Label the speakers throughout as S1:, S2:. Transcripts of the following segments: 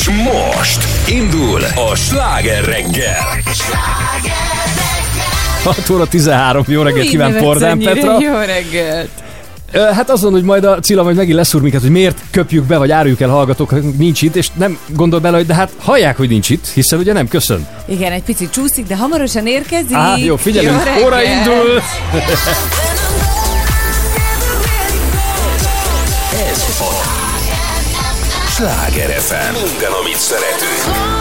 S1: És most indul a sláger reggel.
S2: 6 óra 13, jó reggelt
S3: Úgy
S2: kíván Pordán Petra.
S3: Jó reggelt.
S2: Hát azon, hogy majd a Cilla majd megint leszúr minket, hogy miért köpjük be, vagy áruljuk el hallgatók, nincs itt, és nem gondol bele, hogy de hát hallják, hogy nincs itt, hiszen ugye nem köszön.
S3: Igen, egy picit csúszik, de hamarosan érkezik.
S2: Á, jó, figyelünk,
S3: jó
S2: óra indul!
S1: Ez a Sláger FM. Minden, amit szeretünk.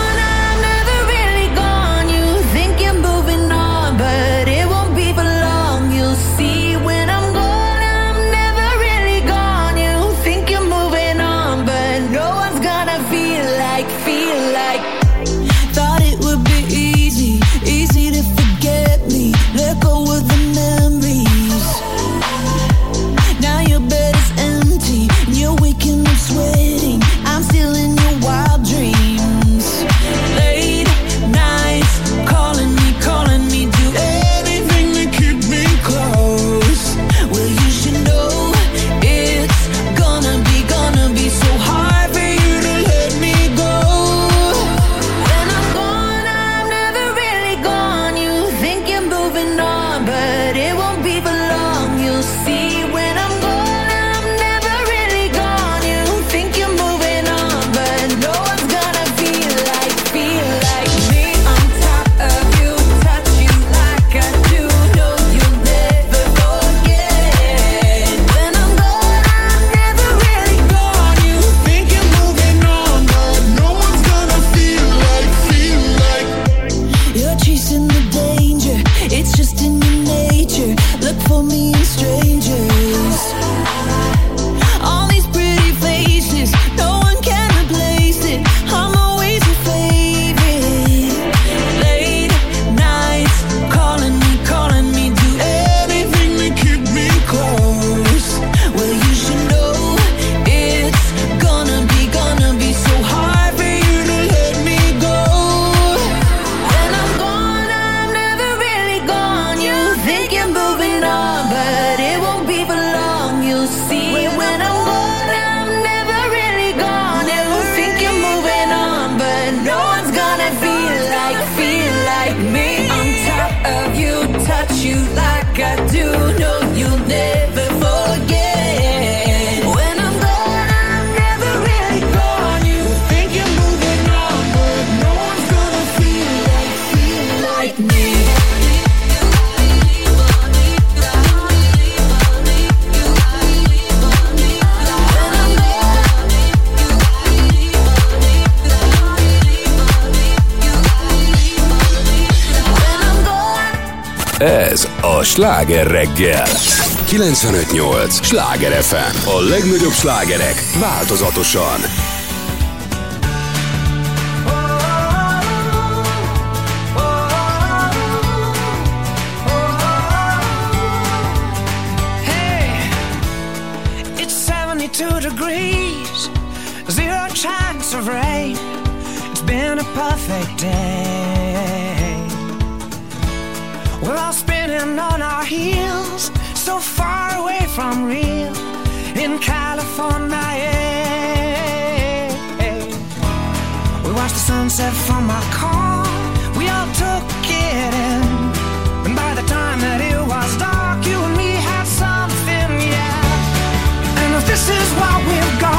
S1: A sláger reggel 958! Sláger FM! A legnagyobb slágerek változatosan!
S4: Zero chance of rain. It's been a perfect day. from real in California. We watched the sunset from our car. We all took it in, and by the time that it was dark, you and me had something, yeah. And if this is what we've got.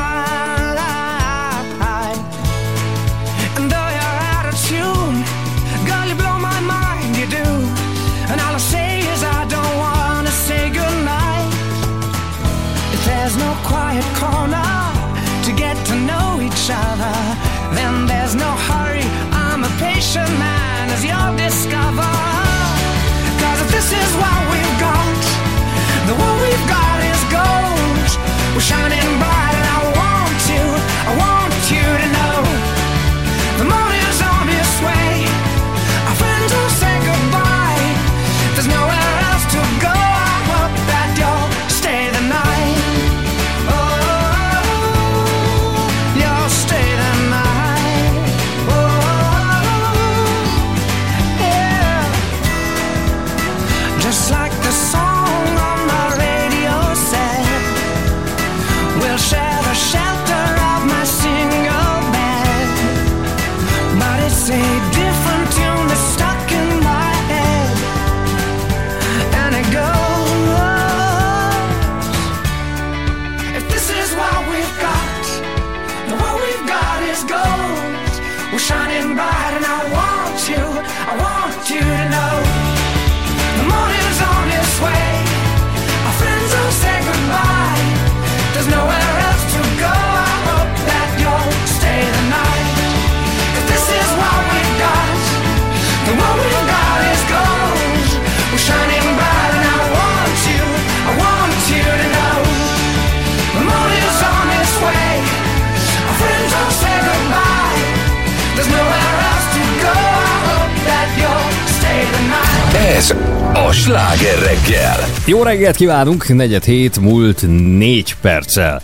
S2: reggelt kívánunk, negyed hét múlt négy perccel.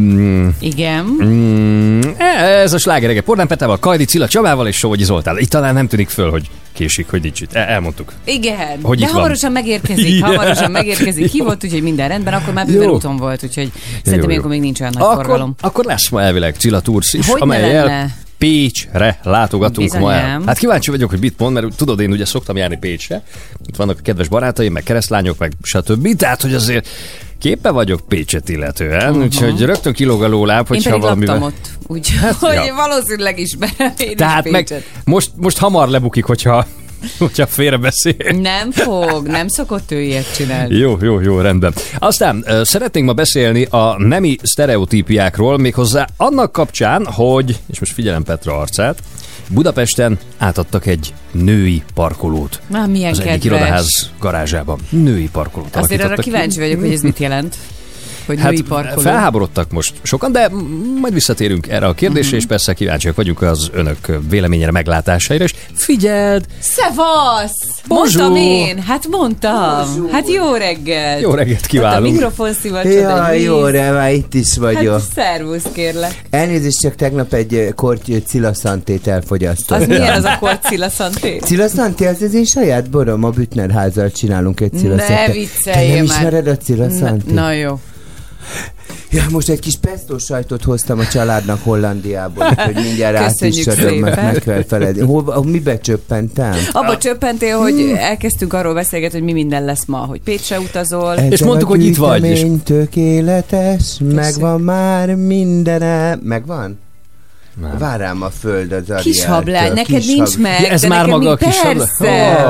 S2: Mm,
S3: Igen.
S2: mm, ez a sláger reggel. Pornán Petával, Kajdi Cilla Csabával és Sovogyi Zoltán. Itt talán nem tűnik föl, hogy késik, hogy nincs itt. El- elmondtuk.
S3: Igen.
S2: Hogy
S3: De
S2: itt van.
S3: hamarosan megérkezik,
S2: Igen.
S3: hamarosan megérkezik. Hívott, úgyhogy minden rendben, akkor már bőven
S2: Jó.
S3: úton volt, úgyhogy
S2: jó,
S3: szerintem
S2: jó.
S3: akkor még nincs olyan nagy
S2: Akkor,
S3: forgalom.
S2: akkor lesz ma elvileg Cilla Tours is,
S3: Hogy
S2: amelyel? Pécsre látogatunk ma el.
S3: Bizonyám.
S2: Hát kíváncsi vagyok, hogy mit mond, mert tudod, én ugye szoktam járni Pécsre. Itt vannak a kedves barátaim, meg keresztlányok, meg stb. Tehát, hogy azért képe vagyok Pécset illetően, uh-huh. úgyhogy rögtön kilóg a lóláb,
S3: Én
S2: hogyha
S3: laktam ott, úgyhogy
S2: ja.
S3: valószínűleg ismerem én
S2: Tehát
S3: is
S2: meg most, most hamar lebukik, hogyha, hogyha félre beszél.
S3: Nem fog, nem szokott ő ilyet csinálni.
S2: Jó, jó, jó, rendben. Aztán szeretnénk ma beszélni a nemi sztereotípiákról, méghozzá annak kapcsán, hogy, és most figyelem Petra arcát, Budapesten átadtak egy női parkolót.
S3: Na, milyen
S2: az egyik
S3: kedves.
S2: irodaház garázsában. Női parkolót
S3: Azért arra kíváncsi vagyok, hogy ez mit jelent. Hogy
S2: Hát
S3: női parkoló.
S2: felháborodtak most sokan, de majd visszatérünk erre a kérdésre,
S3: Mhm.
S2: és persze kíváncsiak vagyunk az önök véleményére, meglátásaira, és figyeld,
S3: Szevasz!
S2: Bonjour!
S3: Mondtam én, hát mondtam. Hát jó reggel.
S2: jó reggelt
S3: Ott a
S2: kívánunk.
S3: mikrofon szivacsod,
S5: Jaj,
S3: egy
S5: jó, már itt is vagyok.
S3: Hát szervusz, kérlek.
S5: Elnézést, csak tegnap egy ö, korty cilaszantét elfogyasztottam.
S3: Az milyen az a korcilla szanté?
S5: Cilaszanté, az az én saját borom, a Bütner házzal csinálunk egy cilaszantét.
S3: Ne vicceljél
S5: Te nem ismered a cilaszantét?
S3: Na jó.
S5: Ja, most egy kis pesto sajtot hoztam a családnak Hollandiából, hogy mindjárt át is adom, mert meg kell feledni. Hol, mibe csöppentem?
S3: Abba csöppentél, hogy elkezdtünk arról beszélgetni, hogy mi minden lesz ma, hogy Pécsre utazol.
S5: Ez
S2: És mondtuk, hogy itt vagy, és-
S5: tökéletes, megvan már mindene. Megvan?
S2: Nem.
S5: Vár rám a föld az
S3: Kis hablány, neked
S5: Kis
S3: nincs
S5: hab-
S3: meg,
S2: Ja, ez
S3: de
S2: már maga a kis?
S3: Persze.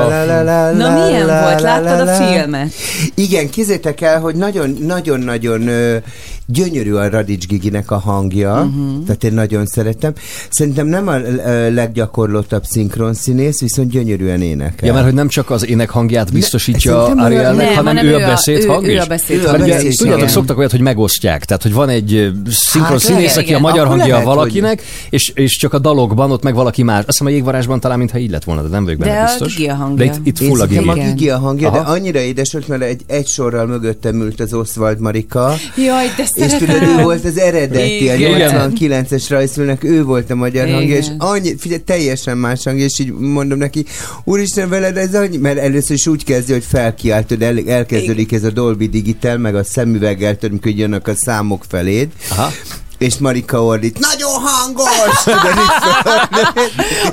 S2: Ó.
S5: La, la, la,
S3: Na milyen volt? Láttad a filmet?
S5: Igen, kézzétek el, hogy nagyon- nagyon-nagyon ö, gyönyörű a Radics Giginek a hangja, uh-huh. tehát én nagyon szeretem. Szerintem nem a leggyakorlottabb szinkronszínész, viszont gyönyörűen énekel.
S2: Ja, mert hogy nem csak az ének hangját biztosítja Arielnek,
S3: Nem,
S2: hanem,
S3: hanem
S2: ő
S3: ő
S2: a beszéd
S3: ő-
S2: hang
S3: ő
S2: is.
S3: a beszéd
S5: Ő
S3: hang.
S2: Tudjátok, szoktak olyat, hogy megosztják. Tehát, hogy van egy ö, szinkron
S5: Hát
S2: aki a magyar hangja valakinek, és, és csak a dalokban ott meg valaki más. Azt hiszem a jégvarásban talán, mintha így lett volna, de nem vagyok
S3: De
S2: benne
S3: a
S2: biztos.
S3: A hangja.
S2: De itt, itt full a Gigi.
S5: a Gigi a hangja, de
S2: Aha.
S5: annyira édes volt, mert egy, egy sorral mögöttem ült az Oswald Marika,
S3: Jaj, de
S5: és tudod,
S3: szeretem.
S5: ő volt az eredeti, a
S3: Igen.
S5: 89-es rajzfilmnek, ő volt a magyar
S3: Igen.
S5: hangja, és annyi, figyelj, teljesen más hangja, és így mondom neki, úristen veled ez annyi, mert először is úgy kezdi, hogy felkiáltod, el, elkezdődik ez a Dolby Digital, meg a szemüveggel, tudod, amikor jönnek a számok feléd,
S2: Aha.
S5: És Marika ordít, nagyon hangos! Tudod,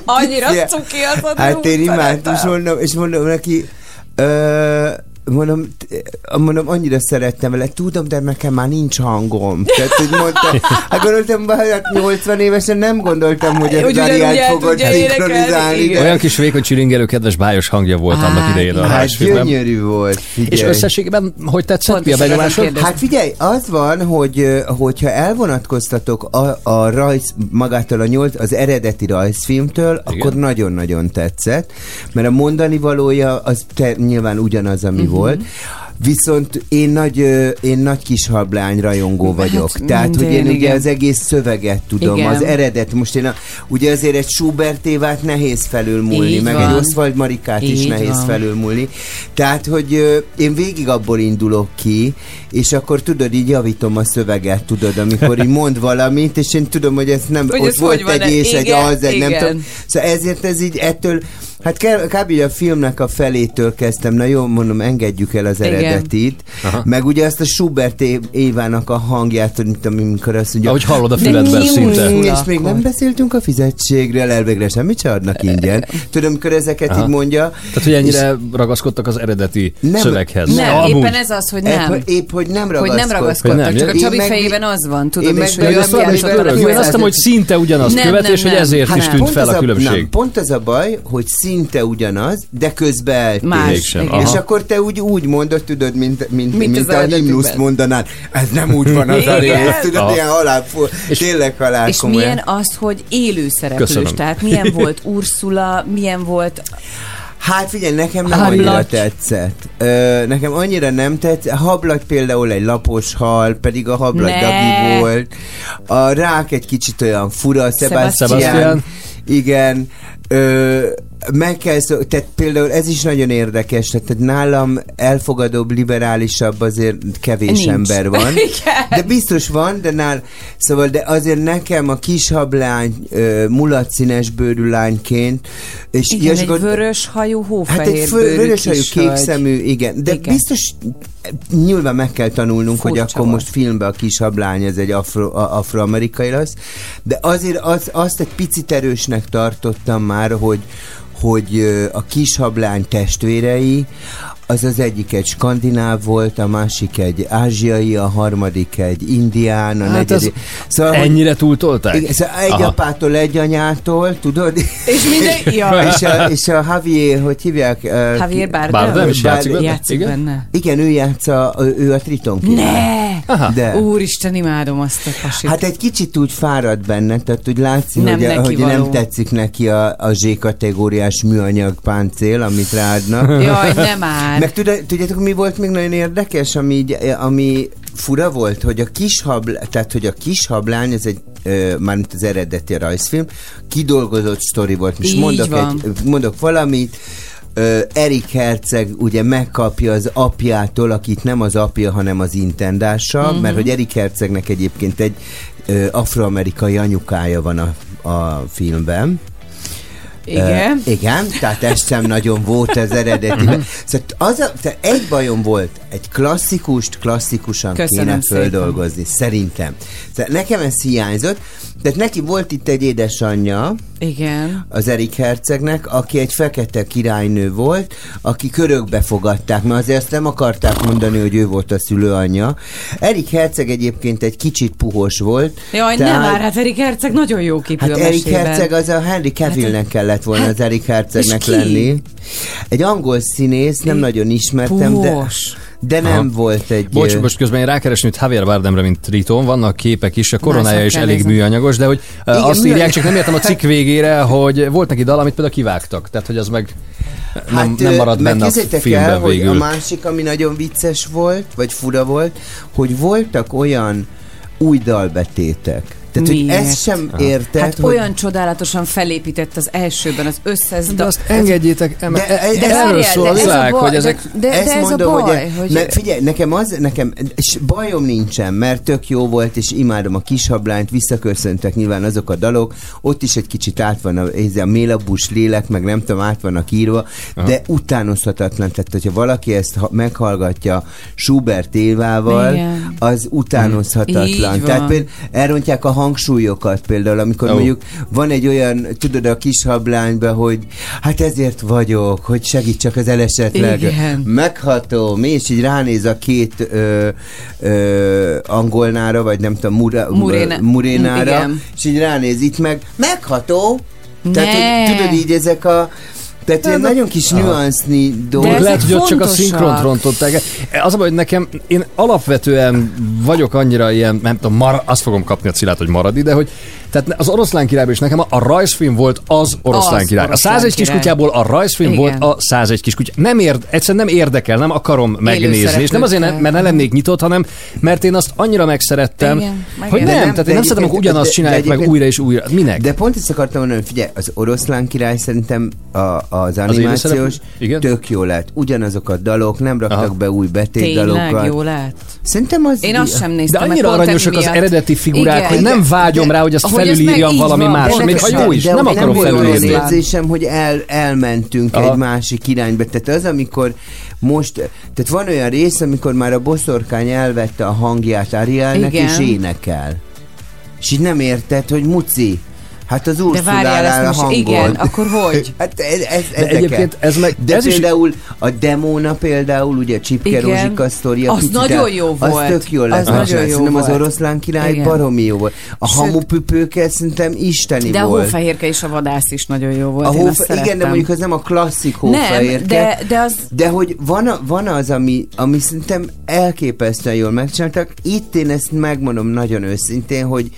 S3: Annyira cuki az a
S5: Hát én imádtam, és mondom, és mondom neki, ö, mondom, mondom, annyira szerettem vele, tudom, de nekem már nincs hangom. Tehát, hogy mondta, hát gondoltam, hát 80 évesen nem gondoltam, hogy
S3: Hogy
S5: az
S3: ugyanúgy
S5: Ariát
S3: el
S5: fogod szinkronizálni.
S2: Olyan kis vékony csilingelő, kedves bájos hangja volt annak idején a
S5: Hát gyönyörű volt, figyelj.
S2: És összességében, hogy tetszett, mi a benyomásod?
S5: Hát figyelj, az van, hogy hogyha elvonatkoztatok a, a rajz, magától a nyolc, az eredeti rajzfilmtől, Igen. akkor nagyon-nagyon tetszett, mert a mondani valója az te, nyilván ugyanaz, ami uh-huh. volt. Viszont én nagy, én nagy kis hablány rajongó vagyok.
S3: Hát,
S5: Tehát, hogy én
S3: minden,
S5: ugye
S3: igen.
S5: az egész szöveget tudom,
S3: Igen.
S5: az eredet. Most én a, ugye azért egy Schubert évát nehéz felülmúlni,
S3: Így
S5: meg
S3: van.
S5: egy Oswald Marikát is
S3: Így
S5: nehéz
S3: van.
S5: felülmúlni. Tehát, hogy én végig abból indulok ki, és akkor tudod, így javítom a szöveget, tudod, amikor így mond valamit, és én tudom, hogy ez nem,
S3: Hogy
S5: ott
S3: ez
S5: volt egy és egy az, egy nem tudom. Szóval ezért ez így ettől, hát kb. a filmnek a felétől kezdtem, na jó, mondom, engedjük el az eredetit,
S2: Aha.
S5: meg ugye azt a Schubert Évának a hangját, hogy mint amikor azt mondja,
S2: Ahogy hallod a
S3: De
S2: füledben
S3: mi
S2: szinte.
S3: úgy?
S5: és még nem beszéltünk a fizetségről, elvégre semmit se adnak ingyen. Tudom, amikor ezeket
S2: Aha.
S5: így mondja.
S2: Tehát, hogy ennyire ragaszkodtak az eredeti
S5: Nem,
S2: szöveghez.
S3: Nem,
S2: Amúgy.
S3: éppen ez az, hogy nem.
S5: Épp, épp, hogy nem
S3: Hogy
S5: ragaszkodtak.
S3: nem ragaszkodtak,
S2: Hogy nem,
S3: csak a Csabi
S5: meg-
S3: fejében az van, tudod,
S5: én meg
S3: és
S5: nem
S2: pörög.
S5: a
S2: Én azt hogy szinte ugyanaz
S3: Nem,
S2: követ,
S3: nem,
S2: és hogy ezért is
S3: Hát
S2: tűnt fel a különbség.
S5: Pont az a baj, hogy szinte ugyanaz, de közben eltér.
S3: Más,
S2: Mégsem,
S3: igen.
S5: És akkor te úgy, úgy mondod, tudod, mint, mint,
S3: Mint
S5: mint, a himnuszt mondanád. Ez nem úgy van az a rész. Tudod,
S2: Aha.
S5: ilyen halál, és tényleg halál
S3: És
S5: komolyan.
S3: milyen az, hogy élő szereplős,
S2: Köszönöm.
S3: tehát milyen volt Ursula, milyen volt
S5: Hát figyelj, nekem nem
S3: Hablaty.
S5: annyira tetszett. Ö, nekem annyira nem tetszett. Hablagy például egy lapos hal, pedig a hablagy
S3: Ne.
S5: Volt. A rák egy kicsit olyan fura, Sebastian.
S2: Sebastian.
S5: Igen. Ö, Meg kell szó, tehát például ez is nagyon érdekes, tehát nálam elfogadóbb, liberálisabb azért kevés
S3: Nincs.
S5: ember van.
S3: Igen.
S5: De biztos van, de nál, szóval, de azért nekem a kis hablány, ö, mulatszínes bőrű lányként, és
S3: Igen, egy
S5: akkor-
S3: vörös hajú,
S5: Hát egy
S3: hófehér
S5: fő, vörös hajú,
S3: kis
S5: kék
S3: hölgy.
S5: szemű, igen. De
S3: Igen.
S5: biztos nyilván meg kell tanulnunk, hogy
S3: Furcsa
S5: akkor
S3: volt.
S5: most filmben a kis hablány ez egy afro, afroamerikai lesz, de azért az, azt egy picit erősnek tartottam már, hogy hogy a kis hablány testvérei, az az egyik egy skandináv volt, a másik egy ázsiai, a harmadik egy indián, a
S2: Hát
S5: negyedik. Szóval, hogy-
S2: Ennyire túltolták?
S5: igen, szóval egy
S2: Aha.
S5: apától, egy anyától, tudod?
S3: És minden... Ja.
S5: és, a, és a Javier, hogy hívják?
S3: Javier Bardem?
S2: Bardem is játszik benne?
S3: Játszik
S2: Igen?
S3: benne.
S5: Igen, ő játsza, ő a Triton király.
S3: Ne!
S2: Aha.
S5: De.
S3: Úristen, imádom azt a pasit.
S5: Hát egy kicsit úgy fárad benne, tehát úgy látszik,
S3: Nem
S5: hogy,
S3: neki
S5: hogy nem tetszik neki a, a Z-kategóriás műanyag páncél, amit ráadnak.
S3: Jaj, nem
S5: Meg tudja, tudjátok, mi volt még nagyon érdekes, ami, így, ami fura volt, hogy a kis habl, tehát hogy a kis hablány, ez egy ö, mármint az eredeti rajzfilm, kidolgozott sztori volt. Most
S3: Így
S5: mondok,
S3: van.
S5: egy, mondok valamit, Erik Herceg ugye megkapja az apjától, akit nem az apja, hanem az intendása,
S3: Mhm.
S5: uh-huh. mert hogy Erik Hercegnek egyébként egy ö, afroamerikai anyukája van a, a filmben.
S3: Igen.
S5: Ö, igen, tehát ez sem nagyon volt az eredetiben. Szóval az a, tehát egy bajom volt, egy klasszikust klasszikusan
S3: Köszönöm
S5: kéne
S3: szépen.
S5: földolgozni, szerintem. Szóval nekem ez hiányzott, tehát neki volt itt egy édesanyja,
S3: Igen.
S5: az Erik Hercegnek, aki egy fekete királynő volt, aki körökbe fogadták, mert azért azt nem akarták mondani, hogy ő volt a szülőanyja. Erik Herceg egyébként egy kicsit puhos volt.
S3: Jaj, nem már, hát Erik Herceg nagyon jó képű
S5: Hát
S3: a
S5: Erik
S3: mesében.
S5: Herceg az a Henry Cavillnek kellett volna
S3: hát-
S5: az Erik Hercegnek lenni. Egy angol színész, nem nagyon ismertem,
S3: Puhos.
S5: de nem
S2: Aha.
S5: volt egy...
S2: Bocs, most közben én rákeresni, hogy Javier Bardemre, mint Triton, vannak képek is, a koronája is elég
S3: nézni.
S2: műanyagos, de hogy Igen, azt
S5: műanyag-
S2: írják, csak nem értem a cikk végére, hogy volt neki dal, amit például kivágtak, tehát hogy az meg nem, nem
S5: ö,
S2: marad benne a filmben
S5: el, hogy
S2: végül.
S5: a másik, ami nagyon vicces volt, vagy fura volt, hogy voltak olyan új dalbetétek. Tehát, hogy
S3: Miért?
S5: ezt sem érted,
S3: Hát
S5: hogy...
S3: olyan csodálatosan felépített az elsőben az összes...
S2: De azt engedjétek, em,
S5: De-
S2: de,
S5: de
S2: erről szól a
S3: de
S2: világ, hogy
S3: de-
S2: ezek...
S3: De, de
S5: ezt
S3: ez
S5: mondom,
S3: a baj,
S5: hogy,
S3: hogy...
S5: ne, figyelj, nekem az, nekem és bajom nincsen, mert tök jó volt, és imádom a kishablányt, visszaköszöntek nyilván azok a dalok, ott is egy kicsit át van a, ez a mélabus lélek, meg nem tudom, át vannak írva, de utánozhatatlan, tehát hogyha valaki ezt ha, meghallgatja Schubert Évával,
S3: Igen.
S5: az utánozhatatlan.
S3: Így.
S5: Tehát például elrontják a hangsúlyokat például, amikor oh. mondjuk van egy olyan, tudod a kis hablányban, hogy hát ezért vagyok, hogy segíts csak az elesetleg.
S3: Igen.
S5: Megható, és így ránéz a két ö, ö, angolnára, vagy nem tudom, mura,
S3: Muréna-
S5: murénára,
S3: igen.
S5: és így ránéz itt meg, megható. Tehát,
S3: Ne.
S5: hogy, tudod így ezek a tehát ilyen nagyon kis nüansznyi dolgok.
S2: Lehet, hogy ott csak a szinkront rontották. Az a baj, hogy nekem, én alapvetően vagyok annyira ilyen, nem tudom, mar, azt fogom kapni a cilát, hogy maradi, de hogy tehát az oroszlán királyban is nekem a, a rajzfilm volt az oroszlán
S3: Az
S2: király.
S3: oroszlán
S2: a 101
S3: király.
S2: kiskutyából a rajzfilm
S3: Igen.
S2: volt a 101 kiskutya. Nem érd, egyszerűen nem érdekel, nem akarom megnézni. És nem azért, nem, mert ne lennék nyitott, hanem mert én azt annyira megszerettem,
S3: Igen,
S2: hogy nem,
S5: nem,
S2: tehát én nem szeretem, hogy ugyanazt csinálják meg újra és újra. Minek?
S5: De pont ezt akartam mondani, hogy figyelj, az oroszlán király szerintem a, az animációs?
S2: Igen?
S5: tök jó lett. Ugyanazok a dalok, nem raktak
S2: Aha.
S5: be új
S3: Tényleg
S5: betétdalokat.
S3: jó lett.
S5: Szerintem az...
S3: Én azt sem
S2: De
S3: néztem. meg
S2: annyira aranyosak az eredeti figurák,
S3: Igen.
S2: hogy nem vágyom
S5: De-
S2: rá, hogy azt
S3: Ahogy ez
S2: felülírjam valami
S3: van,
S2: más,
S3: de
S2: még ha jó is,
S5: de
S2: nem
S5: hogy
S2: akarom felülírni.
S5: érzésem, hogy el, elmentünk
S2: Aha.
S5: egy másik irányba. Tehát az, amikor most, tehát van olyan rész, amikor már a boszorkány elvette a hangját Arielnek,
S3: Igen.
S5: és énekel. És így nem érted, hogy muci, hát az
S3: De várjál,
S5: Urszulál a
S3: ezt most,
S5: hangod.
S3: igen, akkor hogy?
S5: Hát ez, ez,
S2: De
S5: ezeket.
S2: egyébként ez meg-
S5: De
S2: ez is-
S5: például a demóna például, ugye Csipke. Rózsika sztoria.
S3: Az nagyon jó
S5: Az
S3: volt.
S5: tök jó lett.
S3: Az nagyon jó
S5: Szerintem az oroszlán király
S3: Igen.
S5: baromi jó volt. A
S3: Sőt-
S5: hamupüpőke szerintem isteni
S3: De a
S5: volt.
S3: hófehérke és a vadász is nagyon jó volt.
S5: A
S3: Én
S5: hófe-
S3: azt
S5: igen, de mondjuk az nem a klasszik
S3: Nem,
S5: hófehérke.
S3: de, de az...
S5: De hogy van, a, van az, ami, ami szerintem elképesztően jól megcsináltak. Itt én ezt megmondom nagyon őszintén, hogy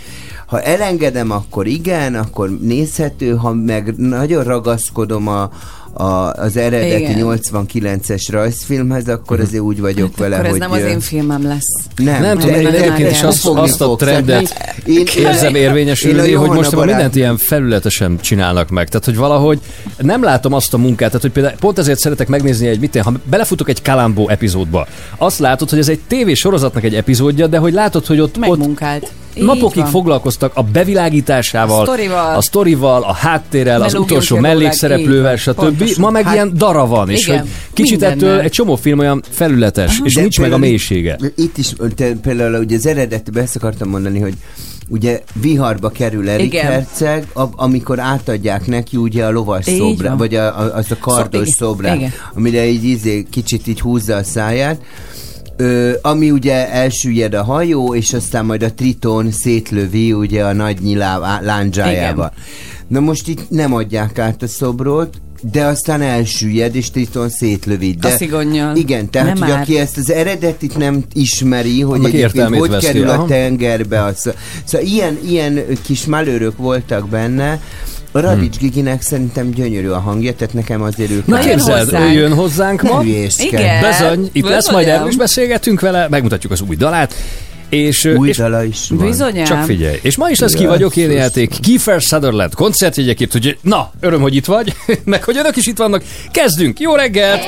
S5: ha elengedem, akkor igen, akkor nézhető, ha meg nagyon ragaszkodom a, a, az eredeti
S3: Igen.
S5: 89-es rajzfilmhez, akkor azért úgy vagyok vele,
S3: Akkor ez
S5: hogy...
S3: nem az én filmem lesz.
S5: nem,
S2: Nem tudom, én egyébként
S5: de-
S2: is azt, azt a trendet
S5: Én-
S2: érzem
S5: Én
S2: érvényesülni,
S5: a
S2: hogy most már mindent ilyen felületesen csinálnak meg. Tehát, hogy valahogy nem látom azt a munkát, tehát, hogy például pont ezért szeretek megnézni egy mit, én, ha belefutok egy Kalambó epizódba, azt látod, hogy ez egy tévés sorozatnak egy epizódja, de hogy látod, hogy ott, ott
S3: Megmunkált. Így
S2: napokig
S3: van.
S2: foglalkoztak a bevilágításával,
S3: A sztorival.
S2: a sztorival, a háttérrel, az utolsó mellékszereplővel, stb. Ma meg
S5: Hát-
S2: ilyen dara van, és
S3: Igen.
S2: hogy kicsit
S3: Mindennel.
S2: ettől egy csomó film olyan felületes, és
S5: De
S2: nincs meg a mélysége.
S5: Itt, is, te, például ugye az eredetiben ezt akartam mondani, hogy ugye viharba kerül Erik
S3: Igen.
S5: Herceg, a, amikor átadják neki ugye a lovas
S3: Így
S5: szobra,
S3: van.
S5: vagy a, a, az a kardos
S3: igen,
S5: szobrát,
S3: igen.
S5: amire így izé, kicsit így húzza a száját. Ö, ami ugye elsüllyed a hajó, és aztán majd a Triton szétlövi ugye a nagy nyilá lándzsájába. Na most itt nem adják át a szobrot, de aztán elsüllyed, és Triton szétlövi. De,
S3: A szigonnyal.
S5: Igen, tehát
S3: Nem
S5: hogy aki ezt az eredetit nem ismeri, hogy
S2: Annak
S5: egyébként hogy
S2: veszti,
S5: kerül
S2: aha.
S5: a tengerbe. Az, szóval ilyen, ilyen kis malőrök voltak benne, Radics Giginek szerintem gyönyörű a hangja, tehát nekem azért ők
S2: Na képzeld, ő
S3: hozzánk.
S2: jön hozzánk ma.
S3: Igen.
S2: Bezony, itt lesz majd erről is beszélgetünk vele, megmutatjuk az új dalát, és,
S5: Új
S2: és
S5: dala is van.
S3: Bizonyám.
S2: csak figyelj. És ma is lesz ki vagyok én játék Kiefer Sutherland koncertjegyekért, hogy na, öröm, hogy itt vagy, meg hogy önök is itt vannak. Kezdünk, jó reggelt!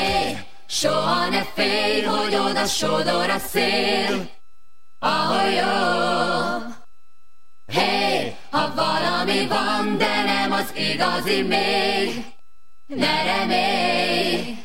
S6: Soha ne félj, hogy oda sodor a szél, ahol jó. Hey, ha valami van, de az igazi még, ne remélj.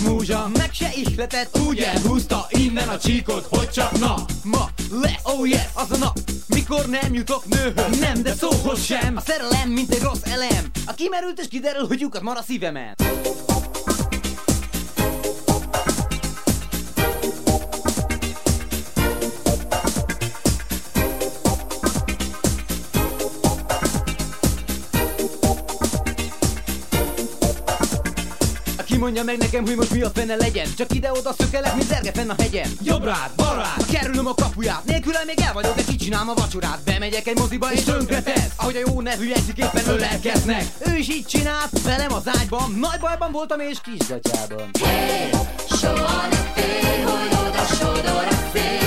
S7: Múzsa Meg se ihletett, úgy elhúzta Innen a csíkot, hogy csak na. Ma lesz, oh yes, az a nap Mikor nem jutok nőhöz. Nem, de szóhoz sem. A szerelem, mint egy rossz elem. A kimerült és kiderül, hogy lyukat mar a szívemen mondja meg nekem, hogy most mi a fene legyen. Csak ide-oda szökelek, mint zerge fenn a hegyen. Jobbrád, balrád, kerülöm a kapuját. Nélküle még el vagyok, de kicsinálom a vacsorát. Bemegyek egy moziba és tönkre tesz Ahogy a jó nevű jegyzik éppen ölelkeznek. Ő is így csinált, velem az ágyban. Nagy bajban voltam és kisgatyában.
S6: Hey, soha ne félj, hogy oda sodor a szél,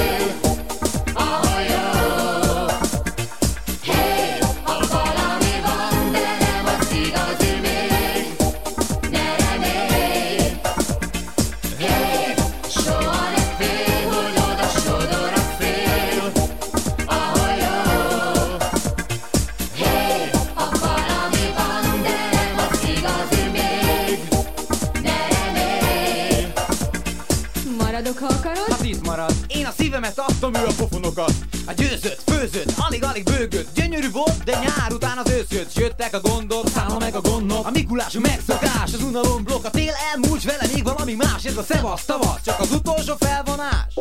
S7: pofonokat A győzött, főzött, alig-alig bőgött. Gyönyörű volt, de nyár után az ősz jött Jöttek a gondok, szállna meg a gondok A Mikulás a megszokás, az unalom blokk. A tél elmúlt, vele még valami más. Ez a szevasz tavasz, csak az utolsó felvonás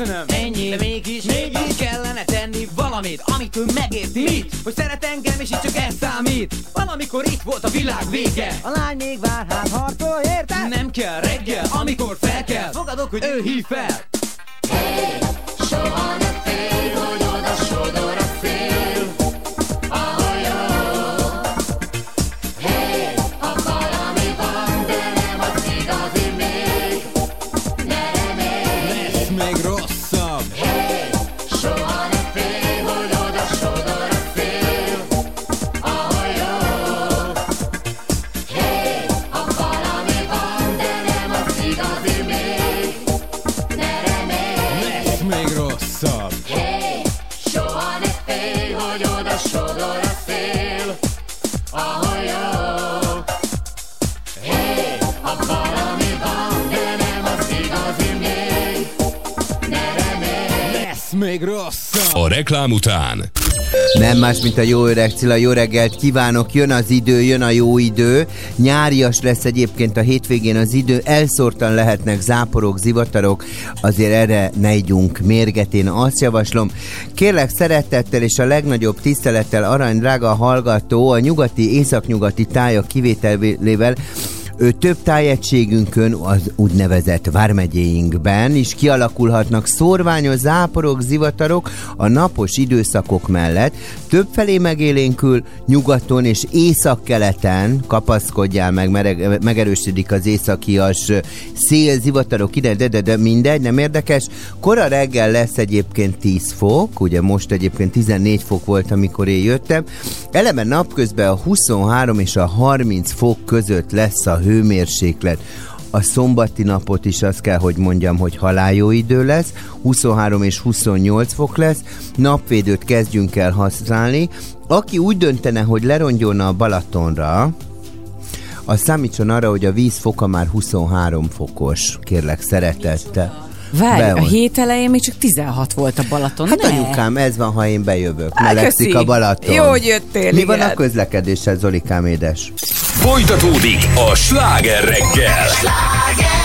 S7: köszönöm. Ennyi, de mégis, mégis kellene tenni valamit Amit ő megérti. Mit? Hogy szeret engem és itt csak ez számít. Valamikor itt volt a világ vége. A lány még vár, hát harcol, érted? Nem kell reggel, amikor fel kell. Fogadok, hogy ő hív fel.
S6: Soha még
S7: rosszabb.
S6: A
S8: reklám után
S5: Nem más, mint a jó öreg Cilla. Jó reggelt kívánok, jön az idő, jön a jó idő. Nyárias lesz egyébként a hétvégén az idő, elszórtan lehetnek záporok, zivatarok, azért erre ne igyunk mérget, én azt javaslom. Kérlek szeretettel és a legnagyobb tisztelettel arany drága hallgató a nyugati, északnyugati tájak kivételével ő több tájegységünkön, az úgynevezett vármegyéinkben is kialakulhatnak szórványos záporok, zivatarok a napos időszakok mellett. Többfelé megélénkül nyugaton és északkeleten, kapaszkodjál meg, mereg, megerősödik az északias szél, zivatarok ide, de, de, de mindegy, nem érdekes. Kora reggel lesz egyébként 10 fok, ugye most egyébként 14 fok volt, amikor én jöttem. Eleme napközben a 23 és a 30 fok között lesz a hőmérséklet. A szombati napot is azt kell, hogy mondjam, hogy haláljó idő lesz, 23 és 28 fok lesz, napvédőt kezdjünk el használni. Aki úgy döntene, hogy lerongyolna a Balatonra, az számítson arra, hogy a víz foka már 23 fokos, kérlek szeretettel.
S3: Várj, a
S5: Beon.
S3: hét elején még csak 16 volt a Balaton.
S5: Hát
S3: ne.
S5: anyukám, ez van, ha én bejövök.
S3: Á,
S5: Melegszik
S3: köszi.
S5: a Balaton.
S3: Jó, hogy jöttél,
S5: Mi van
S3: igen.
S5: a közlekedéssel, Zolikám édes?
S8: folytatódik a sláger reggel.
S9: Woke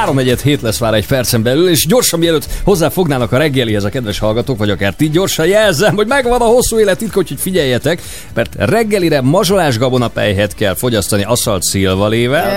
S2: 3 hét lesz már egy percen belül, és gyorsan mielőtt hozzáfognának a reggelihez a kedves hallgatók, vagy akár ti gyorsan jelzem, hogy megvan a hosszú élet itt hogy figyeljetek, mert reggelire mazsolás gabonapejhet kell fogyasztani asszalt szilvalével,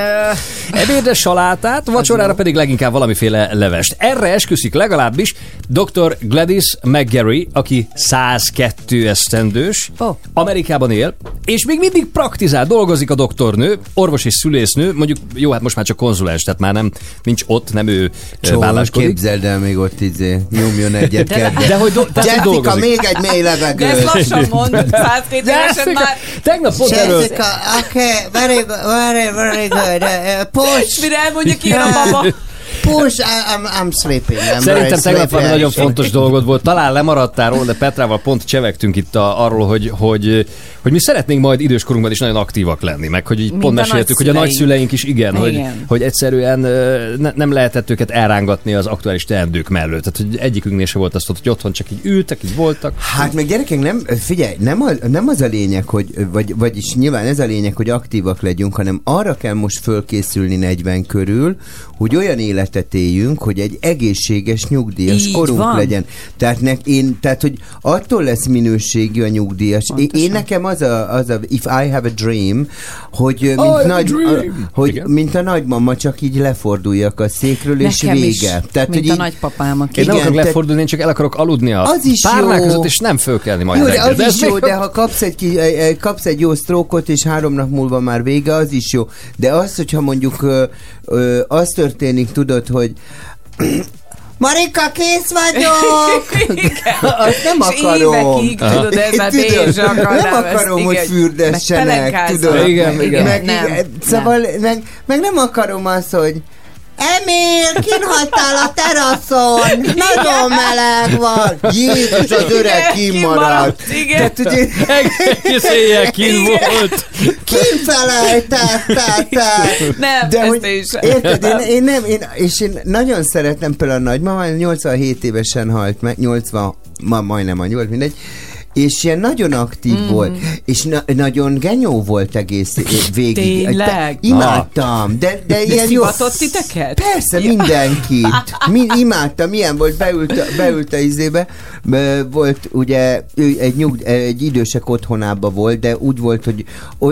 S2: ebédre salátát, vacsorára pedig leginkább valamiféle levest. Erre esküszik legalábbis dr. Gladys McGarry, aki 102 esztendős,
S3: oh.
S2: Amerikában él, és még mindig praktizál, dolgozik a doktornő, orvos és szülésznő, mondjuk jó, hát most már csak konzulens, tehát már nem nincs ott, nem ő válláskodik.
S5: képzeld el még ott izé, nyomjon egyet
S3: De-
S5: kedden.
S2: De hogy do- tehát, hogy
S5: Jessica,
S2: dolgozik.
S5: még egy mély
S3: De ezt lassan mond, 102 évesen már.
S2: Tegnap pont erről,
S5: Jessica, okay, very good, very, very good. Uh, push,
S3: Mire elmondja ki a baba.
S5: push, I'm, I'm sleeping. I'm
S2: Szerintem tegnap valami nagyon fontos dolgod volt. Talán lemaradtál róla, de Petrával pont csevegtünk itt a, arról, hogy, hogy, hogy mi szeretnénk majd időskorunkban is nagyon aktívak lenni, meg hogy így pont meséltük, hogy a
S3: nagyszüleink.
S2: is igen, hogy,
S3: Igen.
S2: hogy egyszerűen ö, ne, nem lehetett őket elrángatni az aktuális teendők mellett. Tehát, hogy egyikünknél se volt azt, hogy otthon csak így ültek, így voltak.
S5: Hát meg gyerekek, nem, figyelj, nem, a, nem az a lényeg, hogy, vagy, vagyis nyilván ez a lényeg, hogy aktívak legyünk, hanem arra kell most fölkészülni 40 körül, hogy olyan életet éljünk, hogy egy egészséges nyugdíjas
S3: Így
S5: korunk
S3: van.
S5: legyen. Tehát, nek, én, tehát, hogy attól lesz minőségű a nyugdíjas. Én, én nekem az a, az a, if I have a dream, hogy mint,
S2: have a
S5: nagy,
S2: dream.
S5: a, hogy
S2: Igen.
S5: mint a nagymama, csak így leforduljak a székről, és
S3: Nekem
S5: vége.
S3: is,
S5: Tehát,
S3: mint
S5: hogy
S3: a
S5: így,
S3: nagypapám, aki...
S2: Én nem akarok
S5: te-
S2: lefordulni, én csak el akarok aludni a
S5: Az is
S2: párnák
S5: jó.
S2: között, és nem fölkelni majd
S5: Jó, de az
S2: ez
S5: is jó, de ha kapsz egy, ki, kapsz egy jó sztrókot, és három nap múlva már vége, az is jó. De az, hogyha mondjuk ö, ö, az történik, tudod, hogy Marika, kész vagyok! Azt nem
S3: És
S5: akarom.
S3: évekig, tudod, ez már
S5: Tudod, Nem
S3: ezt,
S5: akarom, hogy
S3: igen.
S5: fürdessenek, tudod.
S2: Igen, igen.
S5: Meg,
S3: Nem,
S5: meg, szóval, meg, meg nem akarom azt, hogy Emil, kinhagytál a teraszon, nagyon meleg van. Jézus, az öreg
S3: Igen,
S5: kimaradt.
S3: Igen.
S5: Ugye
S2: Egész éjjel kint volt.
S5: kifelejtettetek.
S3: Nem,
S5: De
S3: ezt
S5: hogy,
S3: is.
S5: érted, én, én, nem, én, és én nagyon szeretem például a nagymamám, 87 évesen halt meg, 80, ma majdnem a 8, mindegy, és ilyen nagyon aktív mm. volt, és na- nagyon genyó volt egész végig.
S3: Tényleg?
S5: De, imádtam, de, de,
S3: De
S5: ilyen jó.
S3: szivatott titeket?
S5: Persze, mindenkit. Mi, imádtam, milyen volt, beült, beült a izébe, Be- volt ugye, ő egy, nyug, egy idősek otthonába volt, de úgy volt, hogy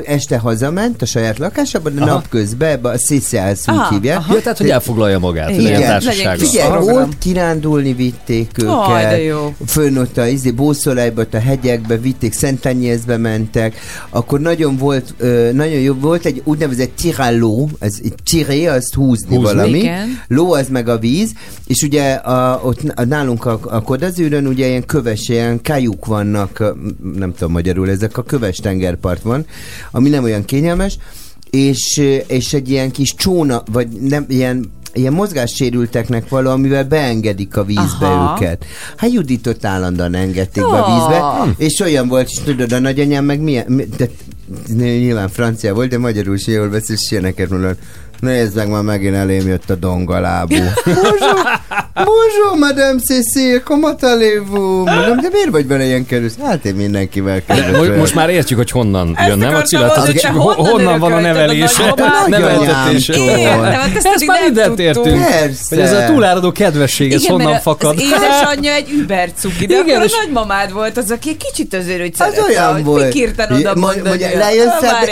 S5: este hazament a saját lakásába, de
S2: Aha.
S5: napközben a Szészjász úgy hívják.
S3: aha.
S2: Ja, tehát, hogy elfoglalja magát.
S3: Igen.
S5: Figyelj, ott kirándulni vitték őket.
S3: Aj, de jó.
S5: Fönn ott a izé, Bószolájba, a hegyekbe vitték, Szentanyézbe mentek. Akkor nagyon volt, ö, nagyon jó, volt egy úgynevezett tiráló, ez egy tiré, azt húzni,
S2: Húzni.
S5: valami.
S3: Igen.
S5: Ló az meg a víz, és ugye a, ott a, nálunk a, a Kodazűrön ugye ilyen köves, ilyen kajuk vannak, nem tudom magyarul, ezek a köves tengerpart van, ami nem olyan kényelmes, és, és egy ilyen kis csóna, vagy nem, ilyen ilyen mozgássérülteknek való, amivel beengedik a vízbe
S3: Aha.
S5: őket. Hát Juditot állandóan engedték be a vízbe, és olyan volt, és tudod, a nagyanyám meg milyen, mi, de, nyilván francia volt, de magyarul is jól beszél, és ilyeneket mondod. Nézd meg, már megint elém jött a dongalábú. Bonjour, bonjour, madame Cécile, comment allez-vous? Mondom, de miért vagy vele ilyen kerülsz? Hát én mindenkivel
S2: De
S5: kerülök.
S2: Most, most már értjük, hogy honnan
S3: Ezt
S2: jön, nem a Cilla? honnan van a
S3: de hát ezt,
S2: már
S3: nem
S2: mindent
S3: tudtuk.
S2: értünk.
S5: Persze.
S2: Hogy ez a túláradó kedvesség, ez honnan fakad?
S3: Az édesanyja egy über cuki, de akkor a nagymamád volt az, aki egy kicsit azért, hogy
S5: Az
S3: szerette,
S5: olyan
S3: hogy
S5: volt.
S3: pikírtan oda
S5: Mo-
S3: mondani.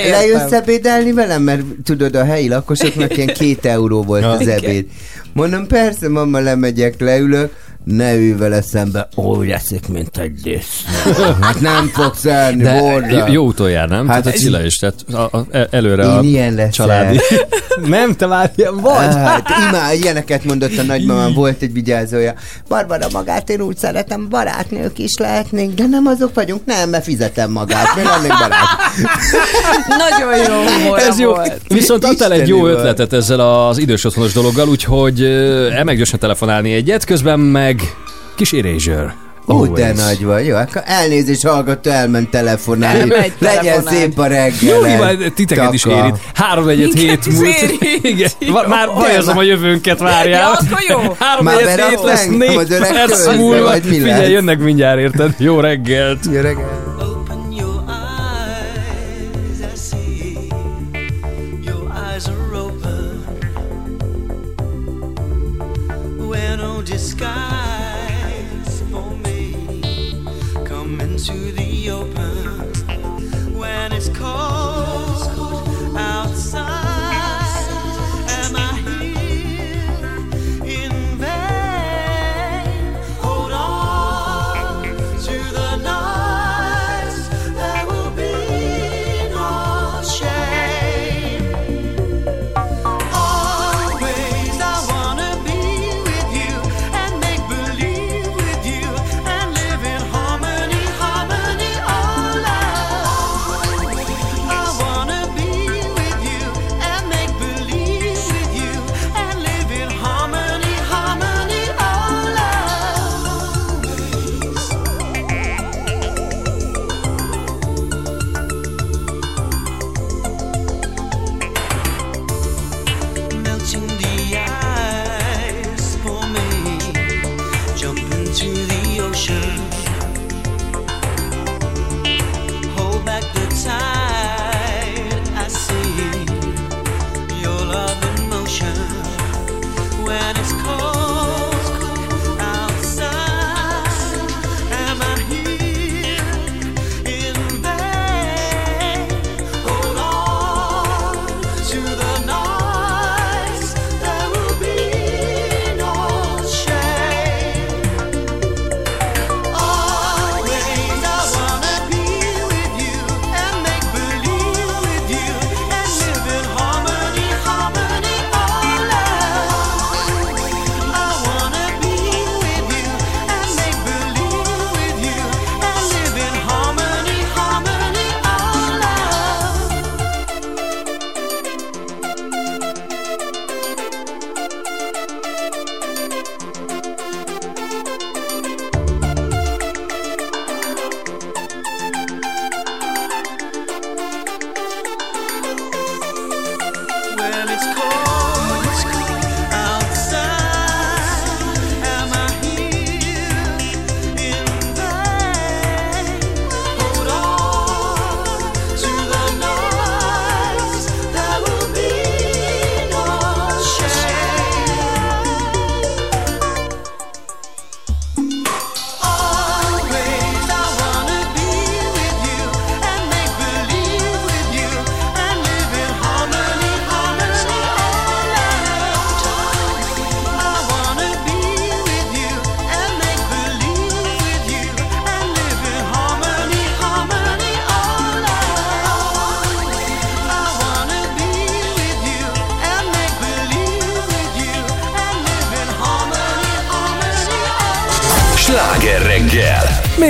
S5: lejössz, ebédelni velem? Mert tudod, a helyi lakosoknak ilyen két euró volt az ebéd. Mondom, persze, mama, lemegyek, leülök, ne ülj vele szembe, úgy eszik, mint egy disznó. Hát nem fogsz elni,
S2: De
S5: borda.
S2: jó, utoljára, nem?
S5: Hát
S2: Hát tehát a Cilla is, tehát a, a, e- előre
S5: Én
S2: a
S5: ilyen leszek.
S2: családi. nem, te már ilyen vagy.
S5: Hát, imád, ilyeneket mondott a nagymamám, volt egy vigyázója. Barbara magát én úgy szeretem, barátnők is lehetnénk, de nem azok vagyunk, nem, mert fizetem magát, mi lennénk barát.
S3: Nagyon jó
S2: Ez jó.
S3: volt.
S2: Viszont adtál egy jó ötletet ezzel az idős otthonos dologgal, úgyhogy ö, elmegy gyorsan telefonálni egyet, közben meg kis erasure.
S5: Ó, de
S2: Always.
S5: nagy vagy. Jó, akkor elnézést hallgató, elment telefonálni.
S3: Elmegy
S5: Legyen
S3: telefonálni.
S5: szép a reggel.
S2: Jó, nyilván titeket is érint. Három egyet hét múlt. Igen, már bajozom a jövőnket, várjál.
S3: Ja, akkor jó.
S2: Három
S5: Már
S2: egyet hét lesz négy perc múlva. Figyelj, jönnek mindjárt, érted? Jó reggelt.
S5: Jó reggel.
S8: sky.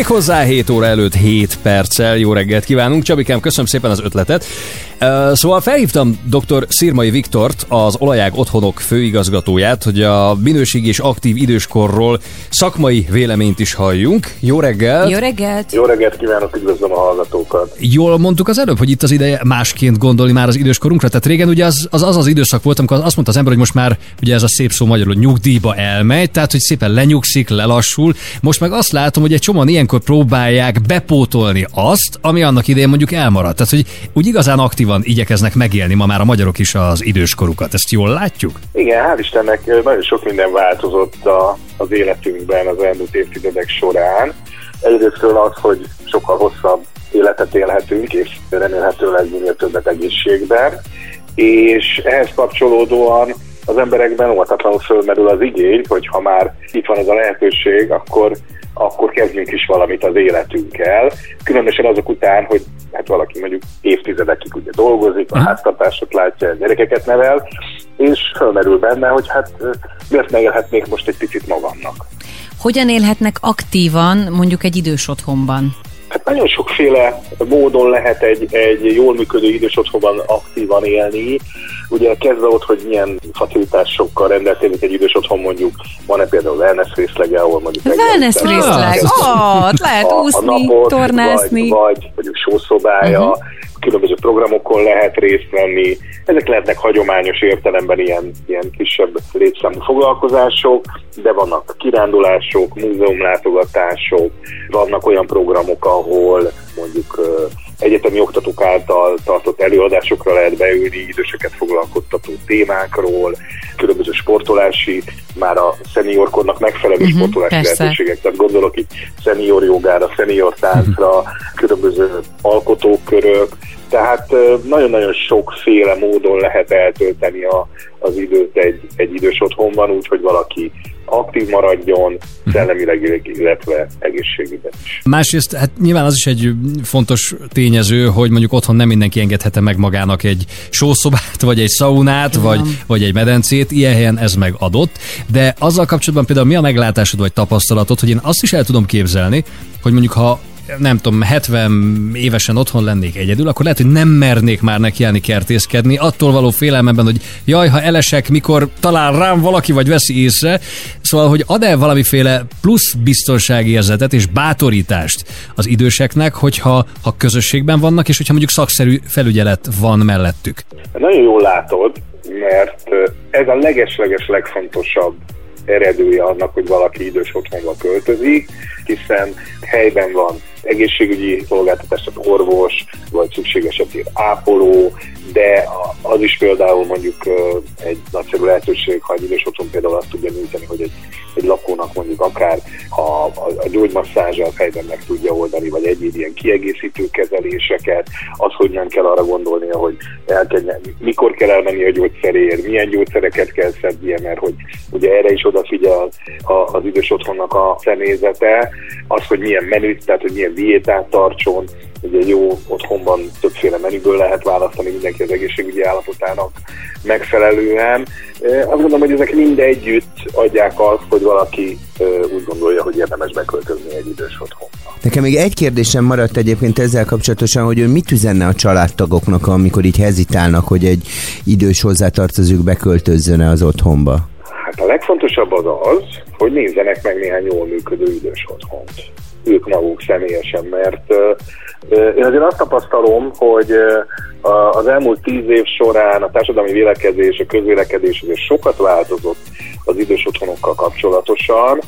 S2: Méghozzá 7 óra előtt 7 perccel. Jó reggelt kívánunk. Csabikám, köszönöm szépen az ötletet. Szóval felhívtam dr. Szirmai Viktort, az Olajág Otthonok főigazgatóját, hogy a minőségi és aktív időskorról szakmai véleményt is halljunk. Jó reggel!
S3: Jó reggelt!
S10: Jó reggelt kívánok, üdvözlöm a hallgatókat.
S2: Jól mondtuk az előbb, hogy itt az ideje másként gondolni már az időskorunkra. Tehát régen ugye az az, az, az időszak volt, amikor azt mondta az ember, hogy most már ugye ez a szép szó magyarul nyugdíjba elmegy, tehát hogy szépen lenyugszik, lelassul. Most meg azt látom, hogy egy csomóan ilyenkor próbálják bepótolni azt, ami annak idején mondjuk elmaradt. Tehát, hogy úgy igazán aktívan igyekeznek megélni ma már a magyarok is az időskorukat. Ezt jól látjuk?
S10: Igen, hál' Istennek nagyon sok minden változott a, az életünkben az elmúlt évtizedek során. Egyrésztről az, hogy sokkal hosszabb életet élhetünk, és remélhetőleg minél többet egészségben, és ehhez kapcsolódóan az emberekben óvatatlanul fölmerül az igény, hogy ha már itt van ez a lehetőség, akkor, akkor kezdjünk is valamit az életünkkel. Különösen azok után, hogy hát valaki mondjuk évtizedekig ugye dolgozik, a háztartásot látja, gyerekeket nevel, és fölmerül benne, hogy hát miért ne élhetnék most egy picit magamnak.
S11: Hogyan élhetnek aktívan mondjuk egy idős otthonban?
S10: Hát nagyon sokféle módon lehet egy, egy jól működő idős otthonban aktívan élni. Ugye kezdve ott, hogy milyen facilitásokkal rendelkezik egy idős otthon, mondjuk van-e például wellness részlege, ahol mondjuk
S3: Wellness
S10: megjelentek-
S3: részleg. Ó, ott lehet úszni, tornászni.
S10: Vagy, vagy mondjuk sószobája, uh-huh. különböző programokon lehet részt venni. Ezek lehetnek hagyományos értelemben ilyen, ilyen kisebb létszámú foglalkozások, de vannak kirándulások, múzeumlátogatások, vannak olyan programok, ahol mondjuk egyetemi oktatók által tartott előadásokra lehet beülni, időseket foglalkoztató témákról, különböző sportolási, már a szeniorkornak megfelelő uh-huh, sportolási
S11: persze.
S10: lehetőségek, tehát gondolok itt szenior jogára, szenior táncra, különböző alkotókörök, tehát nagyon-nagyon sokféle módon lehet eltölteni a, az időt egy, egy idős otthonban, úgyhogy valaki aktív maradjon, szellemileg, illetve egészségügyben is.
S2: Másrészt, hát nyilván az is egy fontos tényező, hogy mondjuk otthon nem mindenki engedhette meg magának egy sószobát, vagy egy szaunát, vagy, vagy egy medencét, ilyen helyen ez meg adott. De azzal kapcsolatban például mi a meglátásod vagy tapasztalatod, hogy én azt is el tudom képzelni, hogy mondjuk ha nem tudom, 70 évesen otthon lennék egyedül, akkor lehet, hogy nem mernék már nekiállni kertészkedni, attól való félelmemben, hogy jaj, ha elesek, mikor talál rám valaki, vagy veszi észre. Szóval, hogy ad-e valamiféle plusz biztonsági érzetet és bátorítást az időseknek, hogyha ha közösségben vannak, és hogyha mondjuk szakszerű felügyelet van mellettük.
S10: Nagyon jól látod, mert ez a legesleges legfontosabb eredője annak, hogy valaki idős otthonba költözik, hiszen helyben van egészségügyi szolgáltatás, tehát orvos, vagy szükség esetén ápoló, de az is például mondjuk egy nagyszerű lehetőség, ha egy idős otthon például azt tudja nyújtani, hogy egy, egy lakónak mondjuk akár a, a, a gyógymasszázsát helyben meg tudja oldani, vagy egyéb ilyen kiegészítő kezeléseket, az, hogy nem kell arra gondolnia, hogy el kell, mikor kell elmenni a gyógyszerért, milyen gyógyszereket kell szednie, mert hogy ugye erre is odafigyel az idős otthonnak a személyzete, az, hogy milyen menüt, tehát hogy milyen diétát tartson, ugye jó otthonban többféle menüből lehet választani mindenki az egészségügyi állapotának megfelelően. Azt gondolom, hogy ezek mind együtt adják azt, hogy valaki úgy gondolja, hogy érdemes beköltözni egy idős otthonba.
S5: Nekem még egy kérdésem maradt egyébként ezzel kapcsolatosan, hogy ő mit üzenne a családtagoknak, amikor így hezitálnak, hogy egy idős hozzátartozók beköltözzön az otthonba?
S10: Hát a legfontosabb az az, hogy nézzenek meg néhány jól működő idős otthont. Ők maguk személyesen, mert én azért azt tapasztalom, hogy az elmúlt tíz év során a társadalmi vélekedés, a közvélekedés azért sokat változott az idős otthonokkal kapcsolatosan,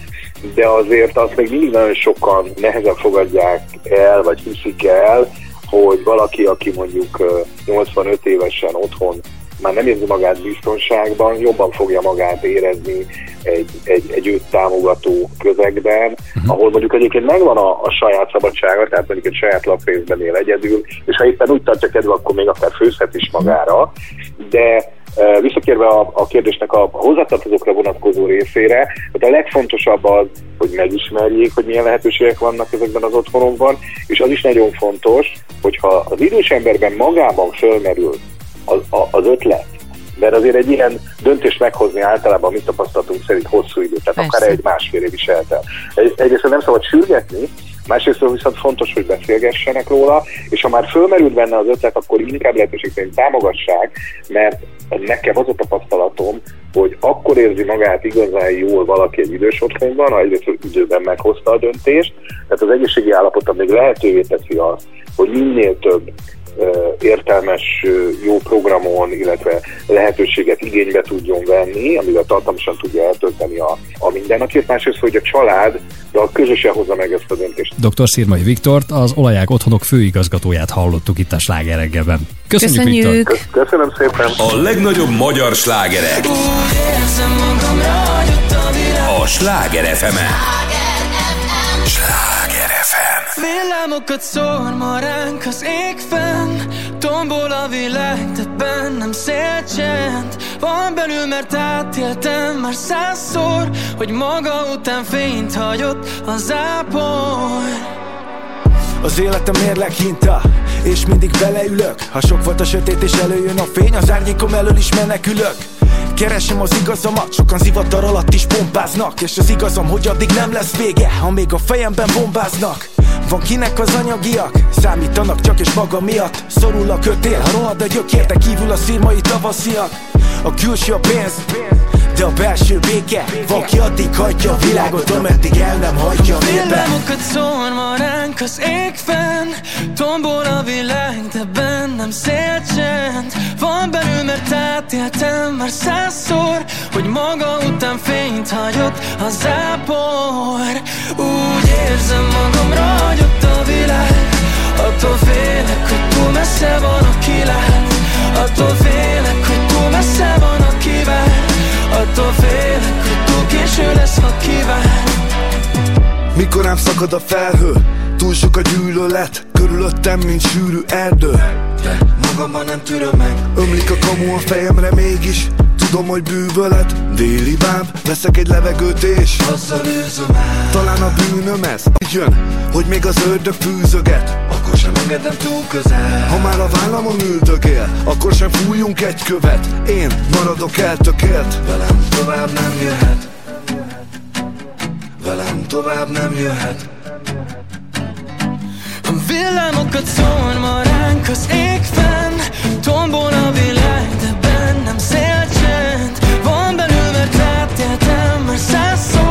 S10: de azért azt még mindig nagyon sokan nehezen fogadják el, vagy hiszik el, hogy valaki, aki mondjuk ö, 85 évesen otthon már nem érzi magát biztonságban, jobban fogja magát érezni egy, egy, egy őt támogató közegben, uh-huh. ahol mondjuk egyébként megvan a, a saját szabadsága, tehát mondjuk egy saját lakrészben él egyedül, és ha éppen úgy tartja kedve, akkor még akár főzhet is magára, de e, visszatérve a, a kérdésnek a, a hozzátartozókra vonatkozó részére, tehát a legfontosabb az, hogy megismerjék, hogy milyen lehetőségek vannak ezekben az otthonokban, és az is nagyon fontos, hogyha az idős emberben magában fölmerül az, a- az ötlet, Mert azért egy ilyen döntést meghozni általában, mit tapasztaltunk szerint hosszú idő, tehát
S3: Persze.
S10: akár egy másfél év is eltel. Egy, egyrészt nem szabad sürgetni, másrészt viszont fontos, hogy beszélgessenek róla, és ha már fölmerült benne az ötlet, akkor inkább lehetőség szerint támogassák, mert nekem az a tapasztalatom, hogy akkor érzi magát igazán jól valaki egy idős otthonban, ha egyrészt időben meghozta a döntést, tehát az egészségi állapota még lehetővé teszi azt, hogy minél több értelmes, jó programon, illetve lehetőséget igénybe tudjon venni, amivel tartalmasan tudja eltölteni a, a mindennapjét, másrészt, hogy a család de közösen hozza meg ezt a döntést.
S12: Dr. Szirmai Viktort, az Olaják Otthonok főigazgatóját hallottuk itt a Sláger reggelben. Köszönjük,
S11: Köszönjük.
S12: Viktor!
S10: Köszönöm szépen!
S8: A legnagyobb magyar slágerek a Sláger fm Sláger FM
S13: Villámokat szór ma ránk az ég fenn Tombol a világ, de bennem szélcsend Van belül, mert átéltem már százszor Hogy maga után fényt hagyott a zápor
S14: Az életem mérleg hinta És mindig beleülök. Ha sok volt a sötét és előjön a fény Az árnyékom elől is menekülök Keresem az igazamat, sokan zivatar alatt is pompáznak És az igazam, hogy addig nem lesz vége Ha még a fejemben bombáznak. Van kinek az anyagiak, számítanak csak és maga miatt. Szorul a kötél, ha rohad a gyökér, de kívül a szírmai tavasziak. A külső a pénz, de a belső béke ki addig hagyja a világot, ameddig el nem hagyja a népet.
S13: Villámokat szór ma ránk az ég fenn Tombol a világ, de bennem szélcsend Van belül, mert átéltem már százszor Hogy maga után fényt hagyott a zápor Úgy érzem magam ragyott a világ Attól félek, hogy túl messze van a kilát Attól félek, hogy túl messze van a kivár Attól félek, hogy túl késő lesz, ha kivár
S14: Mikor rám szakad a felhő? Túl sok a gyűlölet Körülöttem, mint sűrű erdő. De magamban nem tűröm meg. Ömlik a kamu a fejemre mégis. Tudom, hogy bűvölet Déli báb. Veszek egy levegőt és Azzal őzöm el. Talán a bűnöm ez. Jön, hogy még az ördög fűzöget sem engedem túl közel. Ha már a vállamon üldögél Akkor sem fújjunk egy követ. Én maradok eltökélt Velem tovább nem jöhet. Velem tovább nem jöhet.
S13: A villámokat szól ma ránk az ég fenn. Tombol a világ, de bennem szélcsend Van belül, mert átéltem már százszor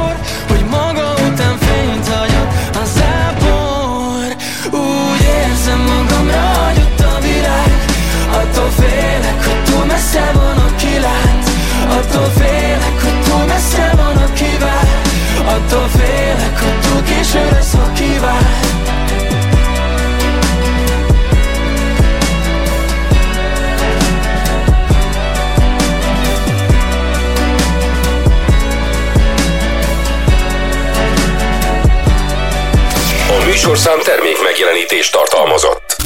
S13: Attól félek, hogy túl messze van a kilát Attól félek, hogy túl messze van a kivár Attól félek, hogy túl késő lesz, ha kivár
S8: A műsorszám termék megjelenítést tartalmazott.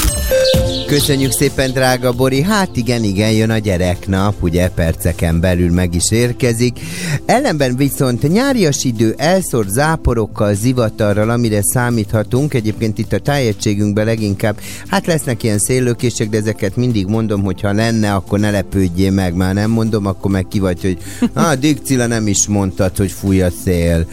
S5: Köszönjük szépen, drága Bori. Hát igen, igen, jön a gyereknap, ugye perceken belül meg is érkezik. Ellenben viszont nyárias idő elszór záporokkal, zivatarral, amire számíthatunk. Egyébként itt a tájegységünkben leginkább, hát lesznek ilyen széllökések, de ezeket mindig mondom, hogy ha lenne, akkor ne lepődjél meg. Már nem mondom, akkor meg ki vagy, hogy ah, Dixila nem is mondtad, hogy fúj a szél.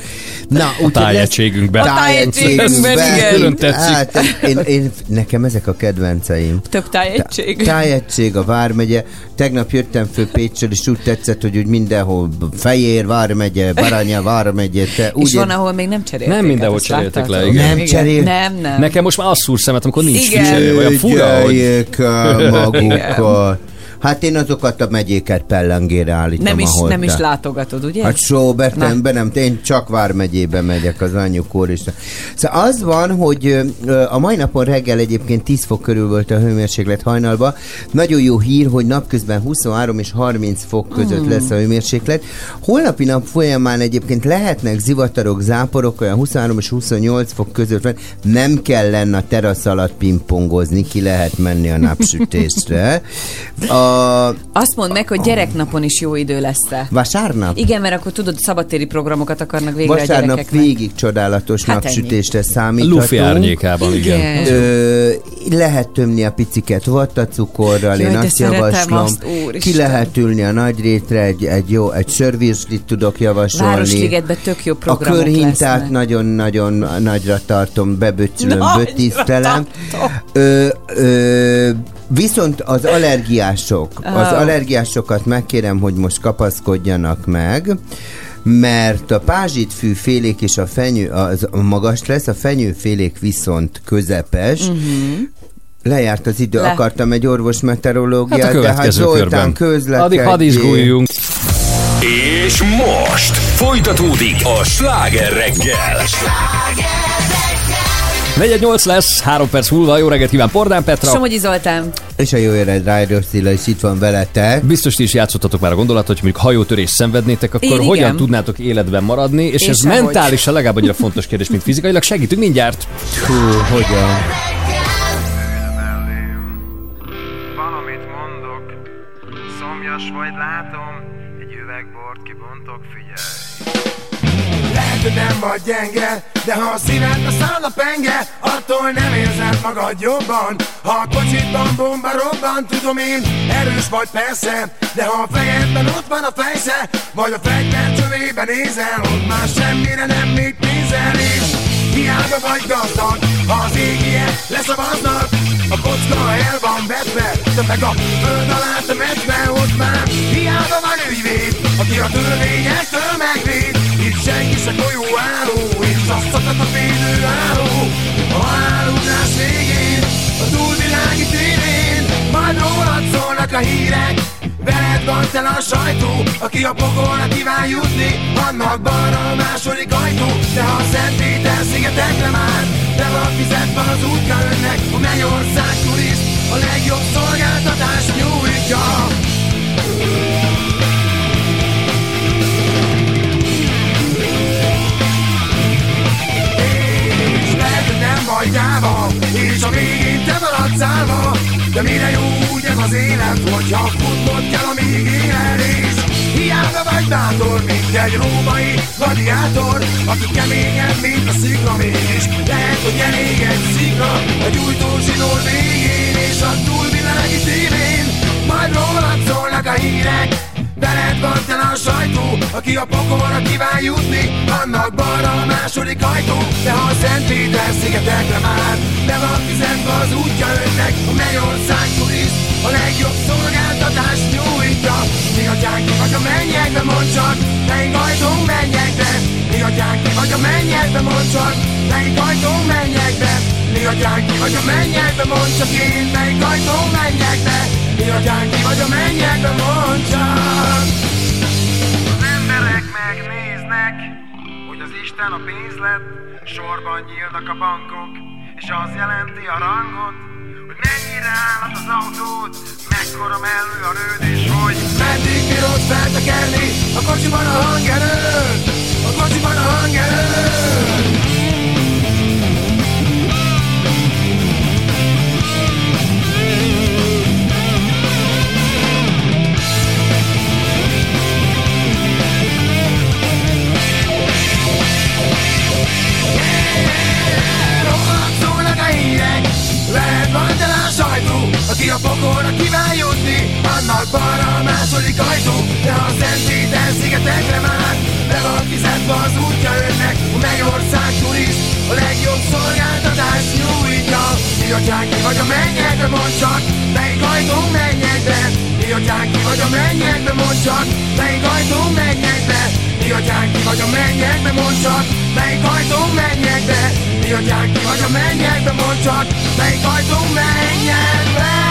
S5: Na,
S12: A tájegységünkben.
S3: A tájegységünkben, igen.
S5: Hát, én, én, nekem ezek a kedvenceim.
S3: Tök tájegység.
S5: Tájegység a Vármegye. Tegnap jöttem föl Pécsről, és úgy tetszett, hogy úgy mindenhol Fejér Vármegye, Baranya Vármegye. Te, úgy
S3: És van, ahol még nem cserélték.
S2: Nem mindenhol
S3: hát,
S2: cseréltek le, igen.
S5: Nem cserél-
S3: Nem, nem.
S2: Nekem most már azt szúr szemet, amikor nincs
S3: Igen.
S2: kicserélve. Olyan fura, hogy...
S5: Magukat. Hát én azokat a megyéket pellengére állítom,
S3: nem, is,
S5: ahol
S3: nem is látogatod, ugye?
S5: Hát Sobertenben nem, én csak Vármegyébe megyek az anyukor is. Szóval az van, hogy a mai napon reggel egyébként 10 fok körül volt a hőmérséklet hajnalba. Nagyon jó hír, hogy napközben 23 és 30 fok között
S3: Mm.
S5: lesz a hőmérséklet. Holnapi nap folyamán egyébként lehetnek zivatarok, záporok, olyan 23 és 28 fok között van. Nem kell lenne a terasz alatt pingpongozni, ki lehet menni a napsütésre. A
S3: Azt mondd meg, hogy gyereknapon is jó idő lesz-e.
S5: vasárnap?
S3: Igen, mert akkor tudod, szabadtéri programokat akarnak végre a
S5: Vasárnap
S3: gyerekeknek.
S5: végig csodálatos
S3: Hát
S5: napsütésre számíthatunk.
S2: Luffy árnyékában, igen.
S3: Igen.
S5: Ö, lehet tömni a piciket vattacukorral,
S3: Jaj,
S5: én azt javaslom.
S3: azt.
S5: Ki lehet ülni a nagy rétre, egy, egy jó, egy sörvízslit tudok javasolni.
S3: Városligetben tök jó
S5: A
S3: programok
S5: körhintát
S3: lesznek.
S5: nagyon-nagyon nagyra tartom, beböcsülöm, bötisztelem. Ö, ö, viszont az allergiások, az
S3: Ó.
S5: allergiásokat megkérem, hogy most kapaszkodjanak meg, mert a pázsitfű félék és a fenyő az magas lesz, a fenyőfélék viszont közepes.
S3: Mhm.
S5: Lejárt az idő,
S3: Le.
S5: akartam egy orvos meteorológiát,
S2: Hát a
S5: de hát
S2: következő
S5: Zoltán
S2: körben.
S5: közlekedjél.
S2: Addig hadd izguljunk.
S8: És most folytatódik a sláger reggel.
S2: 418 lesz, 3 perc múlva. Jó reggelt kíván Pordán Petra.
S3: Somogyi Zoltán.
S5: És a jó éred Rájros Szila is itt van veletek.
S2: Biztos ti is játszottatok már a gondolat, hogy mondjuk hajótörést szenvednétek, akkor
S3: Én igen.
S2: hogyan tudnátok életben maradni, és
S3: Én
S2: ez mentálisan legalább annyira fontos kérdés, mint fizikailag. Segítünk mindjárt.
S5: Hú, hogyan?
S15: Valamit mondok, szomjas vagy látom,
S14: hogy nem vagy gyenge, de ha a szívedbe száll a penge, attól nem érzed magad jobban. Ha a kocsitban bomba robban, tudom én, erős vagy persze, de ha a fejedben ott van a fejsze, vagy a fegyver csövében nézel, ott már semmire nem még pénzel is. Hiába vagy gazdag, ha az égiek leszavaznak, a kocka el van vetve, de meg a föld alá temetve, ott már hiába van ügyvéd, aki a törvényektől megvéd. Itt senki se golyó álló, és azt szakad a védő álló. A haláludás végén, a túlvilági tévén, majd rólad szólnak a hírek, Veled van tele a sajtó, aki a pokolra kíván jutni, annak balra a második ajtó, de ha a Szent Péter szigetekre már, de van az útka önnek, a Mennyország turiszt, a legjobb szolgáltatást nyújtja. Gyáva, és a végén te maradsz állva, de mire jó úgy ez az élet, hogyha futnod kell, amíg éled és Hiába vagy bátor, mint egy római gladiátor Aki keményebb, mint a szikla mégis. Lehet, hogy elég egy szikla A gyújtó zsinór végén És a túlvilági tévén. Majd rólad szólnak a hírek Veled van tele a sajtó, aki a pokolra kíván jutni, annak balra a második ajtó. De ha a Szent Péter szigetekre már, le van fizetve az útja önnek, a Mennyország turiszt, a legjobb szolgáltatást nyújtja. Mi atyánk ki vagy a mennyekbe, mond csak, melyik ajtón mennyekbe. Mi atyánk ki vagy a mennyekbe, mond csak, melyik ajtón mennyekbe. Mi atyánk ki vagy a mennyekbe, mond csak én, melyik ajtón mennyekbe. Mi atyánk ki vagy a mennyekbe, mond csak.
S15: Az emberek megnéznek, hogy az Isten a pénz lett, sorban nyílnak a bankok, és az jelenti a rangot, hogy mennyire állat az autód, mekkora mellő a rőd, és hogy
S14: Meddig bírod feltekerni a kocsiban a hangerőt? A kocsiban a hangerőt? A pokolra kíván jutni, annak balra a második ajtó, de a Szent Péter szigetekre már, le van fizetve az útja önnek, a Mennyország turiszt, a legjobb szolgáltatás nyújtja. Mi atyánk ki vagy a mennyekbe, mondd csak, melyik ajtón mennyekbe, mi atyánk ki vagy a mennyekbe, mondd csak, melyik ajtón mennyekbe, mi atyánk ki vagy a mennyekbe, mondd csak, melyik ajtón mennyekbe, mi atyánk ki vagy a mennyekbe, mondd csak, melyik ajtón mennyekbe.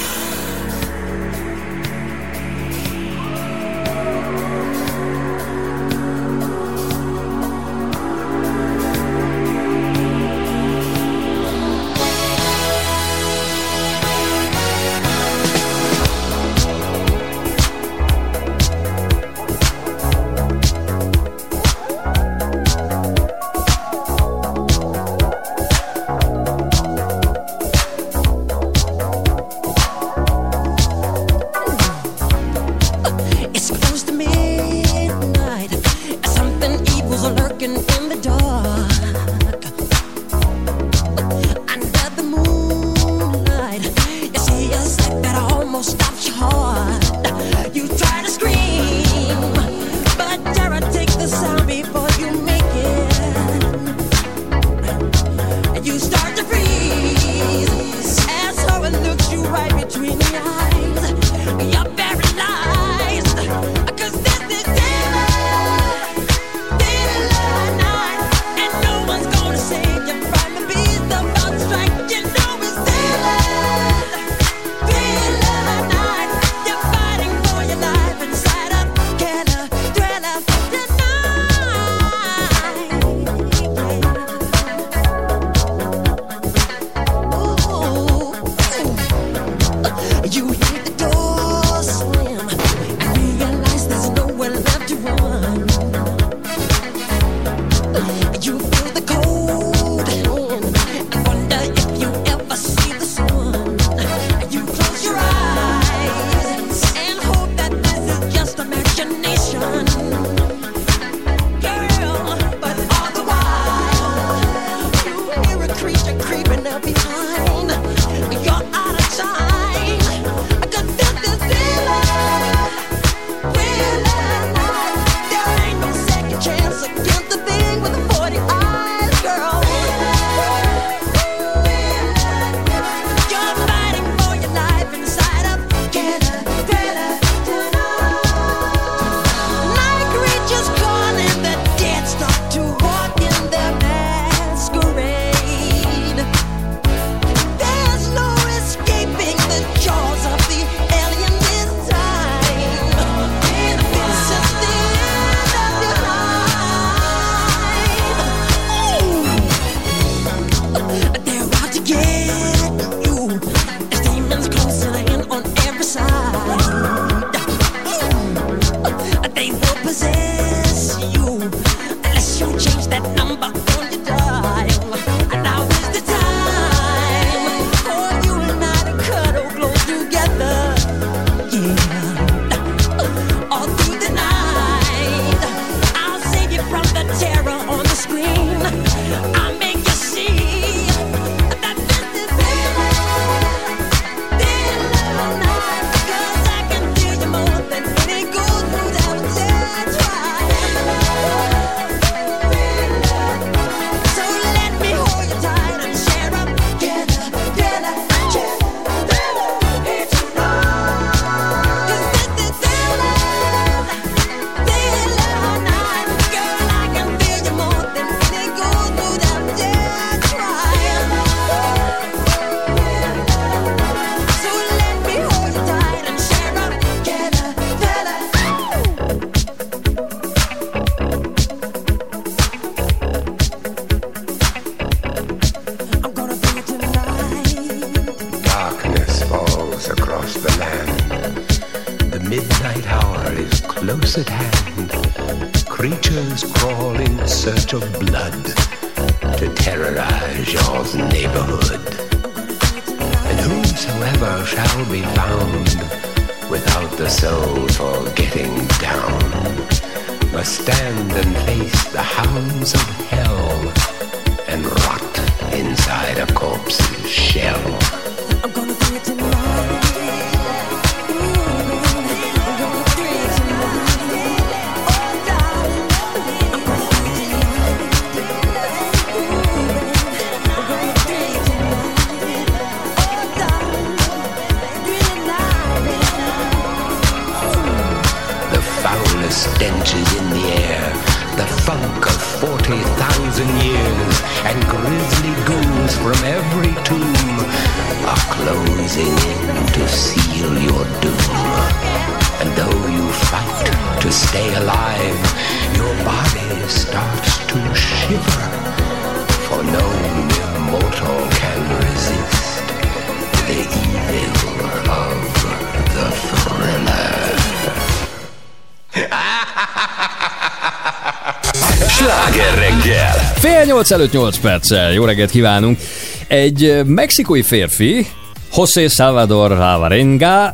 S2: 8 előtt 8 perccel. Jó reggelt kívánunk! Egy mexikói férfi, José Salvador Ravarenga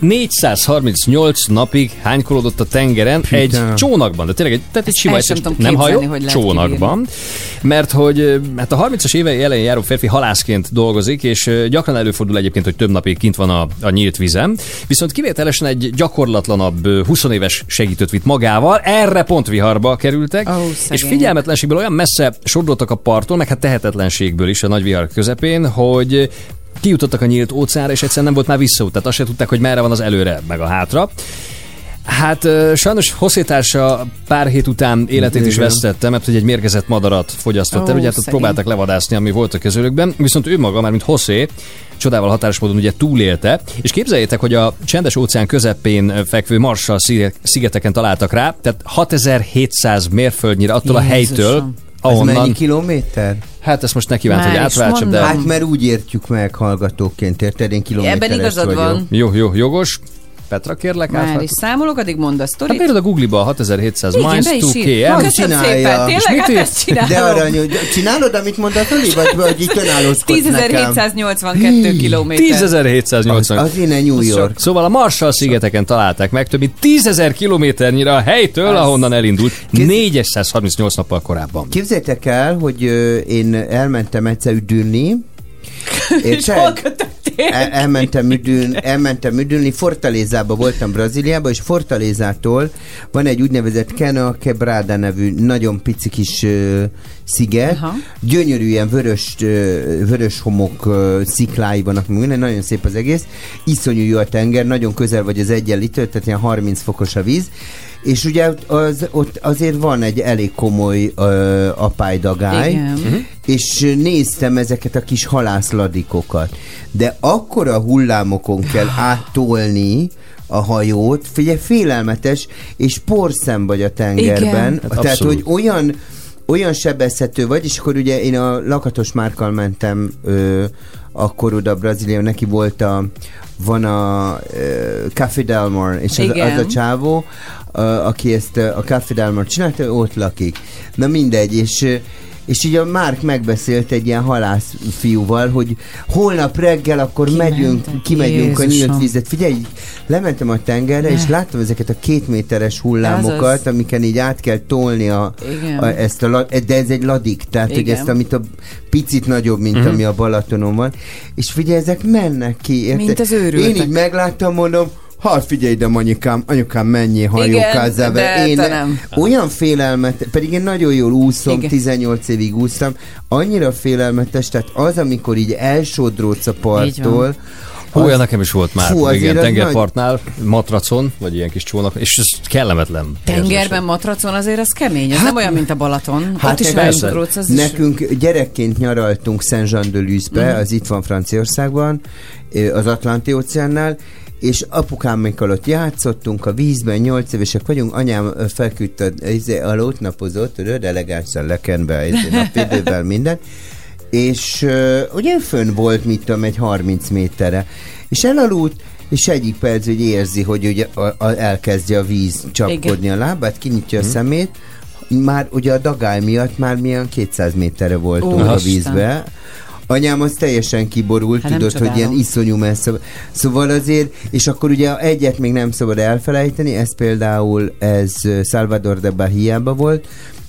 S2: 438 napig hánykolódott a tengeren
S5: Pita.
S2: egy csónakban, de tényleg egy, tehát egy sima, nem hajó,
S3: hogy
S2: csónakban. Kibírni mert hogy hát a 30-as évei elején járó férfi halászként dolgozik, és gyakran előfordul egyébként, hogy több napig kint van a, a nyílt vízen, viszont kivételesen egy gyakorlatlanabb ö, 20 éves segítőt vitt magával, erre pont viharba kerültek,
S3: Ó,
S2: és figyelmetlenségből olyan messze sodrottak a parton, meg hát tehetetlenségből is a nagy vihar közepén, hogy kijutottak a nyílt óceánra, és egyszerűen nem volt már visszaút, tehát azt se tudták, hogy merre van az előre, meg a hátra. Hát sajnos hosszítársa pár hét után életét is vesztette, mert hogy egy mérgezett madarat fogyasztott el,
S3: Ó,
S2: ugye hát ott próbáltak levadászni, ami volt a közölükben, viszont ő maga, már mint Hosszé, csodával határos módon ugye túlélte, és képzeljétek, hogy a csendes óceán közepén fekvő Marshall sziget- szigeteken találtak rá, tehát 6700 mérföldnyire attól a
S3: Jézusom.
S2: helytől,
S5: Ez mennyi
S2: ahonnan...
S5: kilométer?
S2: Hát ezt most ne kívánt, hogy átváltsam, de...
S5: Hát mert úgy értjük meg hallgatóként, érted? Én kilométeres
S3: Ebben igazad
S5: vagyok.
S3: van.
S2: Jó, jó, jogos. Petra, kérlek,
S3: Már
S2: átváltok.
S3: is számolok, addig mondd a
S2: Hát
S3: sztorit.
S2: beírod a Google-ba a 6700
S3: Igen, is
S2: 2
S3: ír.
S2: km.
S3: Köszönöm
S5: csinálja.
S3: szépen, tényleg,
S2: mit
S3: hát ezt csinálom.
S5: De aranyú, csinálod, amit mondasz, Oli? Vagy, vagy így önállózkodsz nekem?
S3: 10.782 kilométer.
S2: 10.780.
S5: Az innen New York.
S2: Szóval a Marshall szigeteken találták meg több mint 10.000 kilométernyire a helytől, ahonnan elindult 438 nappal korábban.
S5: Képzeljétek el, hogy ö, én elmentem egyszer üdülni, Érted? El, elmentem, üdülni, elmentem üdülni, Fortalézába voltam Brazíliában, és Fortalézától van egy úgynevezett Cana Quebrada nevű nagyon pici kis ö, sziget,
S3: Aha.
S5: gyönyörű ilyen vörös, ö, vörös homok ö, sziklái vannak, minden, nagyon szép az egész, iszonyú jó a tenger, nagyon közel vagy az egyenlítő, tehát ilyen 30 fokos a víz, és ugye ott az, ott azért van egy elég komoly ö, apálydagály,
S3: Igen.
S2: Mhm.
S5: és néztem ezeket a kis halászladikokat. De akkora hullámokon kell áttolni a hajót, figyelj, félelmetes, és porszem vagy a tengerben.
S3: Igen.
S5: Tehát,
S2: Abszolút.
S5: hogy olyan olyan sebezhető vagy, és akkor ugye én a lakatos márkal mentem ö, akkor oda Brazília, neki volt a van a ö, Café Del Mar, és az,
S3: Igen.
S5: az a csávó, aki ezt a Café Del Mar csinálta, ő ott lakik. Na mindegy, és és így a Márk megbeszélt egy ilyen halász fiúval, hogy holnap reggel akkor
S3: Kimentek,
S5: megyünk, kimegyünk a
S3: Jézusom.
S5: nyílt vizet. Figyelj, lementem a tengerre, és láttam ezeket a két méteres hullámokat,
S3: Azaz.
S5: amiken így át kell tolni a,
S3: Igen.
S5: a, ezt a, la- de ez egy ladik, tehát hogy
S3: Igen.
S5: ezt, amit a picit nagyobb, mint
S2: Mhm.
S5: ami a Balatonon van, és figyelj, ezek mennek ki, érted?
S3: Mint az őrültek.
S5: Én így megláttam, mondom, Hát figyelj ide, anyukám, anyukám, mennyi hajókázzál
S3: de
S5: vele. Én
S3: te nem.
S5: olyan félelmet, pedig én nagyon jól úszom,
S3: Igen.
S5: 18 évig úsztam, annyira félelmetes, tehát az, amikor így elsodródsz a parttól,
S2: Hú, olyan nekem is volt már.
S5: Azért
S2: igen,
S5: az
S2: tengerpartnál, matracon, vagy ilyen kis csónak, és ez kellemetlen.
S3: Tengerben matracon azért az kemény, ez
S5: Hát-
S3: nem olyan, mint a Balaton.
S5: Hát
S3: Ott is
S5: nekünk-
S3: elsodródsz, az is...
S5: Nekünk gyerekként nyaraltunk Saint-Jean-de-Luzbe,
S3: Mhm.
S5: az itt van Franciaországban, az Atlanti óceánnal, és apukámékkal ott játszottunk a vízben, nyolc évesek vagyunk, anyám feküdt, a- izé, alót napozott, tudod, elegánsan lekenve, izé, napvédővel, minden, és uh, ugye fönn volt, mit tudom, egy 30 méterre, és elaludt, és egyik perc, hogy érzi, hogy ugye a, a, elkezdje a víz csapkodni a lábát, kinyitja a szemét, már ugye a dagály miatt már milyen 200 méterre voltunk
S3: Ó,
S5: a
S3: Isten.
S5: Anyám az teljesen kiborult,
S3: Hát
S5: tudod, hogy ilyen iszonyú messze. Szóval azért, és akkor ugye egyet még nem szabad elfelejteni, ez például ez Salvador de Bahiába volt,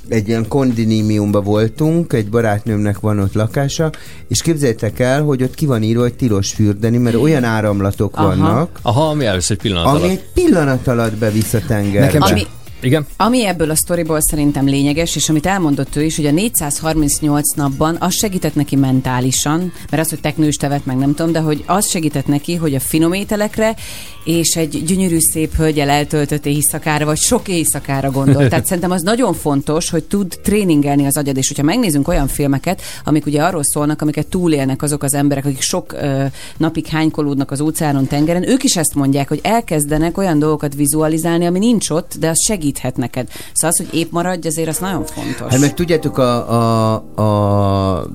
S5: egy ilyen kondinímiumban voltunk, egy barátnőmnek van ott lakása, és képzeljétek el, hogy ott ki van írva, hogy tilos fürdeni, mert olyan áramlatok
S3: Aha.
S5: vannak,
S2: Aha, ami elvisz egy pillanat
S5: ami
S2: alatt.
S5: egy pillanat alatt bevisz a tengerbe.
S2: Nekem
S3: Ami,
S2: Igen?
S3: Ami ebből a sztoriból szerintem lényeges, és amit elmondott ő is, hogy a 438 napban az segített neki mentálisan, mert az, hogy teknős tevet, meg nem tudom, de hogy az segített neki, hogy a finom ételekre és egy gyönyörű szép hölgyel eltöltött éjszakára, vagy sok éjszakára gondol. Tehát szerintem az nagyon fontos, hogy tud tréningelni az agyad, és hogyha megnézünk olyan filmeket, amik ugye arról szólnak, amiket túlélnek azok az emberek, akik sok ö, napig hánykolódnak az óceánon, tengeren, ők is ezt mondják, hogy elkezdenek olyan dolgokat vizualizálni, ami nincs ott, de az segíthet neked. Szóval az, hogy épp maradj, azért az nagyon fontos.
S5: Hát meg tudjátok, a, a, a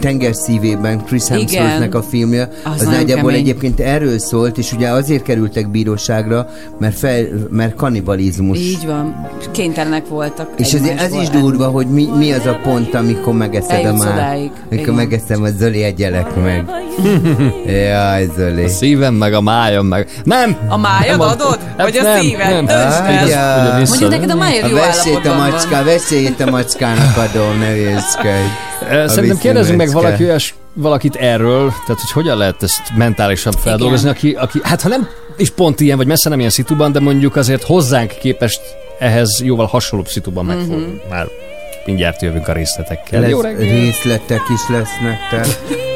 S16: Tenger szívében Chris. Hemsworthnek a filmje,
S3: Az
S16: az, nagyjából
S3: kemény.
S16: egyébként erről szólt, és ugye azért kerültek bíróságra, mert, fel, mert kannibalizmus.
S3: Így van. Kénytelenek voltak.
S16: És ez, ez is durva, hogy mi, mi az a pont, amikor megeszed a már. Amikor
S3: Igen.
S16: megeszem a Zoli egyelek meg. Jaj, Zoli.
S2: A szívem meg a májam meg. Nem!
S3: A májad
S2: Nem a-
S3: adod?
S2: Hát
S3: Vagy a
S2: nem,
S3: szíved?
S2: nem. Á,
S3: el.
S2: ugye- ugye vissza-
S3: Mondjuk neked a májad
S16: A
S3: jó
S16: a
S3: állapotban van.
S16: macska, veszélyt a macskának adom, ne.
S2: Szerintem
S16: viszi
S2: kérdezünk meg valaki olyas, valakit erről, tehát hogy hogyan lehet ezt mentálisan feldolgozni, aki, aki, hát ha nem is pont ilyen, vagy messze nem ilyen szituban, de mondjuk azért hozzánk képest ehhez jóval hasonlóbb szituban
S3: Mhm.
S2: megfog. Már mindjárt jövünk a részletekkel. Jó
S16: Lesz,
S2: reggelt!
S16: részletek is lesznek, te.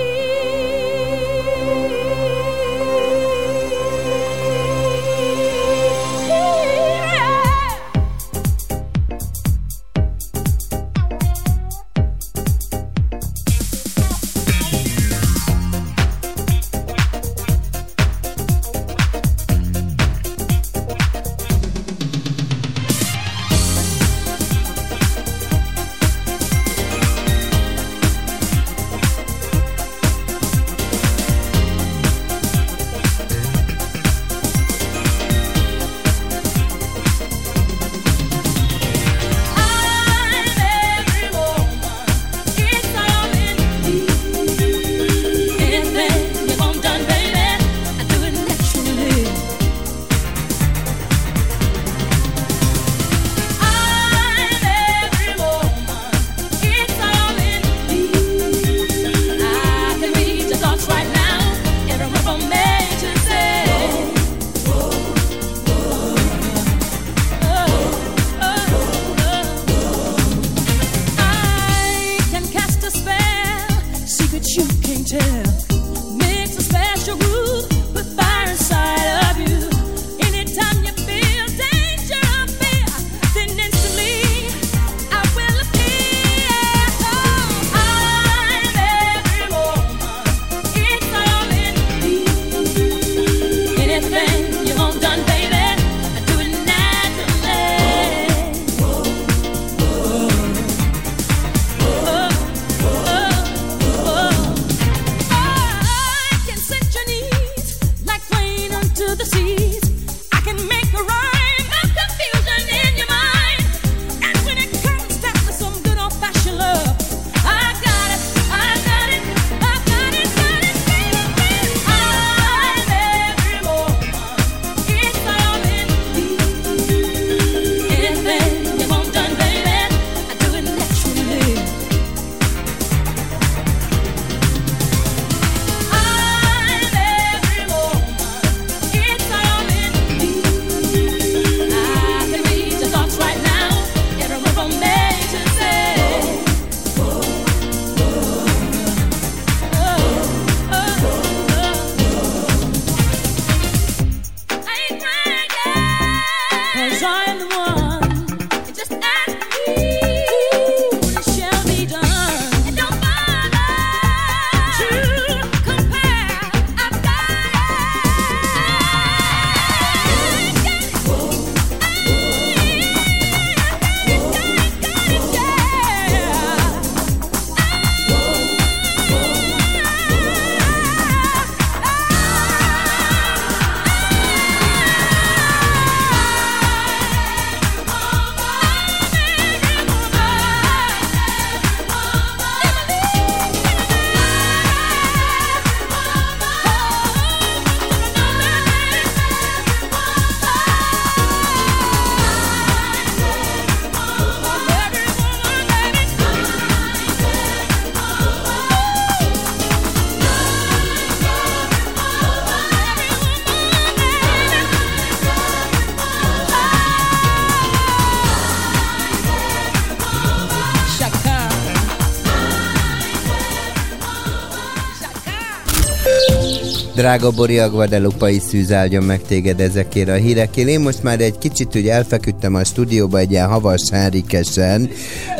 S16: Drága Bori, a Guadalupai szűz áldjon meg téged ezekért a hírekért. Én most már egy kicsit úgy elfeküdtem a stúdióba egy ilyen havas hárikesen.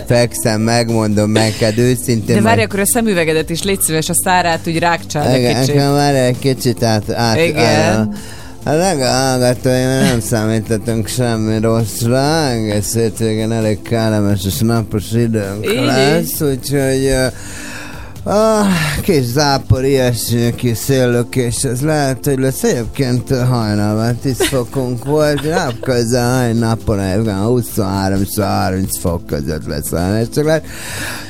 S16: Fekszem, megmondom neked őszintén.
S3: De várj,
S16: majd-
S3: akkor a szemüvegedet is légy szíves, a szárát úgy rákcsál egy kicsit.
S16: már egy kicsit át... át
S3: Igen.
S16: A leghallgatóim nem számítottunk semmi rosszra, egész hétvégén elég kellemes és napos időnk
S3: Így.
S16: lesz, úgyhogy ö,
S5: Ah, kis zápor, ilyesmi, kis széllökés, ez lehet, hogy lesz egyébként hajnalban 10 fokunk volt, napközben hajnapon egyébként 23-30 fok között lesz a hőmérséklet.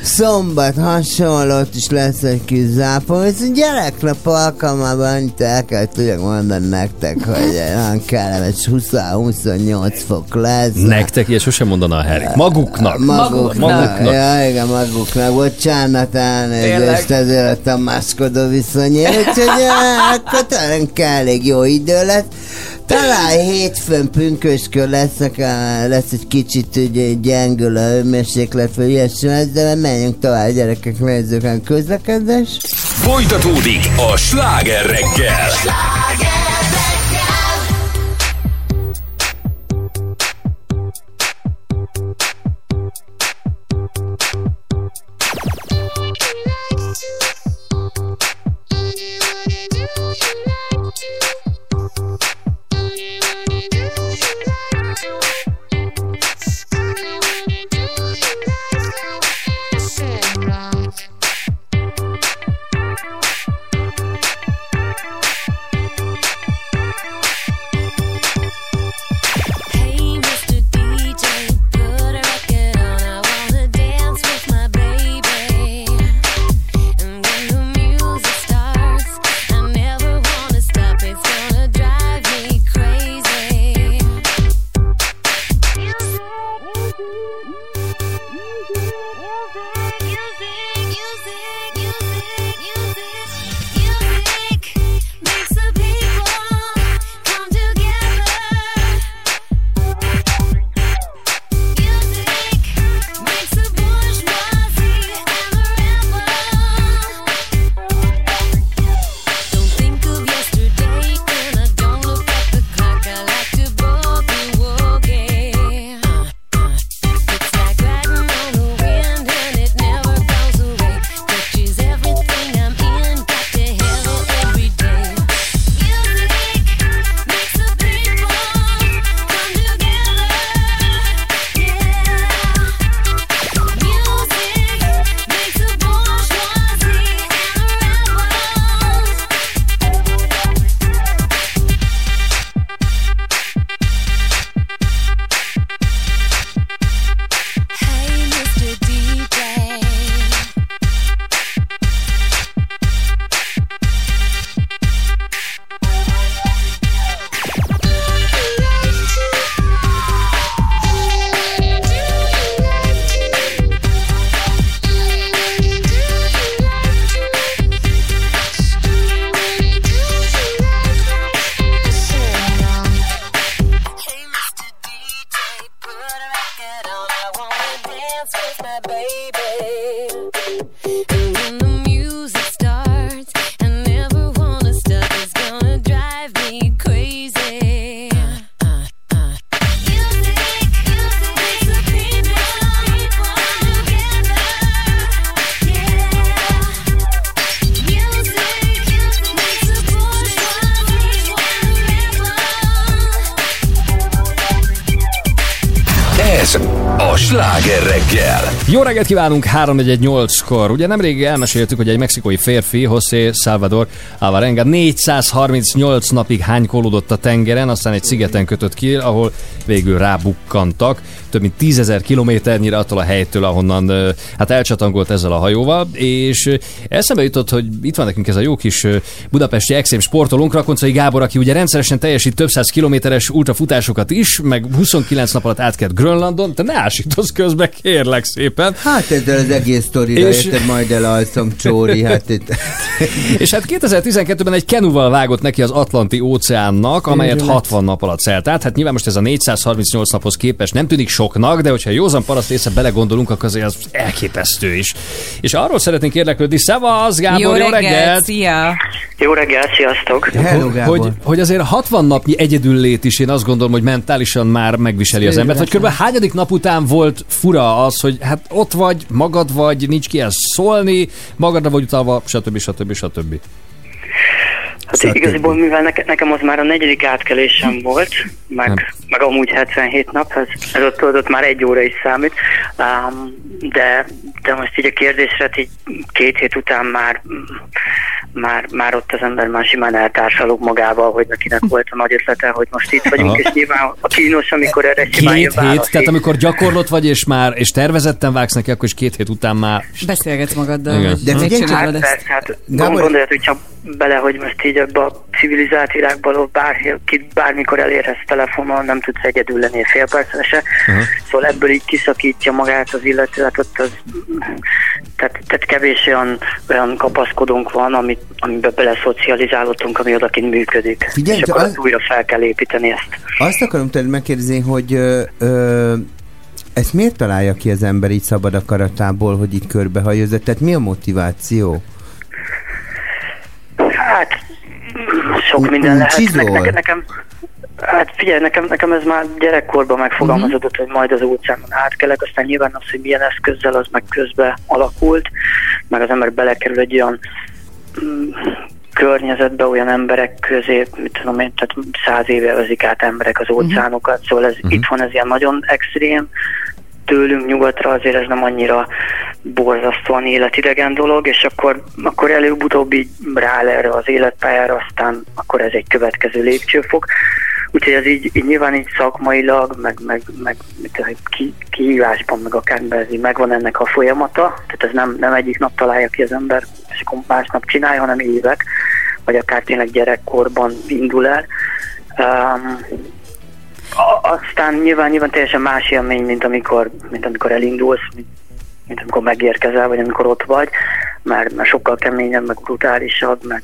S5: Szombat hasonló, ott is lesz egy kis zápor, viszont gyereknap alkalmában annyit el kell tudjak mondani nektek, hogy olyan kellemes 20-28 fok lesz.
S2: Nektek ilyet sosem mondaná a Harry. Maguknak.
S5: Maguknak.
S2: Maguknak.
S5: Ja, igen, maguknak. Bocsánat, elnézést
S2: Tényleg?
S5: ezért a maszkodó viszonyért. Úgyhogy eh, akkor talán elég jó idő lesz. Talán hétfőn pünköskör lesz, akár lesz egy kicsit ugye, gyengül a hőmérséklet, vagy ilyesmi, lesz, de menjünk tovább, gyerekek, nézzük a közlekedés.
S8: Folytatódik a sláger reggel.
S1: Hey,
S2: reggelt kívánunk 3-1-8-kor. Ugye nemrég elmeséltük, hogy egy mexikói férfi, José Salvador Alvarenga 438 napig hánykolódott a tengeren, aztán egy szigeten kötött ki, ahol végül rábukkantak. Több mint 10 ezer kilométernyire attól a helytől, ahonnan hát elcsatangolt ezzel a hajóval, és eszembe jutott, hogy itt van nekünk ez a jó kis budapesti extrém sportolónk, Rakoncai Gábor, aki ugye rendszeresen teljesít több száz kilométeres ultrafutásokat is, meg 29 nap alatt átkelt Grönlandon, te ne ásítoz közbe, kérlek szépen.
S5: Hát ezzel az egész sztorira
S2: És-
S5: érted, majd elalszom Csóri, hát itt...
S2: És hát 2012-ben egy kenuval vágott neki az Atlanti óceánnak, amelyet
S5: Örület.
S2: 60 nap alatt szelt át. Hát nyilván most ez a 438 naphoz képest nem tűnik soknak, de hogyha józan paraszt észre belegondolunk, akkor azért az elképesztő is. És arról szeretnénk érdeklődni, szevasz Gábor, jó,
S3: jó reggelt,
S2: reggelt!
S3: szia!
S17: Jó reggelt, sziasztok!
S2: Hogy, hogy, hogy azért 60 napnyi egyedüllét is én azt gondolom, hogy mentálisan már megviseli az embert. Vagy
S5: lesz.
S2: kb. hányadik nap után volt fura az, hogy hát ott vagy, magad vagy, nincs kihez szólni, magadra vagy utalva, stb. stb. stb.
S17: Hát igaziból, mivel neke, nekem az már a negyedik átkelésem volt, meg, meg amúgy 77 nap, ez, ez ott, ott már egy óra is számít, um, de, de most így a kérdésre, hát így két hét után már, már, már ott az ember már simán eltársalog magával, hogy nekinek volt a nagy ötlete, hogy most itt vagyunk,
S2: Aha.
S17: és nyilván a kínos, amikor erre simán jön
S2: Két hét, tehát amikor gyakorlott vagy, és már, és tervezetten vágsz neki, akkor is két hét után már...
S3: Beszélgetsz magaddal,
S2: Igen. De figyelj
S17: Hát
S3: ezt.
S17: persze, hát
S2: Gábor-
S17: gondoljatok csak bele, hogy most így ebbe a civilizált világban bárki bármikor elérhetsz telefonon, nem tudsz egyedül lenni fél percre se.
S2: Aha.
S17: Szóval ebből így kiszakítja magát az illető, hát ott az, tehát, tehát kevés olyan, olyan kapaszkodónk van, amit, amiben beleszocializálódtunk, ami odakint működik.
S5: Figyelj,
S17: és akkor
S5: az-
S17: újra fel kell építeni ezt.
S5: Azt akarom tőled megkérdezni, hogy ö, ö, ezt miért találja ki az ember így szabad akaratából, hogy így körbehajózott? Tehát mi a motiváció?
S17: Hát, sok minden lehet.
S5: csizol.
S17: Ne, nekem, hát figyelj, nekem, nekem ez már gyerekkorban megfogalmazódott, hogy majd az óceánon átkelek, aztán nyilván az, hogy milyen eszközzel, az meg közbe alakult, meg az ember belekerül egy olyan mm, környezetbe, olyan emberek közé, mit tudom én, tehát száz éve vezik át emberek az óceánokat, szóval ez itthon ez ilyen nagyon extrém, tőlünk nyugatra azért ez nem annyira borzasztóan életidegen dolog, és akkor, akkor előbb-utóbb így rááll erre az életpályára, aztán akkor ez egy következő lépcsőfok. Úgyhogy ez így, így nyilván így szakmailag, meg, meg, meg ki, kihívásban, meg akármiben ez megvan ennek a folyamata, tehát ez nem, nem egyik nap találja ki az ember, és akkor másnap csinálja, hanem évek, vagy akár tényleg gyerekkorban indul el. Um, a- aztán nyilván, nyilván teljesen más élmény, mint amikor, mint amikor elindulsz, mint, mint amikor megérkezel, vagy amikor ott vagy, mert, mert sokkal keményebb, meg brutálisabb, meg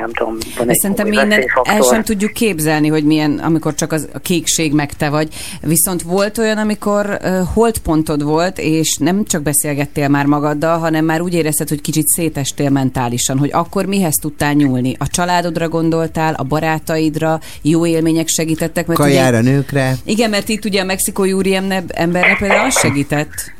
S17: nem tudom, van egy
S3: szerintem mi el sem tudjuk képzelni, hogy milyen, amikor csak az, a kékség meg te vagy. Viszont volt olyan, amikor uh, holdpontod volt, és nem csak beszélgettél már magaddal, hanem már úgy érezted, hogy kicsit szétestél mentálisan, hogy akkor mihez tudtál nyúlni? A családodra gondoltál, a barátaidra, jó élmények segítettek? Mert
S5: Kajára,
S3: ugye,
S5: nőkre?
S3: igen, mert itt ugye a mexikói úriember embernek például az segített.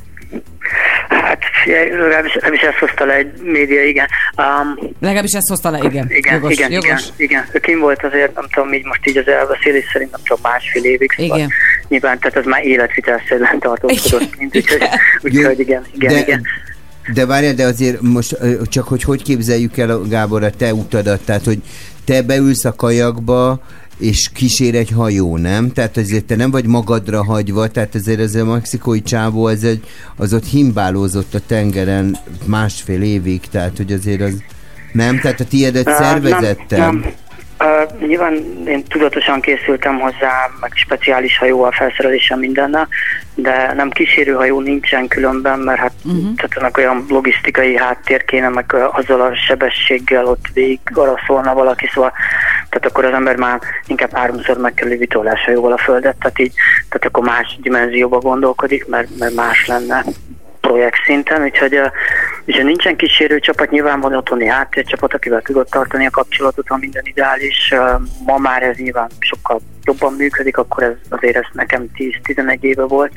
S17: Hát legalábbis, legalábbis ezt hozta le egy média, igen. Um,
S3: Legalábbis ezt hozta le, igen.
S17: igen,
S3: jogos,
S17: igen,
S3: jogos.
S17: igen, igen. Ő kim volt azért, nem tudom, így most így az elbeszélés szerint nem tudom, másfél évig. Szóval
S3: Igen.
S17: Nyilván, tehát ez már életvitelszerűen tartózkodott, mint úgyhogy, úgyhogy igen, igen,
S5: de,
S17: igen.
S5: De várjál, de azért most csak, hogy hogy képzeljük el, Gábor, a te utadat, tehát, hogy te beülsz a kajakba, és kísér egy hajó, nem? Tehát azért te nem vagy magadra hagyva, tehát ezért ez a mexikói csávó, ez egy, az ott himbálózott a tengeren másfél évig, tehát hogy azért az nem, tehát a tiédet
S17: Á,
S5: szervezettel.
S17: Nem, nem. Uh, nyilván én tudatosan készültem hozzá, meg speciális hajóval, felszereléssel mindennel, de nem kísérőhajó nincsen különben, mert hát uh-huh. tehát olyan logisztikai háttér kéne, meg ö, azzal a sebességgel ott végig araszolna valaki, szóval tehát akkor az ember már inkább háromszor megkerüli vitorláshajóval a földet, tehát így, tehát akkor más dimenzióba gondolkodik, mert, mert más lenne projekt szinten, úgyhogy, úgyhogy nincsen kísérő csapat, nyilván van otthoni háttércsapat, akivel tudod tartani a kapcsolatot, ha minden ideális. Ma már ez nyilván sokkal jobban működik, akkor ez azért ez nekem 10-11 éve volt,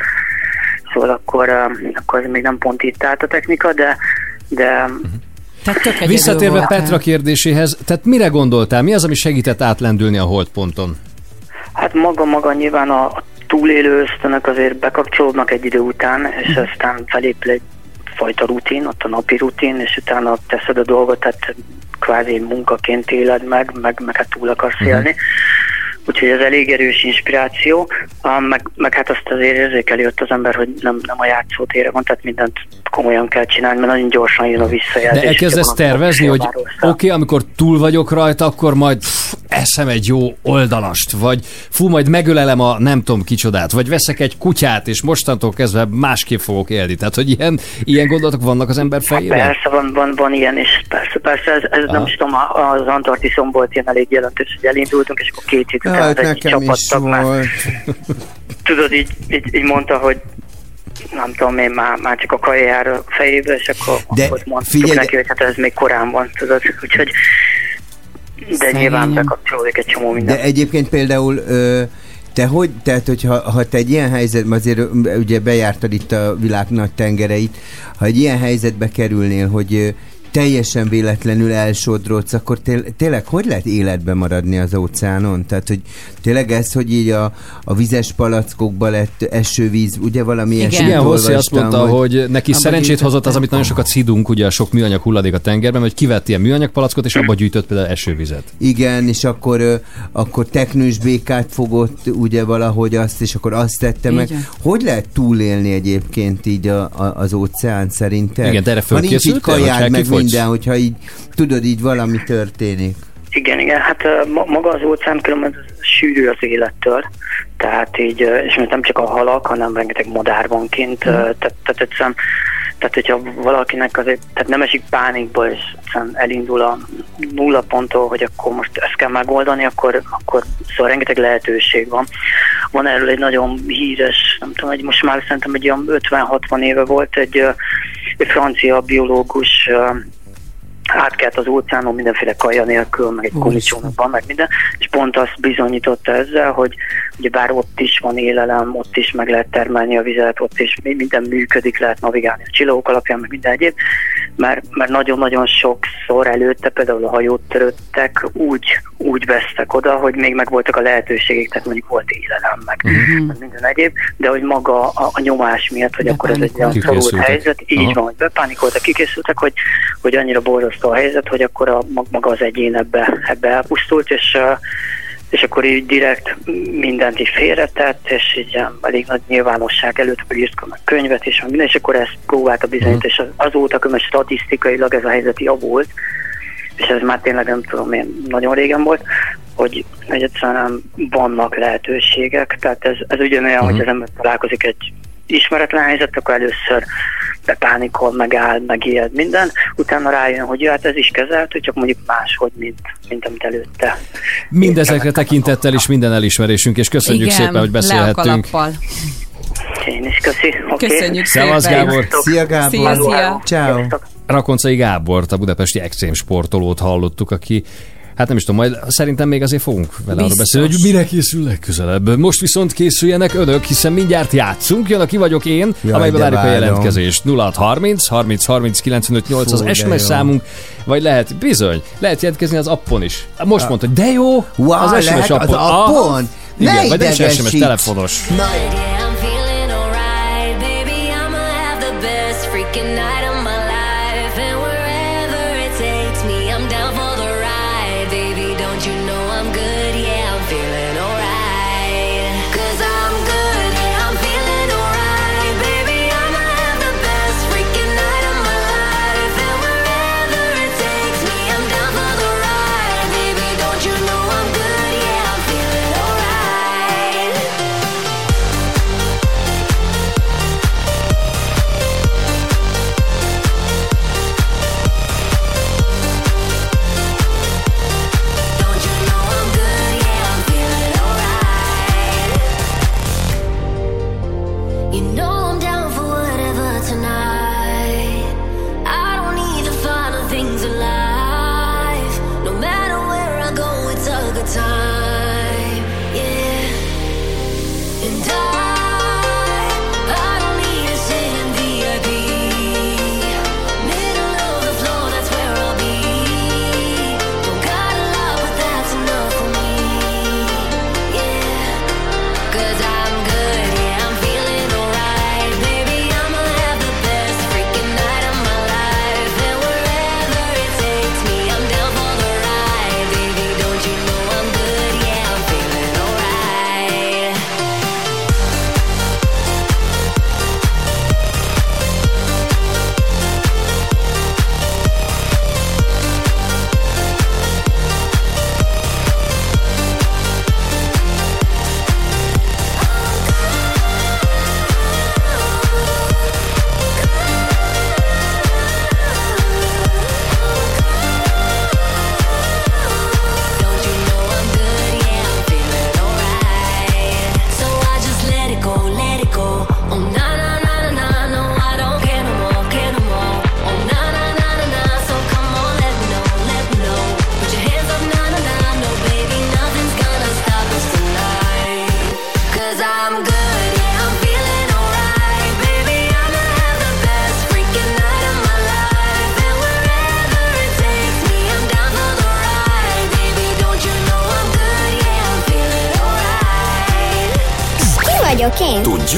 S17: szóval akkor, akkor ez még nem pont itt állt a technika, de, de
S3: Tehát
S2: Visszatérve
S3: voltál.
S2: Petra kérdéséhez, tehát mire gondoltál? Mi az, ami segített átlendülni a holdponton?
S17: Hát maga-maga nyilván a a túlélő ösztönök azért bekapcsolódnak egy idő után, és aztán felépül egy fajta rutin, ott a napi rutin, és utána teszed a dolgot, tehát kvázi munkaként éled meg, meg, meg hát túl akarsz élni. Úgyhogy ez elég erős inspiráció, meg, meg hát azt azért érzékeli ott az ember, hogy nem, nem a játszótére van, tehát mindent komolyan kell csinálni, mert nagyon gyorsan jön a visszajelzés.
S2: De elkezdesz tervezni, hogy oké, okay, amikor túl vagyok rajta, akkor majd pff, eszem egy jó oldalast, vagy fú, majd megölelem a nem tudom kicsodát, vagy veszek egy kutyát, és mostantól kezdve másképp fogok élni. Tehát, hogy ilyen, ilyen gondolatok vannak az ember fejében?
S17: Persze, van, van, van ilyen is, persze, persze, ez, ez nem is tudom, a- az Antarktiszon volt ilyen elég jelentős, hogy elindultunk, és akkor két hét után
S5: Hát
S17: egy csapattag már, tudod, így, így, így mondta, hogy nem tudom én, már, már csak a kajájár a fejébe, és akkor,
S5: De
S17: akkor mondtuk
S5: figyelj,
S17: neki, hogy hát ez még korán van, tudod, úgyhogy de
S5: Szegényem.
S17: nyilván bekapcsolódik egy csomó minden.
S5: De egyébként például ö, te hogy, tehát hogyha ha te egy ilyen helyzetben, azért ugye bejártad itt a világ nagy tengereit, ha egy ilyen helyzetbe kerülnél, hogy teljesen véletlenül elsodrodsz, akkor té- tényleg hogy lehet életben maradni az óceánon? Tehát, hogy tényleg ez, hogy így a, a vizes palackokba lett esővíz, ugye valami
S2: Igen, Igen Hosszi azt mondta, hogy, neki
S5: abba
S2: szerencsét hozott az, amit nagyon sokat szidunk, ugye a sok műanyag hulladék a tengerben, hogy kivett ilyen műanyag palackot, és abba gyűjtött például esővizet.
S5: Igen, és akkor, akkor teknős békát fogott, ugye valahogy azt, és akkor azt tette meg.
S3: Igen.
S5: Hogy lehet túlélni egyébként így a, a, az óceán szerinted?
S2: Igen, erre
S5: Ha nincs így
S2: fölkészültél, hogy
S5: kajád, meg? Minden, hogyha így, tudod, így valami történik.
S17: Igen, igen, hát maga az óceán különben sűrű az élettől, tehát így, és most nem csak a halak, hanem rengeteg madár van kint, ö, tehát, tehát egyszerűen, tehát hogyha valakinek azért, tehát nem esik pánikba, és egyszerűen elindul a nulla ponttól, hogy akkor most ezt kell megoldani, akkor, akkor szóval rengeteg lehetőség van. Van erről egy nagyon híres, nem tudom, egy most már szerintem egy olyan 50-60 éve volt egy, egy francia biológus, átkelt az óceánon mindenféle kaja nélkül, meg egy gumicsónakban, meg minden, és pont azt bizonyította ezzel, hogy ugye bár ott is van élelem, ott is meg lehet termelni a vizet, ott is mi- minden működik, lehet navigálni a csillagok alapján, meg minden egyéb, mert, mert nagyon-nagyon sokszor előtte például a hajót töröttek, úgy, úgy vesztek oda, hogy még meg voltak a lehetőségek, tehát mondjuk volt élelem, meg, meg minden egyéb, de hogy maga a, a nyomás miatt, hogy akkor ez egy olyan szorult helyzet, így
S2: Aha.
S17: van, hogy bepánikoltak, kikészültek, hogy, hogy annyira borzasztó a helyzet, hogy akkor a, mag- maga az egyén ebbe, ebbe elpusztult, és, uh, és akkor így direkt mindent így félretett, és így elég nagy nyilvánosság előtt akkor írt meg könyvet, és minden, és akkor ezt próbálta bizonyítani, és az- azóta különben statisztikailag ez a helyzet javult, és ez már tényleg nem tudom én, nagyon régen volt, hogy, egyszerűen vannak lehetőségek, tehát ez, ez ugyanolyan, hogy az ember találkozik egy ismeretlen helyzet, akkor először bepánikol, megáll, megijed minden, utána rájön, hogy ja, hát ez is kezelhető, csak mondjuk máshogy, mint, mint amit előtte.
S2: Mindezekre tekintettel is minden elismerésünk, és köszönjük
S3: Igen,
S2: szépen, hogy beszélhettünk.
S17: Én is köszi. Okay.
S3: Köszönjük
S2: Szevasz,
S3: szépen.
S2: Gábor.
S5: Szia Gábor!
S3: Szia, szia.
S5: Ciao.
S2: Rakoncai Gábort, a budapesti extrém sportolót hallottuk, aki Hát nem is tudom, majd szerintem még azért fogunk vele arra
S3: Biztos.
S2: beszélni, hogy mire készül legközelebb. Most viszont készüljenek önök, hiszen mindjárt játszunk. Jön a ki vagyok én,
S5: Jaj,
S2: amelybe
S5: de
S2: várjuk a
S5: várom.
S2: jelentkezést. 0630 30 30 95 8 az SMS számunk, vagy lehet, bizony, lehet jelentkezni az appon is. Most mondta, hogy de jó,
S5: Wow,
S2: az SMS
S5: lehet az
S2: appon.
S5: Appon? Ne
S2: Igen, vagy nem is SMS, telefonos.
S1: Feeling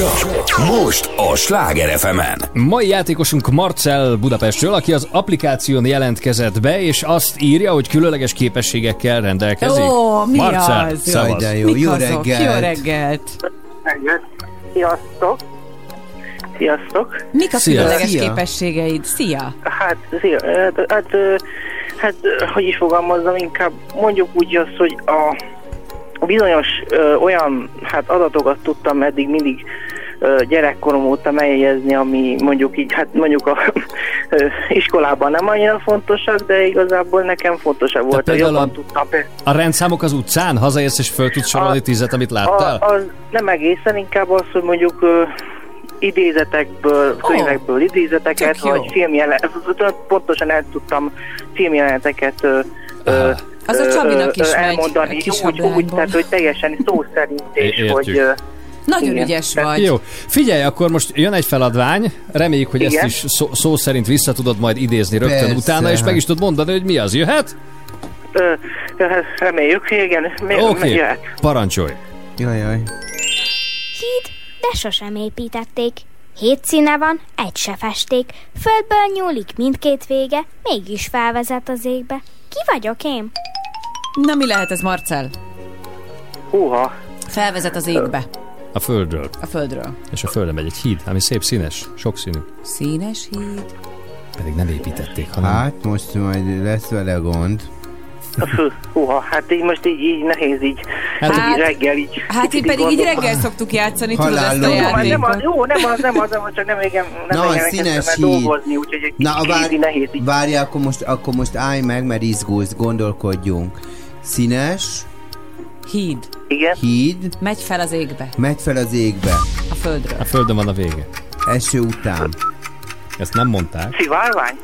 S8: Tudja? Most a Sláger fm
S2: Mai játékosunk Marcel Budapestről, aki az applikáción jelentkezett be, és azt írja, hogy különleges képességekkel rendelkezik.
S3: Ó, mi
S2: Marcel,
S3: az?
S2: Szavasz.
S5: de jó.
S3: Mik
S5: Jó
S3: azok?
S5: reggelt.
S3: Jó reggelt!
S18: Sziasztok! Sziasztok!
S3: Mik a
S2: Szia.
S3: különleges
S5: Szia.
S3: képességeid? Szia!
S18: Hát, szia, hát, hát, hát, hogy is fogalmazzam, inkább mondjuk úgy azt, hogy a bizonyos ö, olyan hát adatokat tudtam eddig mindig gyerekkorom óta megjegyezni, ami mondjuk így, hát mondjuk a iskolában nem annyira fontosak, de igazából nekem fontosabb volt, hogy jobban
S2: a-
S18: tudtam.
S2: A rendszámok az utcán? Hazaérsz és föl tudsz sorolni tízet, amit láttál?
S18: A, az nem egészen, inkább az, hogy mondjuk idézetekből, könyvekből idézeteket,
S3: tök jó.
S18: vagy filmjeleneteket, pontosan el tudtam filmjeleneteket ö,
S3: Az a Csabinak is megy,
S18: elmondani,
S3: a kis
S18: úgy, úgy, tehát, hogy teljesen szó szerint, és hogy
S3: Nagyon
S18: igen.
S3: ügyes vagy.
S2: Jó, figyelj, akkor most jön egy feladvány, reméljük, hogy
S18: Igen.
S2: ezt is szó, szó szerint vissza tudod majd idézni rögtön
S5: Persze,
S2: utána, és meg
S5: hát.
S2: is tudod mondani, hogy mi az. Jöhet?
S18: Ö, ö, reméljük, igen,
S2: Oké,
S18: okay.
S2: parancsolj.
S5: Jaj, jaj.
S19: Híd, de sosem építették. Hét színe van, egy se festék. Földből nyúlik mindkét vége, mégis felvezet az égbe. Ki vagyok én?
S3: Na mi lehet ez, Marcel?
S18: Húha.
S3: Felvezet az égbe,
S2: A földről.
S3: a földről.
S2: És a földre megy egy híd, ami szép színes, sokszínű.
S3: Színes híd.
S2: Pedig nem építették, hanem...
S5: Hát most majd lesz vele gond.
S18: Húha, hát így most így, így nehéz így,
S3: Hát-
S18: hát, így reggel így.
S3: Hát
S18: kicsit
S3: így pedig így reggel szoktuk játszani, tudod ezt a
S18: hát nem az,
S3: játékot.
S18: jó, nem az, nem az, nem az, csak nem igen, nem
S5: Na,
S18: igen,
S5: színes
S18: dolgozni, úgyhogy egy
S5: Na,
S18: így nehéz így.
S5: várj, akkor most, akkor most állj meg, mert izgulsz, gondolkodjunk. Színes,
S3: Híd.
S18: Igen.
S5: híd,
S3: Megy fel az égbe,
S5: megy fel az égbe,
S3: a földről.
S2: A földön van a vége.
S5: eső után.
S2: Ezt nem mondták.
S18: Szivárvány?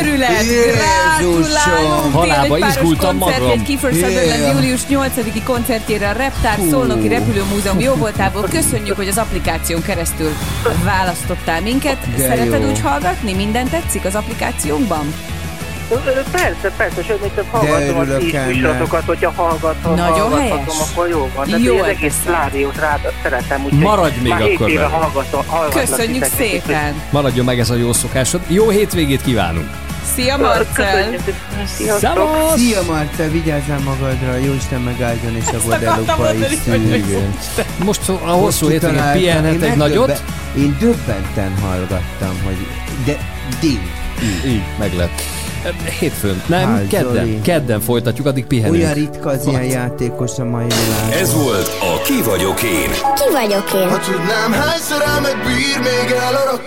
S3: Őrület!
S5: Jézusom!
S3: Gratulálunk!
S2: Halába izgultam
S3: koncert
S2: magam.
S3: egy Kiefer Sutherland július 8-i koncertjére a Reptár Szolnoki Repülőmúzeum jóvoltából. Köszönjük, hogy az applikáción keresztül választottál minket.
S5: De
S3: Szereted
S5: jó.
S3: úgy hallgatni? Minden tetszik az applikációnkban?
S18: Persze, persze, sőt, még több hallgatom a
S5: ennek.
S18: műsorokat, hogyha hallgatom,
S3: Nagyon
S18: hallgathatom,
S3: helyes.
S18: akkor jó van. Tehát
S3: Jó
S18: az egész rádiót rád szeretem, úgyhogy
S2: Maradj még
S18: már
S2: akkor
S18: éve hallgatom,
S3: Köszönjük
S18: titeket,
S3: szépen!
S2: Maradjon meg ez a jó szokásod. Jó hétvégét kívánunk!
S3: Szia Marcel!
S18: Sziasztok!
S5: Szia Marta, vigyázzál magadra, jó Isten megáldjon, és a Guadalupe.
S2: Most szó- a hosszú hétvégén pihenhet
S5: én
S2: egy nagyot.
S5: Én döbbenten hallgattam, hogy de ding.
S2: Így, meg lett. Hétfőn. Nem,
S5: Hát,
S2: kedden.
S5: Zoli.
S2: Kedden folytatjuk, addig pihenünk.
S5: Olyan ritka az ilyen játékos a mai világ.
S8: Ez volt a Ki vagyok én.
S19: Ki vagyok én?
S14: Ha tudnám, hányszor elmegbír még el a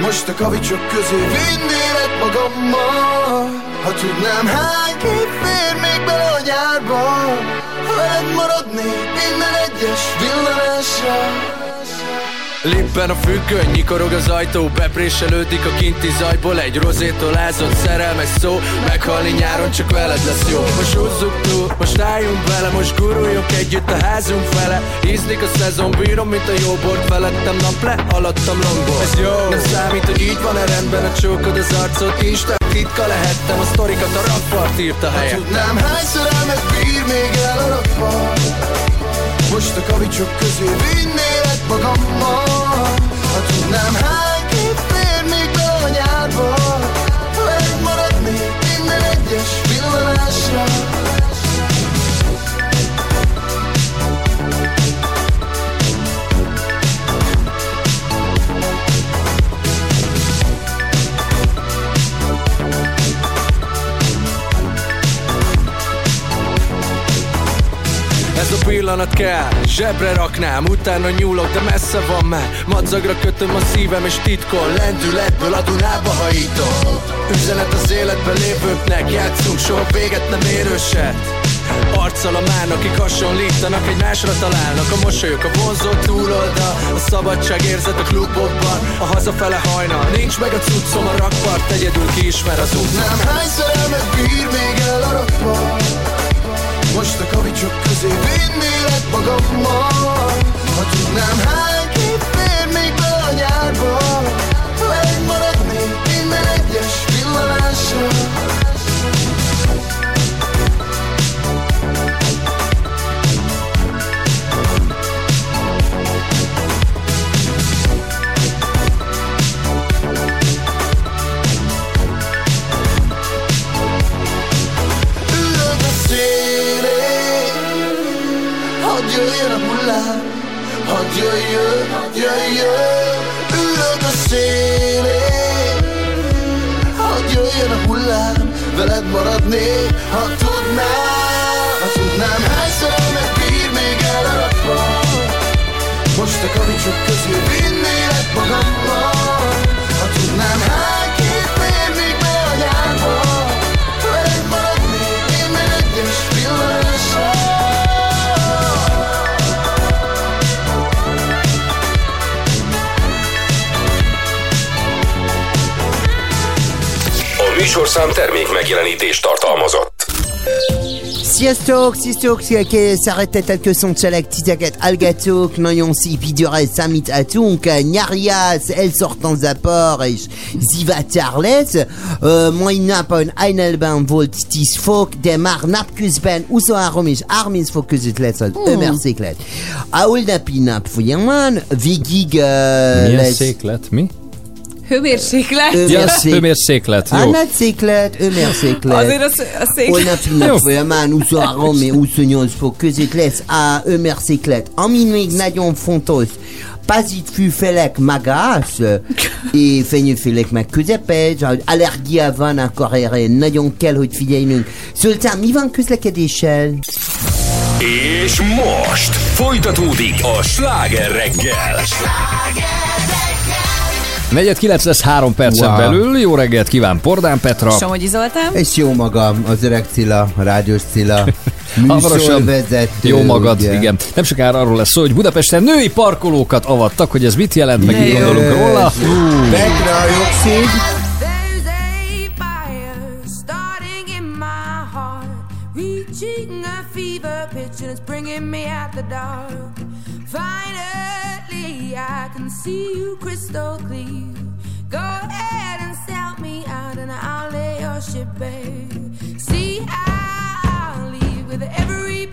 S14: Most a kavicsok közé vinnélek magammal Ha tudnám, hány kép fér még bele a nyárba Ha maradnék minden egyes villanásra
S20: Lippen a függöny, nyikorog az ajtó Bepréselődik a kinti zajból Egy rozétól ázott szerelmes szó Meghalni nyáron csak veled lesz jó. Most húzzuk túl, most álljunk bele Most guruljunk együtt a házunk fele. Ízlik a szezon, bírom, mint a jó bort Felettem nap le, alattam longból Ez jó, nem számít, hogy így van-e rendben A csókod az arcot, Insta titka lehettem A sztorikat a rakpart írta
S14: Ha
S20: helyen
S14: tudnám, hányszor elmegbír még el a rakpart Most a kavicsok közé vinnélek magammal Ha tudnám, hány
S20: pillanat kell, zsebre raknám Utána nyúlok, de messze van már. Madzagra kötöm a szívem és titkol Lendületből a Dunába hajítom. Üzenet az életben lévőknek Játszunk, soha véget nem érőset. Arccal a mán, akik hasonlítanak Egymásra találnak. A mosolyok a vonzó túloldal A szabadság érzet a klubokban. A hazafele hajnal Nincs meg a cuccom a rakpart Egyedül ki ismer az út.
S14: Nem hányszor elmegbír még el a rakpart Most a kavicsok közé vinnélek magammal. Ha tudnám hány kép fér még be a nyárba
S21: Hadd jöjjön a hullám Veled maradnék, ha tudnám
S8: műsorszám termék megjelenítést tartalmazott.
S5: Sziasztok, sziasztok, sziasztok, szeretettel köszöntelek titeket, hallgatók, nagyon szép időre számíthatunk, nyáriász, elszortan zapor és zivatár lesz. Uh, mai napon hajnalban volt 10 fok, de már napközben 23 és 30 fok között lesz az
S2: Hmm.
S5: hőmérséklet. A holnapi nap folyamán végig uh,
S2: Milyen
S5: lesz...
S2: széklet? Mi?
S3: Hőmérséklet.
S2: Ja, hőmérséklet, jó.
S5: Hőmérséklet, hőmérséklet.
S3: Azért a, sz- a szék...
S5: Holnapi
S2: Jó.
S5: nap folyamán 23 és 28 fok között lesz a hőmérséklet. Ami még nagyon fontos, pazitfűfelek magas, és fenyőfélek meg közepes, allergia van, akkor erre nagyon kell, hogy figyeljünk. Szultán, mi van közlekedéssel?
S8: És most folytatódik a sláger reggel.
S2: Negyed kilenc lesz három percen
S5: Wow.
S2: belül. Jó reggelt kíván Pordán Petra.
S3: Somogyi Zoltán.
S5: És jó magam, az öreg Cilla, a rádiós Cilla,
S2: Hamarosan jó magad,
S5: ugye.
S2: igen. Nem sokára arról lesz szó, hogy Budapesten női parkolókat avattak, hogy ez mit jelent, meg mit gondolunk róla.
S5: Petra,
S22: reaching a fever pitch, and it's bringing me out the dark. I can see you crystal clear. Go ahead and sell me out, and I'll lay your ship bare. See, I'll leave with every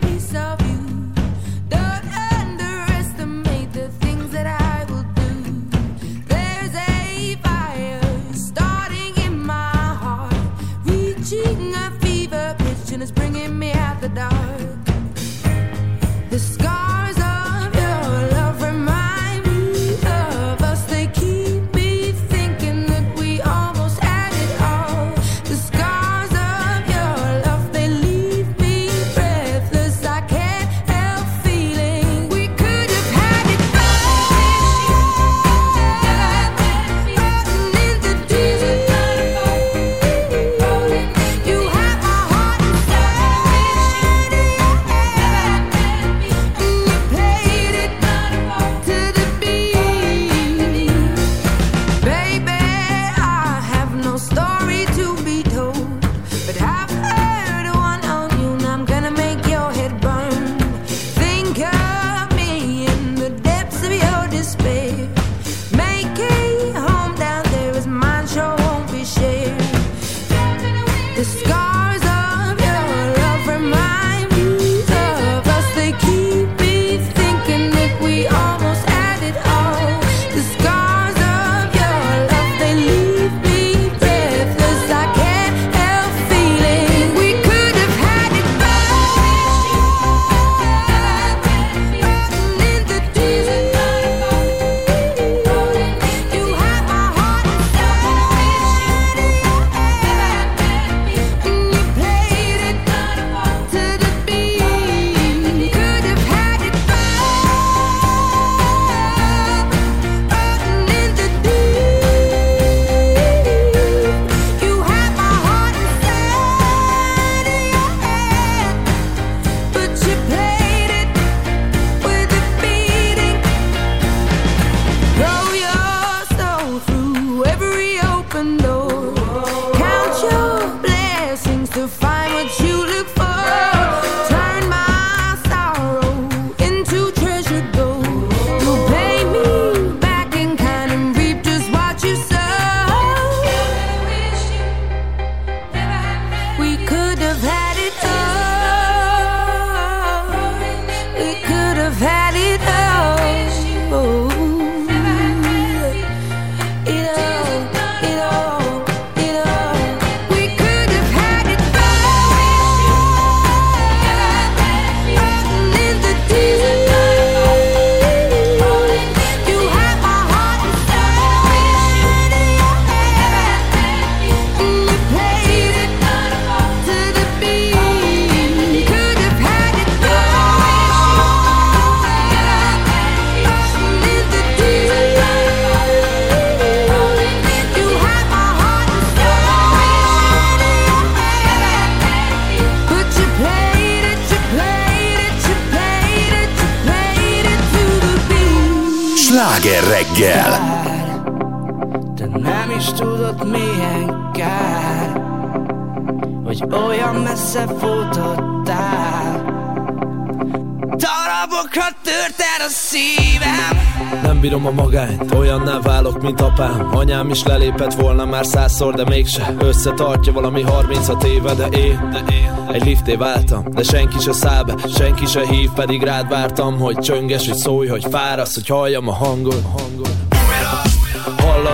S20: magányt, olyanná válok, mint apám. Anyám is lelépett volna már százszor, de mégse. Összetartja valami 36 éve, de én, de én. Egy lifté váltam, de senki se száll be Senki se hív, pedig rád vártam Hogy csönges, hogy szólj, hogy fárasz, hogy halljam a hangod, hangod.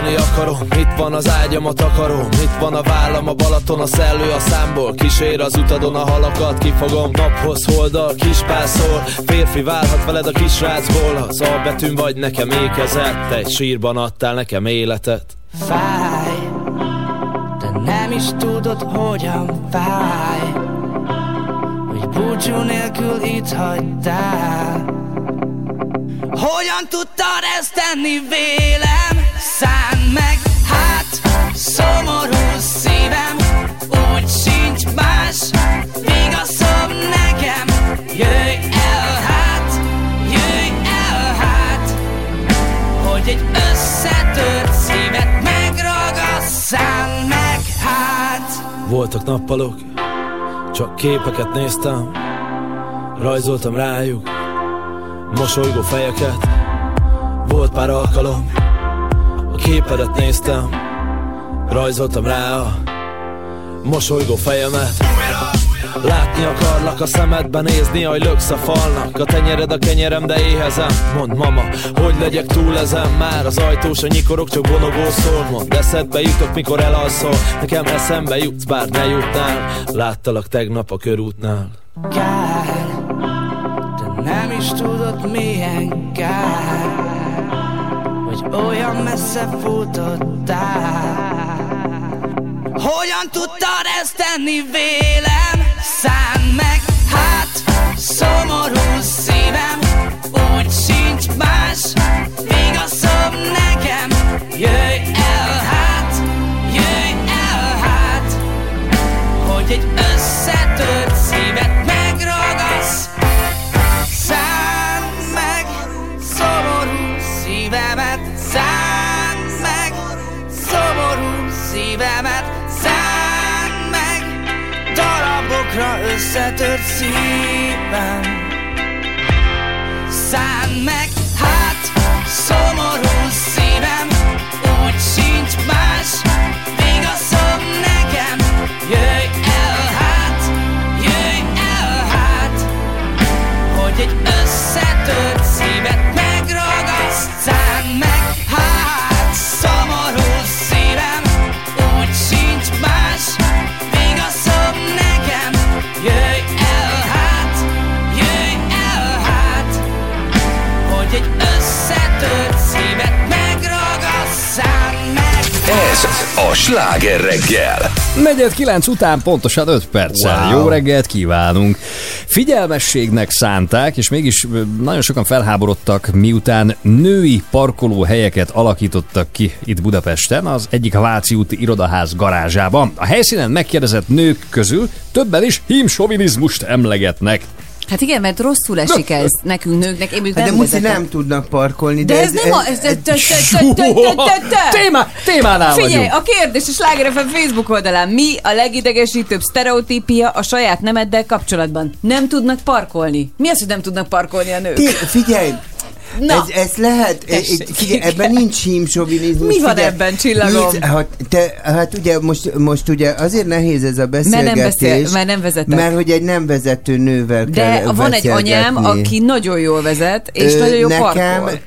S20: Hallani akarom, itt van az ágyam, a takarom Itt van a vállam, a Balaton, a szellő a számból? Kísér az utadon a halakat, kifogom Naphoz holdal, kispászol Férfi válhat veled a kisrácból Az albetűn vagy nekem ékezett Te egy sírban adtál nekem életet.
S13: Fáj De nem is tudod hogyan fáj Hogy búcsú nélkül itt hagytál. Hogyan tudtad ezt tenni vélem? Szánd meg, hát szomorú szívem Úgy sincs más Igazom nekem. Jöjj el hát, jöjj el hát Hogy egy összetört szívet megragasz Szánd meg, hát.
S20: Voltak nappalok, csak képeket néztem Rajzoltam rájuk mosolygó fejeket. Volt pár alkalom, képedet néztem Rajzoltam rá a mosolygó fejemet. Látni akarlak a szemedben, nézni, ahogy löksz a falnak. A tenyered a kenyerem, de éhezem. Mond mama, hogy legyek túl ezen? Már az ajtós a nyikorok, csak vonogó szól. Mond eszedbe jutok, mikor elalszol. Nekem eszembe jutsz, bár ne jutnál. Láttalak tegnap a körútnál.
S13: Kár De nem is tudod milyen kár Hogy olyan messze futottál Hogyan tudtad ezt tenni vélem? Szánd meg, hát szomorú szívem Úgy sincs más összetört
S8: a sláger reggel.
S2: Negyed kilenc után pontosan 5 perccel.
S8: Wow.
S2: Jó reggelt kívánunk! Figyelmességnek szánták, és mégis nagyon sokan felháborodtak, miután női parkolóhelyeket alakítottak ki itt Budapesten, az egyik Váci úti irodaház garázsában. A helyszínen megkérdezett nők közül többen is hímsovinizmust emlegetnek.
S3: Hát igen, mert rosszul esik ez nekünk nőknek. Én
S5: Hát de
S3: nem vezetek.
S5: nem tudnak parkolni.
S3: De ez nem a... Ez, ez, ez,
S2: Témá, témánál
S3: Figyelj, a kérdés a Sláger FM Facebook oldalán. Mi a legidegesítőbb sztereotípia a saját nemeddel kapcsolatban? Nem tudnak parkolni. Mi az, hogy nem tudnak parkolni a nők?
S5: Figyelj,
S3: Na.
S5: ez, ez lehet,
S3: Tessék,
S5: figyelj, ebben nincs hímsovinizmus.
S3: Mi van
S5: figyelj.
S3: ebben, csillagom?
S5: Nincs, hát, te, hát ugye most, most ugye azért nehéz ez a
S3: Mert nem,
S5: beszélgetés.
S3: beszél, mert nem vezetek.
S5: Mert hogy egy nem vezető nővel
S3: De
S5: kell
S3: van egy anyám, aki nagyon jól vezet, és
S5: Ö,
S3: nagyon jó
S5: nekem,
S3: parkol.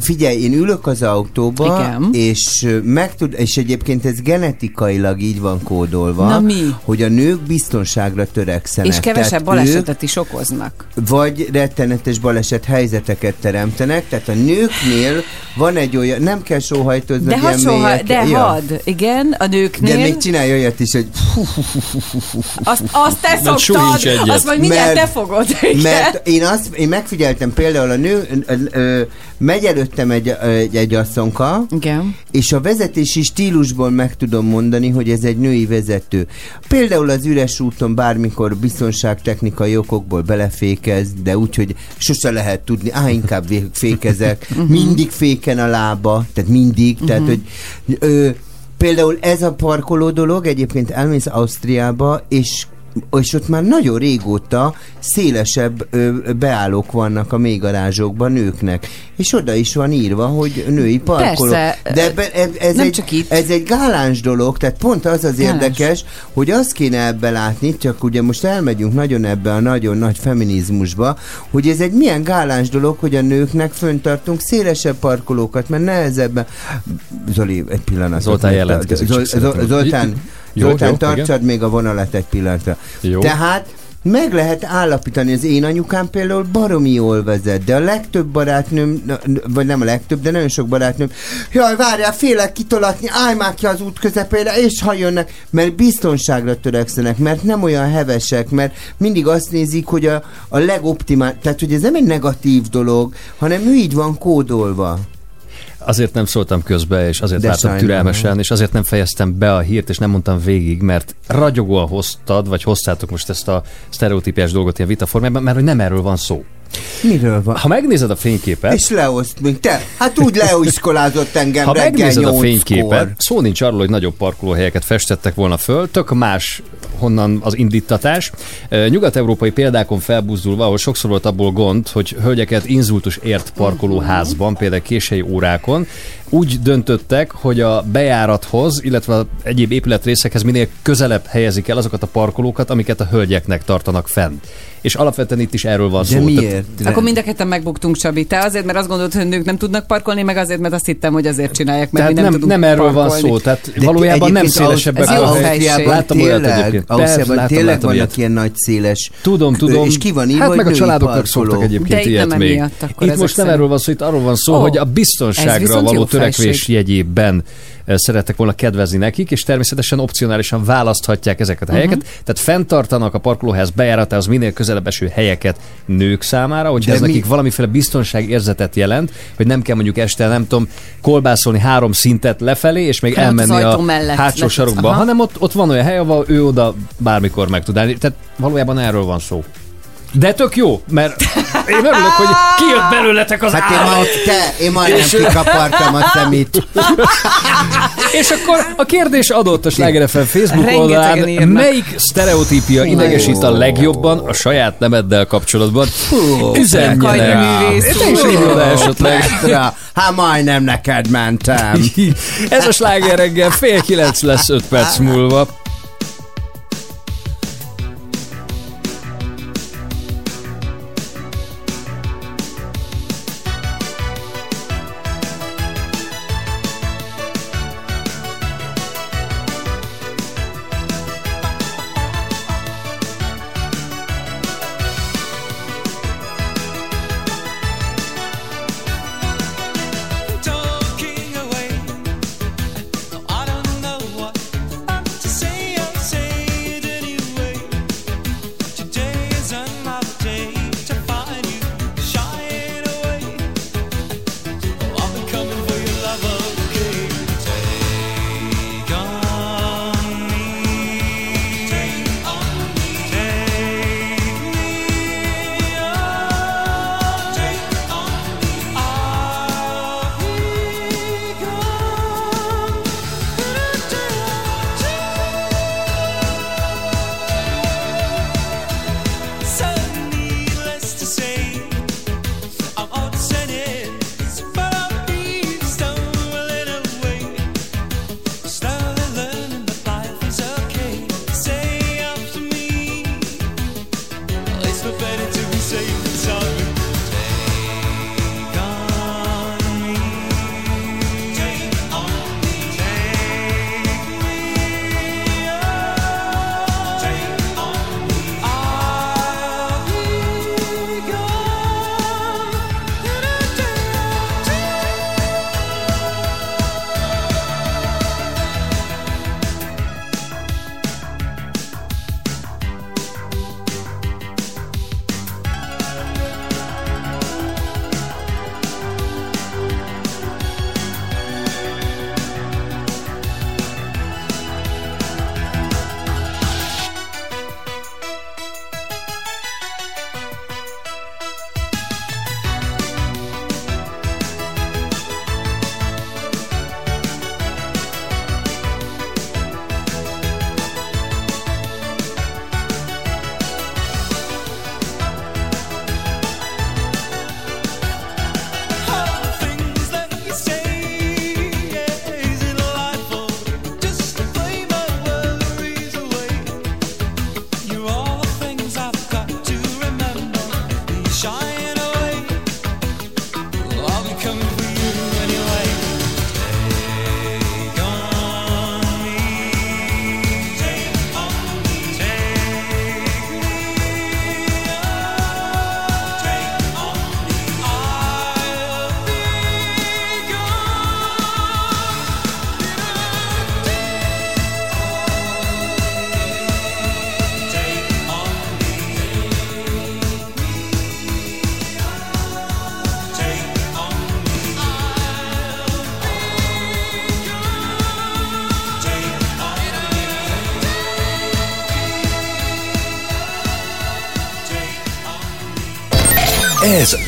S5: Figyelj, én ülök az autóba,
S3: Igen.
S5: és meg tud, és egyébként ez genetikailag így van kódolva,
S3: Na mi?
S5: hogy a nők biztonságra törekszenek.
S3: És kevesebb
S5: Tehát
S3: balesetet is okoznak.
S5: Ők vagy rettenetes baleset helyzeteket teremtenek, tehát a nőknél van egy olyan, nem kell sóhajtozni,
S3: De
S5: ilyen
S3: had soha, de
S5: ja.
S3: had, igen, a nőknél.
S5: De még csinálj olyat is, hogy
S3: Azt, azt te
S5: Mert
S3: szoktad, azt majd mindjárt
S5: Mert-
S3: te fogod. igen.
S5: Mert én azt, én megfigyeltem például a nő ö, ö, megy előtte előttem egy, egy, egy asszonka,
S3: Igen.
S5: és a vezetési stílusból meg tudom mondani, hogy ez egy női vezető. Például az üres úton bármikor biztonságtechnikai okokból belefékez, de úgy, hogy sose lehet tudni, á, inkább fékezek, mindig féken a lába, tehát mindig, tehát hogy ö, például ez a parkoló dolog, egyébként elmész Ausztriába, és és ott már nagyon régóta szélesebb ö, beállók vannak a mélygarázsokban nőknek. És oda is van írva, hogy női parkoló.
S3: Persze,
S5: De ebben, ez, ez,
S3: nem
S5: egy,
S3: csak itt.
S5: ez egy gáláns dolog, tehát pont az az
S3: Gáláns.
S5: érdekes, hogy azt kéne ebbe látni, csak ugye most elmegyünk nagyon ebbe a nagyon nagy feminizmusba, hogy ez egy milyen gáláns dolog, hogy a nőknek föntartunk szélesebb parkolókat, mert nehezebben... Zoli, egy pillanat.
S2: Zoltán jelentkezik, szeretném.
S5: Zoltán,
S2: Jó,
S5: Zoltán
S2: jó,
S5: tartsad
S2: igen.
S5: még a vonalat egy pillanatra.
S2: Jó.
S5: Tehát meg lehet állapítani, az én anyukám például baromi jól vezet, de a legtöbb barátnőm, vagy nem a legtöbb, de nagyon sok barátnőm, jaj, várjál, félek kitolatni, állj már ki az út közepére, és ha jönnek, mert biztonságra törekszenek, mert nem olyan hevesek, mert mindig azt nézik, hogy a, a legoptimál, tehát hogy ez nem egy negatív dolog, hanem ő így van kódolva.
S2: Azért nem szóltam közbe, és azért
S5: De
S2: vártam türelmesen, és azért nem fejeztem be a hírt, és nem mondtam végig, mert ragyogóan hoztad, vagy hoztátok most ezt a sztereotípiás dolgot ilyen vita formában, mert hogy nem erről van szó.
S5: Miről van?
S2: Ha megnézed a fényképet,
S5: És leoszt, mint te. Hát úgy leoiskolázott engem
S2: ha megnézed a fényképet, szó nincs arról, hogy nagyobb parkolóhelyeket festettek volna föl, tök más honnan az indítatás. Nyugat-európai példákon felbuzdulva, ahol sokszor volt abból gond, hogy hölgyeket inzultus ért parkolóházban, például késői órákon, úgy döntöttek, hogy a bejárathoz, illetve a egyéb épületrészekhez minél közelebb helyezik el azokat a parkolókat, amiket a hölgyeknek tartanak fenn. És alapvetően itt is erről van szó. Tehát-
S3: Akkor mind a ketten megbuktunk, Csabi. Te azért, mert azt gondolod, hogy nők nem tudnak parkolni, meg azért, mert azt hittem, hogy azért csinálják, mert
S2: Tehát
S3: mi nem,
S2: nem,
S3: tudunk
S2: nem erről van
S3: parkolni.
S2: szó, tehát valójában nem szélesebbek a helyek. Láttam olyat egyébként. Persze,
S5: Ausztriában tényleg vannak ilyen nagy széles
S2: Tudom, tudom.
S5: És ki van írva,
S2: hát meg a családoknak szoktak egyébként
S3: De itt
S2: ilyet még. itt most nem erről van szó, itt arról van szó,
S3: Ó,
S2: hogy a biztonságra való törekvés jegyében eh, szerettek volna kedvezni nekik, és természetesen opcionálisan választhatják ezeket a helyeket.
S3: Mhm.
S2: Tehát fenntartanak a parkolóház bejáratához minél közelebb eső helyeket nők számára, hogyha
S5: De
S2: ez
S5: mi-
S2: nekik valamiféle biztonságérzetet jelent, hogy nem kell mondjuk este, nem tudom, kolbászolni három szintet lefelé, és még
S3: az
S2: elmenni a
S3: mellett
S2: hátsó
S3: le-
S2: sarokba,
S3: Aha.
S2: hanem ott, ott van olyan hely, ahol ő oda bármikor meg tud állni. Tehát valójában erről van szó. De tök jó, mert én örülök, hogy kijött belőletek az
S5: Hát én,
S2: állat.
S5: majd, te, én majdnem
S2: És-
S5: kikapartam a szemét.
S2: És akkor a kérdés adott a Sláger FM Facebook oldalán, melyik sztereotípia idegesít a legjobban a saját nemeddel kapcsolatban? Üzenjen
S3: Kajdi
S2: el!
S3: művész.
S2: Te is írd oda esetleg.
S5: Hát majdnem neked mentem.
S2: Ez a sláger reggel fél kilenc lesz öt perc múlva.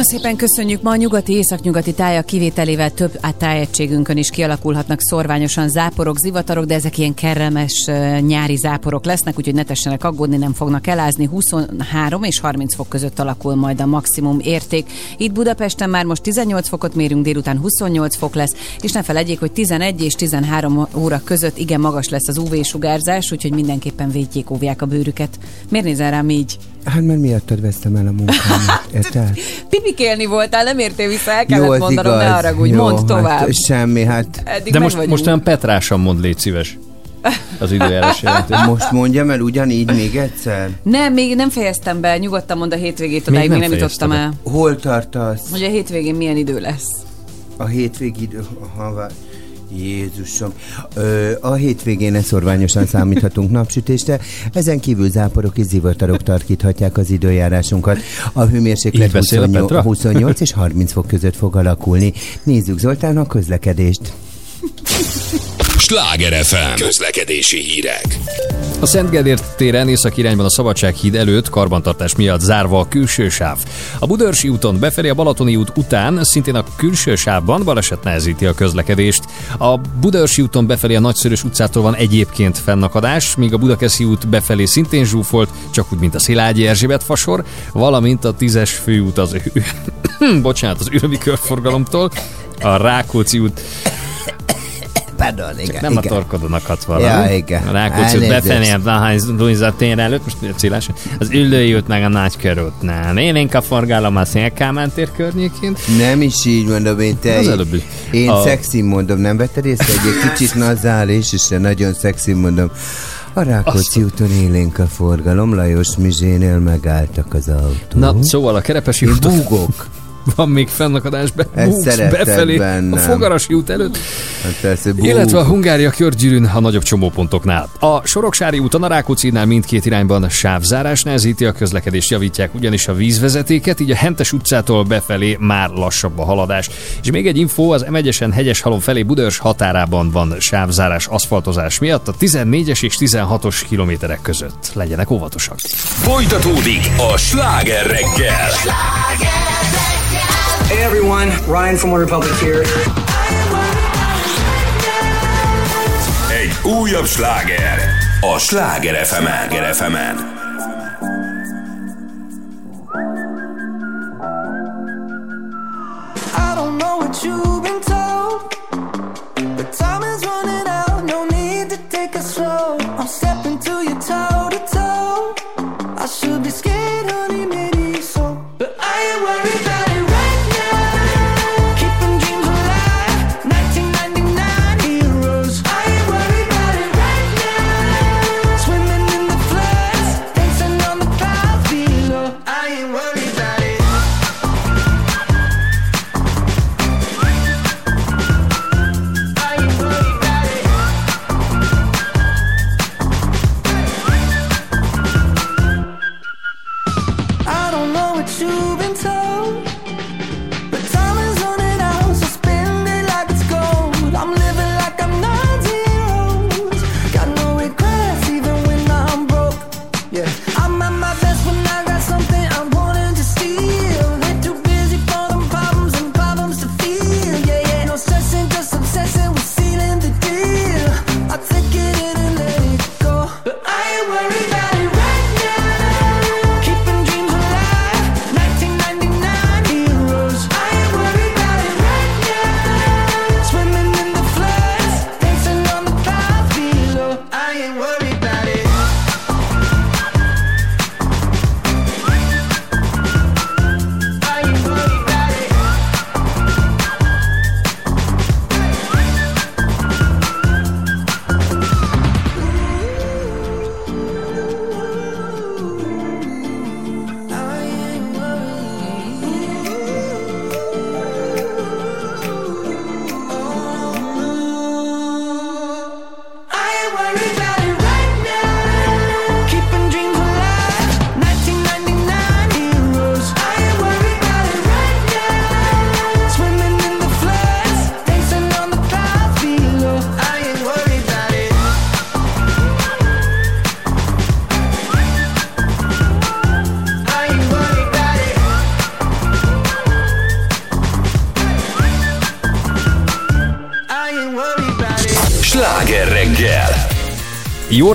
S3: Nagyon szépen köszönjük. Ma a nyugati északnyugati tájak kivételével több tájegységünkön is kialakulhatnak szorványosan záporok, zivatarok, de ezek ilyen kellemes nyári záporok lesznek, úgyhogy ne tessenek aggódni, nem fognak elázni. 23 és 30 fok között alakul majd a maximum érték. Itt Budapesten már most 18 fokot mérünk, délután 28 fok lesz, és ne felejtjék, hogy 11 és 13 óra között igen magas lesz az UV-sugárzás, úgyhogy mindenképpen védjék, óvják a bőrüket. Miért nézel rám így?
S5: Hát mert miattad vesztem el a munkámat, érted?
S3: Pipikélni voltál, nem értél vissza, el kellett
S5: Jó, az
S3: mondanom,
S5: igaz.
S3: ne haragudj,
S5: Jó,
S3: mondd tovább.
S5: Hát, semmi, hát...
S3: Eddig
S2: De most,
S3: vagyunk.
S2: most olyan Petrásan mond, légy szíves. Az időjárás jelentés.
S5: Most mondjam el ugyanígy még egyszer?
S3: Nem, még nem fejeztem be, nyugodtan mondd a hétvégét, odáig még nem, jutottam el.
S5: Hol tartasz?
S3: Hogy a hétvégén milyen idő lesz.
S5: A hétvégi idő... Ha, vár- Jézusom. Ö, a hétvégén ne szorványosan számíthatunk napsütésre, ezen kívül záporok és zivatarok tarkíthatják az időjárásunkat. A hőmérséklet
S2: Így beszél a
S5: 28,
S2: Petra?
S5: 28 és 30 fok között fog alakulni. Nézzük Zoltán a közlekedést.
S8: Sláger FM. Közlekedési hírek.
S2: A Szent Gellért téren észak irányban a Szabadsághíd előtt karbantartás miatt zárva a külső sáv. A Budörsi úton befelé a Balatoni út után szintén a külső sávban baleset nehezíti a közlekedést. A Budörsi úton befelé a Nagyszörös utcától van egyébként fennakadás, míg a Budakeszi út befelé szintén zsúfolt, csak úgy, mint a Szilágyi Erzsébet fasor, valamint a tízes főút az bocsánat, az ürömi körforgalomtól, a Rákóczi út
S5: Pardon, igen,
S2: Csak nem
S5: igen.
S2: a torkodon akadsz valami.
S5: Ja, igen.
S2: A Rákóczi befelé a Blahány Luisa tér előtt, most Cilás, az Üllői út meg a Nagykörútnál. Élénk a forgalom a Szélkámán tér környékén.
S5: Nem is így mondom, én te...
S2: Az előbbi.
S5: Én
S2: A-
S5: szexi mondom, nem vetted észre? Egy kicsit nazális, és nagyon szexi mondom. A Rákóczi úton élénk a forgalom, Lajos Mizsénél megálltak az autó.
S2: Na, szóval a Kerepesi úton
S5: búgok.
S2: Van még fennakadás be,
S5: szereted
S2: befelé
S5: bennem.
S2: a Fogarasi út előtt,
S5: Hát persze,
S2: illetve a Hungária körgyűrűn a nagyobb csomópontoknál. A Soroksári úton a Rákóczinál mindkét irányban sávzárás nehezíti a közlekedést, javítják ugyanis a vízvezetéket, így a Hentes utcától befelé már lassabb a haladás. És még egy info, az M1-esen Hegyeshalom felé Budörs határában van sávzárás aszfaltozás miatt a 14-es és 16-os kilométerek között. Legyenek óvatosak.
S8: Folytatódik a sláger reggel.
S23: Hey everyone, Ryan from One Republic here.
S8: Egy újabb sláger a Sláger FM-en. FM-en.
S22: I don't know what you've been told, but time is running out. No need to take it slow. I'm stepping to you toe to toe.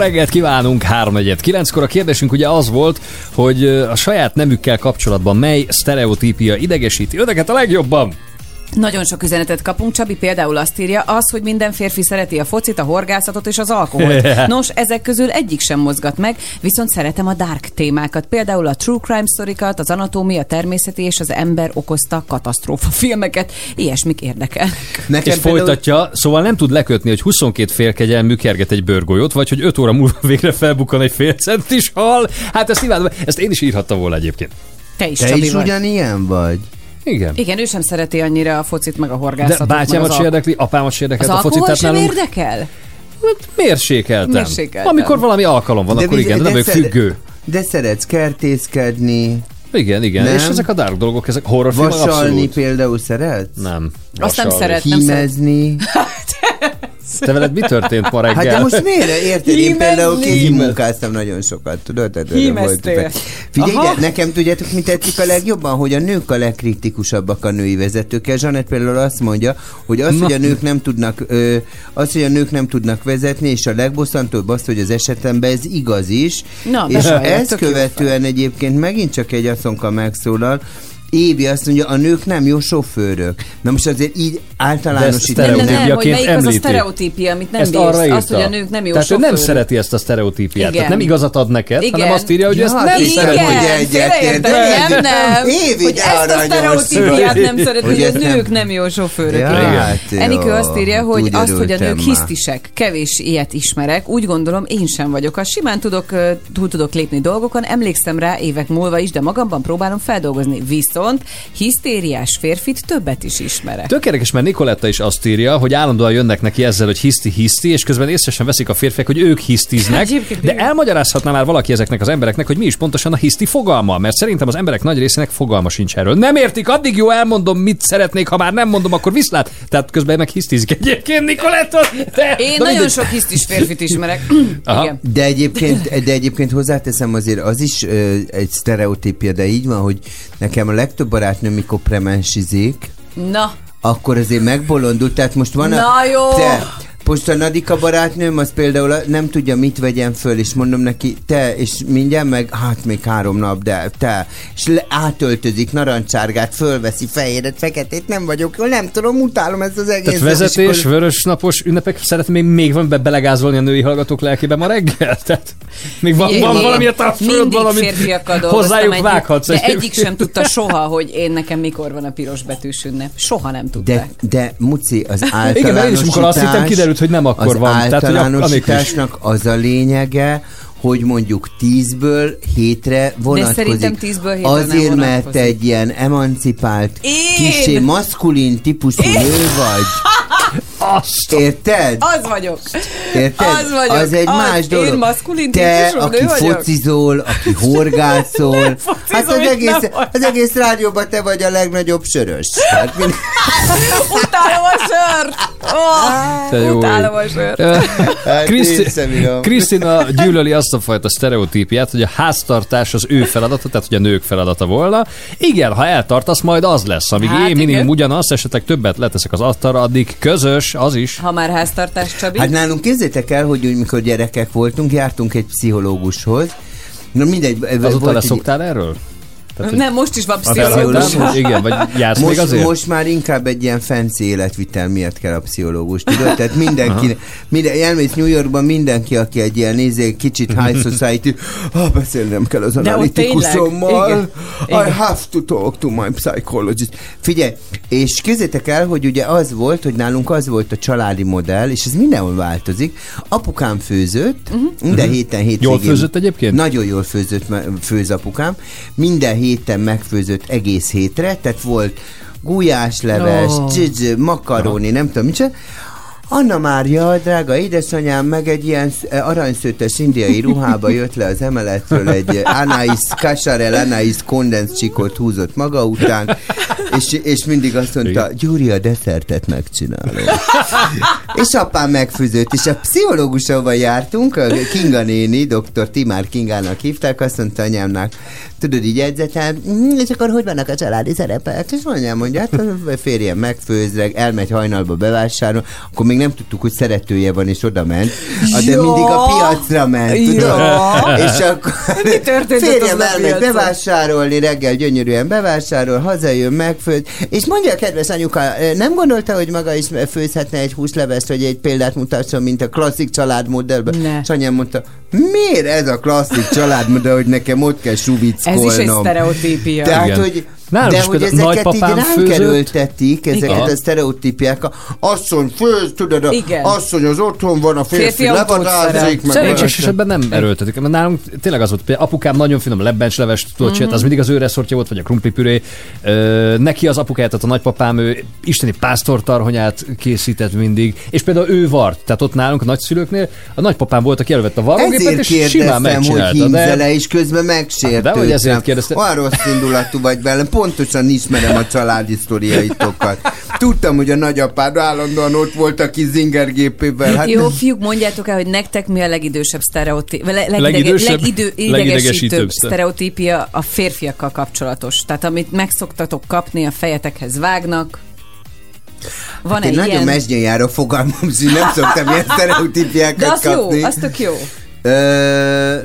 S2: Reggelt kívánunk, 3-9-kor. A kérdésünk ugye az volt, hogy a saját nemükkel kapcsolatban mely sztereotípia idegesíti önöket a legjobban?
S3: Nagyon sok üzenetet kapunk. Csabi például azt írja, az, hogy minden férfi szereti a focit, a horgászatot és az alkoholt. Nos, ezek közül egyik sem mozgat meg, viszont szeretem a dark témákat. Például a true crime sztorikat, az anatómia, természeti és az ember okozta katasztrófa filmeket. Ilyesmik érdekel.
S2: Nekem és folytatja, szóval nem tud lekötni, hogy 22 félkegyelmű kerget egy bőrgolyót, vagy hogy 5 óra múlva végre felbukkan egy fél centis hal. Hát ezt imádom, ezt én is írhattam volna egyébként.
S3: Te is,
S5: Te
S3: Csabi
S5: is
S3: vagy.
S5: ugyanilyen vagy?
S2: Igen.
S3: Igen, ő sem szereti annyira a focit, meg a
S2: De
S3: horgászatot.
S2: bátyámat
S3: meg az
S2: se érdekli, apámat se
S3: Az
S2: érdekelt a foci,
S3: alkohol
S2: tehát
S3: sem
S2: nálunk
S3: érdekel?
S2: mérsékeltem.
S3: Mérsékeltem.
S2: Amikor valami alkalom van, akkor igen, de nem vagyok függő.
S5: De szeretsz kertészkedni.
S2: Igen, igen,
S5: Nem?
S2: és ezek a dark dolgok, ezek horrorfilmek
S5: Vasalni
S2: abszolút.
S5: például szeretsz?
S2: Nem.
S3: Azt nem
S2: Vasalni.
S3: szeret, nem szeret.
S2: Te veled mi történt ma reggel?
S5: Hát de most miért? Érted? Én például kézimunkáztam nagyon sokat, tudod? Tehát volt. Figyelj, de nekem tudjátok, mit tetszik a legjobban? Hogy a nők a legkritikusabbak a női vezetőkkel. Zsanett például azt mondja, hogy az, hogy a nők nem tudnak, ö, az, hogy a nők nem tudnak vezetni, és a legbosszantóbb az, hogy az esetemben ez igaz is.
S3: Na,
S5: és ezt követően egyébként megint csak egy asszonka megszólal, Évi azt mondja, a nők nem jó sofőrök. Na most azért így általánosítani.
S3: Nem, nem, hogy melyik az a
S2: említi.
S3: sztereotípia, amit nem
S2: ezt
S3: bírsz.
S2: arra írta.
S3: Azt, hogy a nők nem jó
S2: Tehát ő nem
S3: sofőrök.
S2: szereti ezt a sztereotípiát.
S3: Igen.
S2: Tehát nem igazat ad neked,
S3: Igen.
S2: hanem azt írja, hogy
S5: Ja,
S2: ezt nem
S5: igen,
S2: szereti.
S5: hogy egyetért.
S3: Nem, nem.
S5: Évi,
S3: hogy ezt a sztereotípiát nem szeret,
S5: Hogy
S3: a nők nem jó sofőrök.
S5: Hát
S3: Enikő azt írja, hogy azt, hogy a nők hisztisek. Kevés ilyet ismerek. Úgy gondolom, én sem vagyok. Az simán tudok, túl tudok lépni dolgokon. Emlékszem rá évek múlva is, de magamban próbálom feldolgozni. Viszont hisztériás férfit többet is ismerek.
S2: Tök érdekes, mert Nikoletta is azt írja, hogy állandóan jönnek neki ezzel, hogy hiszti-hiszti, és közben észre sem veszik a férfiak, hogy ők hisztiznek. De elmagyarázhatná már valaki ezeknek az embereknek, hogy mi is pontosan a hiszti fogalma, mert szerintem az emberek nagy részének fogalma sincs erről. Nem értik, addig jó elmondom, mit szeretnék, ha már nem mondom, akkor viszlát. Tehát közben meg hisztizik egyébként Nikoletta. De,
S3: Én
S2: na
S3: nagyon
S2: mindegy.
S3: sok hisztis férfit ismerek.
S2: Aha.
S3: Igen.
S5: De egyébként, de egyébként hozzáteszem azért az is ö, egy sztereotípia, de így van, hogy nekem a legtöbb barátnőm, mikor premensizik,
S3: Na,
S5: akkor azért megbolondult, tehát most van a...
S3: Na jó.
S5: Te, most a Nadika barátnőm, az például nem tudja, mit vegyen föl, és mondom neki, te, és mindjárt meg, hát még három nap, de te, és le, átöltözik narancsárgát, fölveszi fehéret, feketét, nem vagyok jól, nem tudom, utálom ezt az egészet.
S2: Tehát vezetés,
S5: és akkor-
S2: vörös napos ünnepek, szeretném még, még van be belegázolni a női hallgatók lelkébe ma reggel? Tehát még van, van valami a
S3: férfiakkal dolgoztam
S2: hozzájuk vághatsz.
S3: De egyik sem tudta soha, hogy én nekem mikor van a piros betűs ünnep. Soha nem tudták.
S5: De, de Muci, az általánosítás...
S2: Igen, én is, amikor azt hittem, kiderült, hogy nem akkor
S5: az
S2: van. Tehát,
S5: általánosításnak az a lényege, hogy mondjuk tízből hétre vonatkozik.
S3: szerintem tízből hétre nem
S5: Azért, mert egy ilyen emancipált,
S3: Én?
S5: kisé maszkulin típusú nő vagy.
S2: Azt.
S5: Érted?
S3: Az vagyok.
S5: Érted?
S3: Az vagyok.
S5: Az egy
S3: Az.
S5: más dolog.
S3: Én maszkulin
S5: Te, aki
S3: vagyok?
S5: focizol, aki horgászol. hát az egész, az egész rádióban te vagy a legnagyobb sörös. Hát mind...
S3: Utálom a sört!
S2: Te
S3: Oh,
S2: jó
S3: utálom a sört.
S5: Hát.
S2: Krisztina gyűlöli azt a fajta sztereotípiát, hogy a háztartás az ő feladata, tehát hogy a nők feladata volna. Igen, ha eltartasz, majd az lesz. Amíg
S3: Hát
S2: hát én minimum
S3: igen.
S2: ugyanazt, esetleg többet leteszek az asztalra, addig közös, az is.
S3: Ha már háztartás, Csabi.
S5: Hát nálunk képzétek el, hogy úgy, mikor gyerekek voltunk, jártunk egy pszichológushoz. Na mindegy,
S2: Azóta
S5: volt egy-
S2: leszoktál erről? Tehát,
S3: Nem, most is van pszichológus.
S2: igen, vagy jársz
S5: most,
S2: még azért?
S5: most már inkább egy ilyen fancy életvitel miatt kell a pszichológus, tudod? Tehát mindenki, minden, elmész New Yorkban, mindenki, aki egy ilyen nézé, kicsit high society, ah, beszélnem kell az analitikusommal? I have to talk to my psychologist. Figyelj, és képzétek el, hogy ugye az volt, hogy nálunk az volt a családi modell, és ez mindenhol változik. Apukám főzött,
S3: Mhm.
S5: uh-huh. minden héten hétvégén.
S2: Jól főzött egyébként?
S5: Nagyon jól főzött, főz apukám. Minden héten megfőzött egész hétre, tehát volt gulyásleves, oh. makaroni, nem tudom micsoda. Anna Mária, drága édesanyám, meg egy ilyen eh, aranyszőtes indiai ruhába jött le az emeletről, egy eh, Anais, Kasarel Anais kondenscsikot húzott maga után, és, és mindig azt mondta, Gyuri, a desszertet megcsinálom. és apám megfőzött, és a pszichológus, ahova jártunk, a Kinga néni, dr. Timár Kingának hívták, azt mondta anyámnak, tudod, így edzetel, "Mm, és akkor hogy vannak a családi szerepek? És anyám mondja, hát a férjem megfőz, elmegy hajnalba bevásárol, akkor még nem tudtuk, hogy szeretője van, és oda ment, de
S3: Ja.
S5: mindig a piacra ment, tudod?
S3: Ja.
S5: És akkor
S3: Mi történt
S5: férjem elmegy bevásárolni, reggel gyönyörűen bevásárol, hazajön, megfőz, és mondja a kedves anyuka, nem gondolta, hogy maga is főzhetne egy húslevest, hogy egy példát mutasson, mint a klasszik családmodellben? És anyám mondta, miért ez a klasszik családmodell, hogy nekem ott kell
S3: Ez
S5: suvickolnom?
S3: is egy sztereotípia.
S5: Tehát,
S2: Igen.
S5: hogy
S2: Nálunk
S5: de
S2: is
S5: hogy ezeket így ránk erőltetik, ezeket
S2: Igen.
S5: a sztereotípiák. Asszony főz, tudod, a,
S3: Igen.
S5: asszony az otthon van, a férfi,
S3: Férfi
S5: levadázik,
S2: Szerencsés esetben nem erőltetik. Mert nálunk tényleg az volt, például apukám nagyon finom lebbencsleves tudott csinálni, az mindig az ő reszortja volt, vagy a krumplipüré. Neki az apukáját, tehát a nagypapám, ő isteni pásztortarhonyát készített mindig, és például ő vart, tehát ott nálunk a nagyszülőknél a nagypapám volt, aki elővette a varrógépet,
S5: Ezért
S2: és simán
S5: kérdeztem, hogy
S2: megcsinálta.
S5: hímzele,
S2: De
S5: és közben megsértődtem.
S2: Ezért kérdeztem.
S5: Olyan rossz indulatú vagy velem. pontosan ismerem a családi sztoriaitokat. Tudtam, hogy a nagyapád állandóan ott volt a kis zingergépével. Hát
S3: Jó, fiúk, mondjátok el, hogy nektek mi a legidősebb sztereotípia, legidege,
S2: Legidősebb?
S3: legidő,
S2: Legidegesítőbb
S3: idegesítőbb
S2: szte-
S3: sztereotípia a férfiakkal kapcsolatos. Tehát amit megszoktatok kapni, a fejetekhez vágnak. Van
S5: Hát
S3: egy
S5: én nagyon
S3: ilyen...
S5: mesdjen járó fogalmam, nem szoktam ilyen sztereotípiákat
S3: De az
S5: kapni.
S3: jó, az tök jó.
S5: Ö,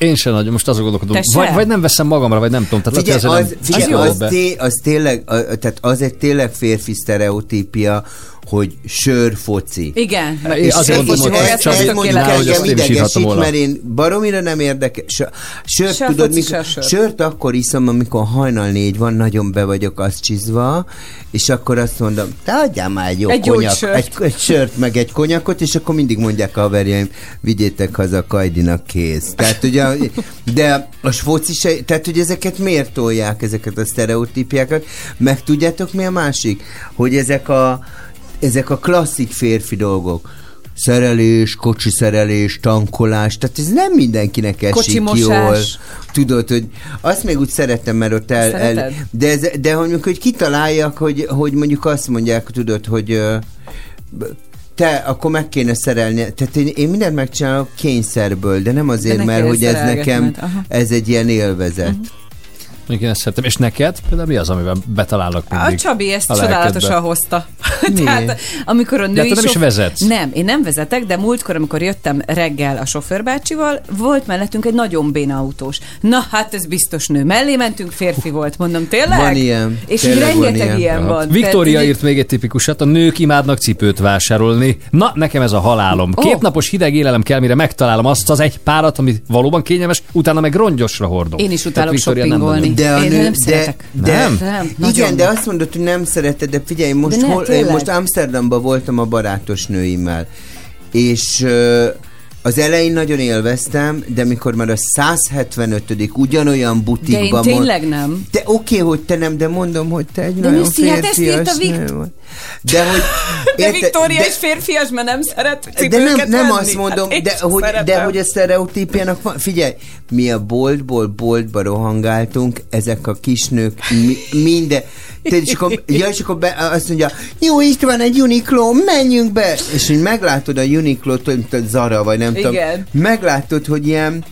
S2: Én sem nagyon, most azon gondolkodom. Vagy, vagy nem veszem magamra, vagy nem tudom. Tehát
S5: Figyelj, az,
S2: ezzel
S5: figyelj,
S2: nem-
S5: az,
S2: be.
S5: té, az, tényleg, a, tehát az egy tényleg férfi sztereotípia, hogy sör foci.
S3: Igen.
S2: Én
S3: És
S2: azt
S3: sör foci,
S2: hogy
S3: ez tök
S5: mondjuk
S2: Nehogy
S3: tökéletes.
S2: azt
S5: idegesít, mert én baromira nem érdekes. Sör, sört,
S3: a
S5: tudod, mikor,
S3: a sör.
S5: sört akkor iszom, amikor hajnal négy van, nagyon be vagyok azt csizva, és akkor azt mondom, te adjál már egy jó
S3: Egy
S5: konyak,
S3: gyógysört.
S5: egy, egy sört, meg egy konyakot, és akkor mindig mondják a haverjaim, vigyétek haza a kajdinak kész. Tehát ugye, de a foci se, tehát hogy ezeket miért tolják, ezeket a sztereotípiákat, meg tudjátok mi a másik? Hogy ezek a, ezek a klasszik férfi dolgok, szerelés, kocsi szerelés, tankolás, tehát ez nem mindenkinek esik
S3: Kocsimosás.
S5: jól. Tudod, hogy azt még úgy szeretem, mert ott el, el
S3: Szereted?
S5: de, ez, de hogy, mondjuk, hogy kitaláljak, hogy, hogy mondjuk azt mondják, tudod, hogy te, akkor meg kéne szerelni. Tehát én, én mindent megcsinálok kényszerből, de nem azért,
S3: ne
S5: mert hogy ez nekem, ez egy ilyen élvezet.
S3: Mhm.
S2: Igen, ezt szeretem. És neked például mi az, amivel betalálnak mindig?
S3: A Csabi ezt
S2: a lelkedbe?
S3: csodálatosan hozta. Tehát, amikor a női
S2: De te nem is
S3: sof-
S2: vezetsz.
S3: Nem, én nem vezetek, de múltkor, amikor jöttem reggel a sofőrbácsival, volt mellettünk egy nagyon béna autós. Na, hát ez biztos nő. Mellé mentünk, férfi volt. Mondom, tényleg?
S5: Van ilyen.
S3: És
S5: Tényleg van
S3: rengeteg ilyen,
S5: ilyen.
S3: ilyen van.
S2: Viktória
S3: Tehát
S2: írt még egy tipikusat, a nők imádnak cipőt vásárolni. Na, nekem ez a halálom. Két napos hideg élelem kell, mire megtalálom azt az egy párat, ami valóban kényelmes, utána meg rongyosra hordom.
S3: Én is utálok
S2: nem
S3: shoppingolni.
S2: nagyon.
S5: De a
S3: Én
S5: nő,
S3: nem
S5: de,
S3: szeretek.
S5: de,
S2: Nem?
S3: Nem,
S5: igen, de azt mondod, hogy nem szereted, de figyelj, most,
S3: De ne,
S5: hol, én
S3: tényleg.
S5: most Amsterdamban voltam a barátos nőimmel, és az elején nagyon élveztem, de mikor már a 175 ugyanolyan
S3: De
S5: butikban
S3: én
S5: mond-
S3: tényleg nem.
S5: De oké, okay, hogy te nem, de mondom, hogy te egy
S3: De
S5: nagyon
S3: Missy, hát ezt
S5: férfias
S3: írta Vikt-.
S5: De hogy...
S3: De
S5: érted,
S3: Viktória
S5: de-
S3: is férfias, mert nem szeret
S5: de nem, nem
S3: venni.
S5: azt mondom,
S3: hát én
S5: de, hogy, de
S3: szeretem.
S5: hogy a sztereotípiának van. Figyelj, mi a boltból boltba rohangáltunk, ezek a kisnők, mi, minden. Te, és akkor, ja, és akkor be, azt mondja, jó, itt van egy Uniqlo, menjünk be! És hogy meglátod a Uniqlo-t, Zara, vagy nem tudom,
S3: Igen.
S5: meglátod, hogy ilyen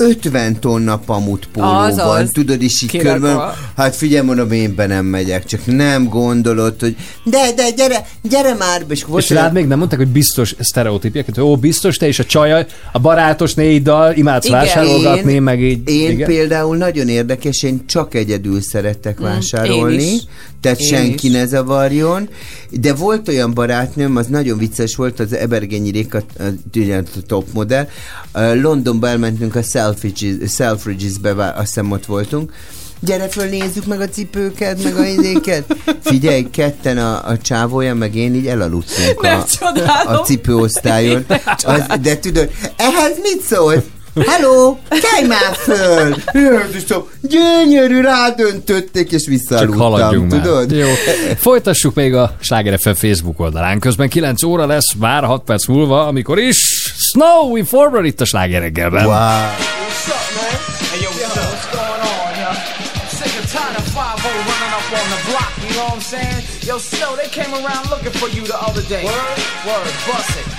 S5: 50 tonna pamut póló
S3: Azaz.
S5: van, tudod, és így körben, hát figyelj, mondom, én be nem megyek, csak nem gondolod, hogy de, de, gyere, gyere már és
S2: És rád még nem mondták, hogy biztos sztereotípiákat, hogy ó, biztos te és a csaja, a barátos néiddal imádsz
S3: Igen.
S2: vásárolgatni,
S5: Én-
S2: meg így.
S5: Én
S2: igen?
S5: például nagyon érdekes, én csak egyedül szeretek
S3: Mm,
S5: vásárolni,
S3: én is.
S5: tehát
S3: Én
S5: senki
S3: is.
S5: ne zavarjon, de volt olyan barátnőm, az nagyon vicces volt, az Ebergenyi Réka, a, ugye a top modell, Londonba elmentünk a Selfridges- Selfridges-be, azt hiszem ott voltunk, gyere föl, nézzük meg a cipőket, meg a idéket. Figyelj, ketten a, a csávója, meg én így elaludtunk a, a cipőosztályon. Az, de tudod, ehhez mit szól? Hello, kelj már föl! Jézusom, gyönyörű, rádöntötték, és
S2: Csak
S5: visszaaludtam,
S2: haladjunk már.
S5: tudod?
S2: Jó. Folytassuk még a Sláger FM Facebook oldalán. Közben 9 óra lesz, vár 6 perc múlva, amikor is Snow Informer itt a Sláger reggelben.
S5: Wow.
S24: What's up, man? Hey, yo, what's, up? what's going on, yo? I'm sick and tired of 5 running up on the block, you know what I'm saying? Yo, Snow, they came around looking for you the other day. Word? Word, bust it.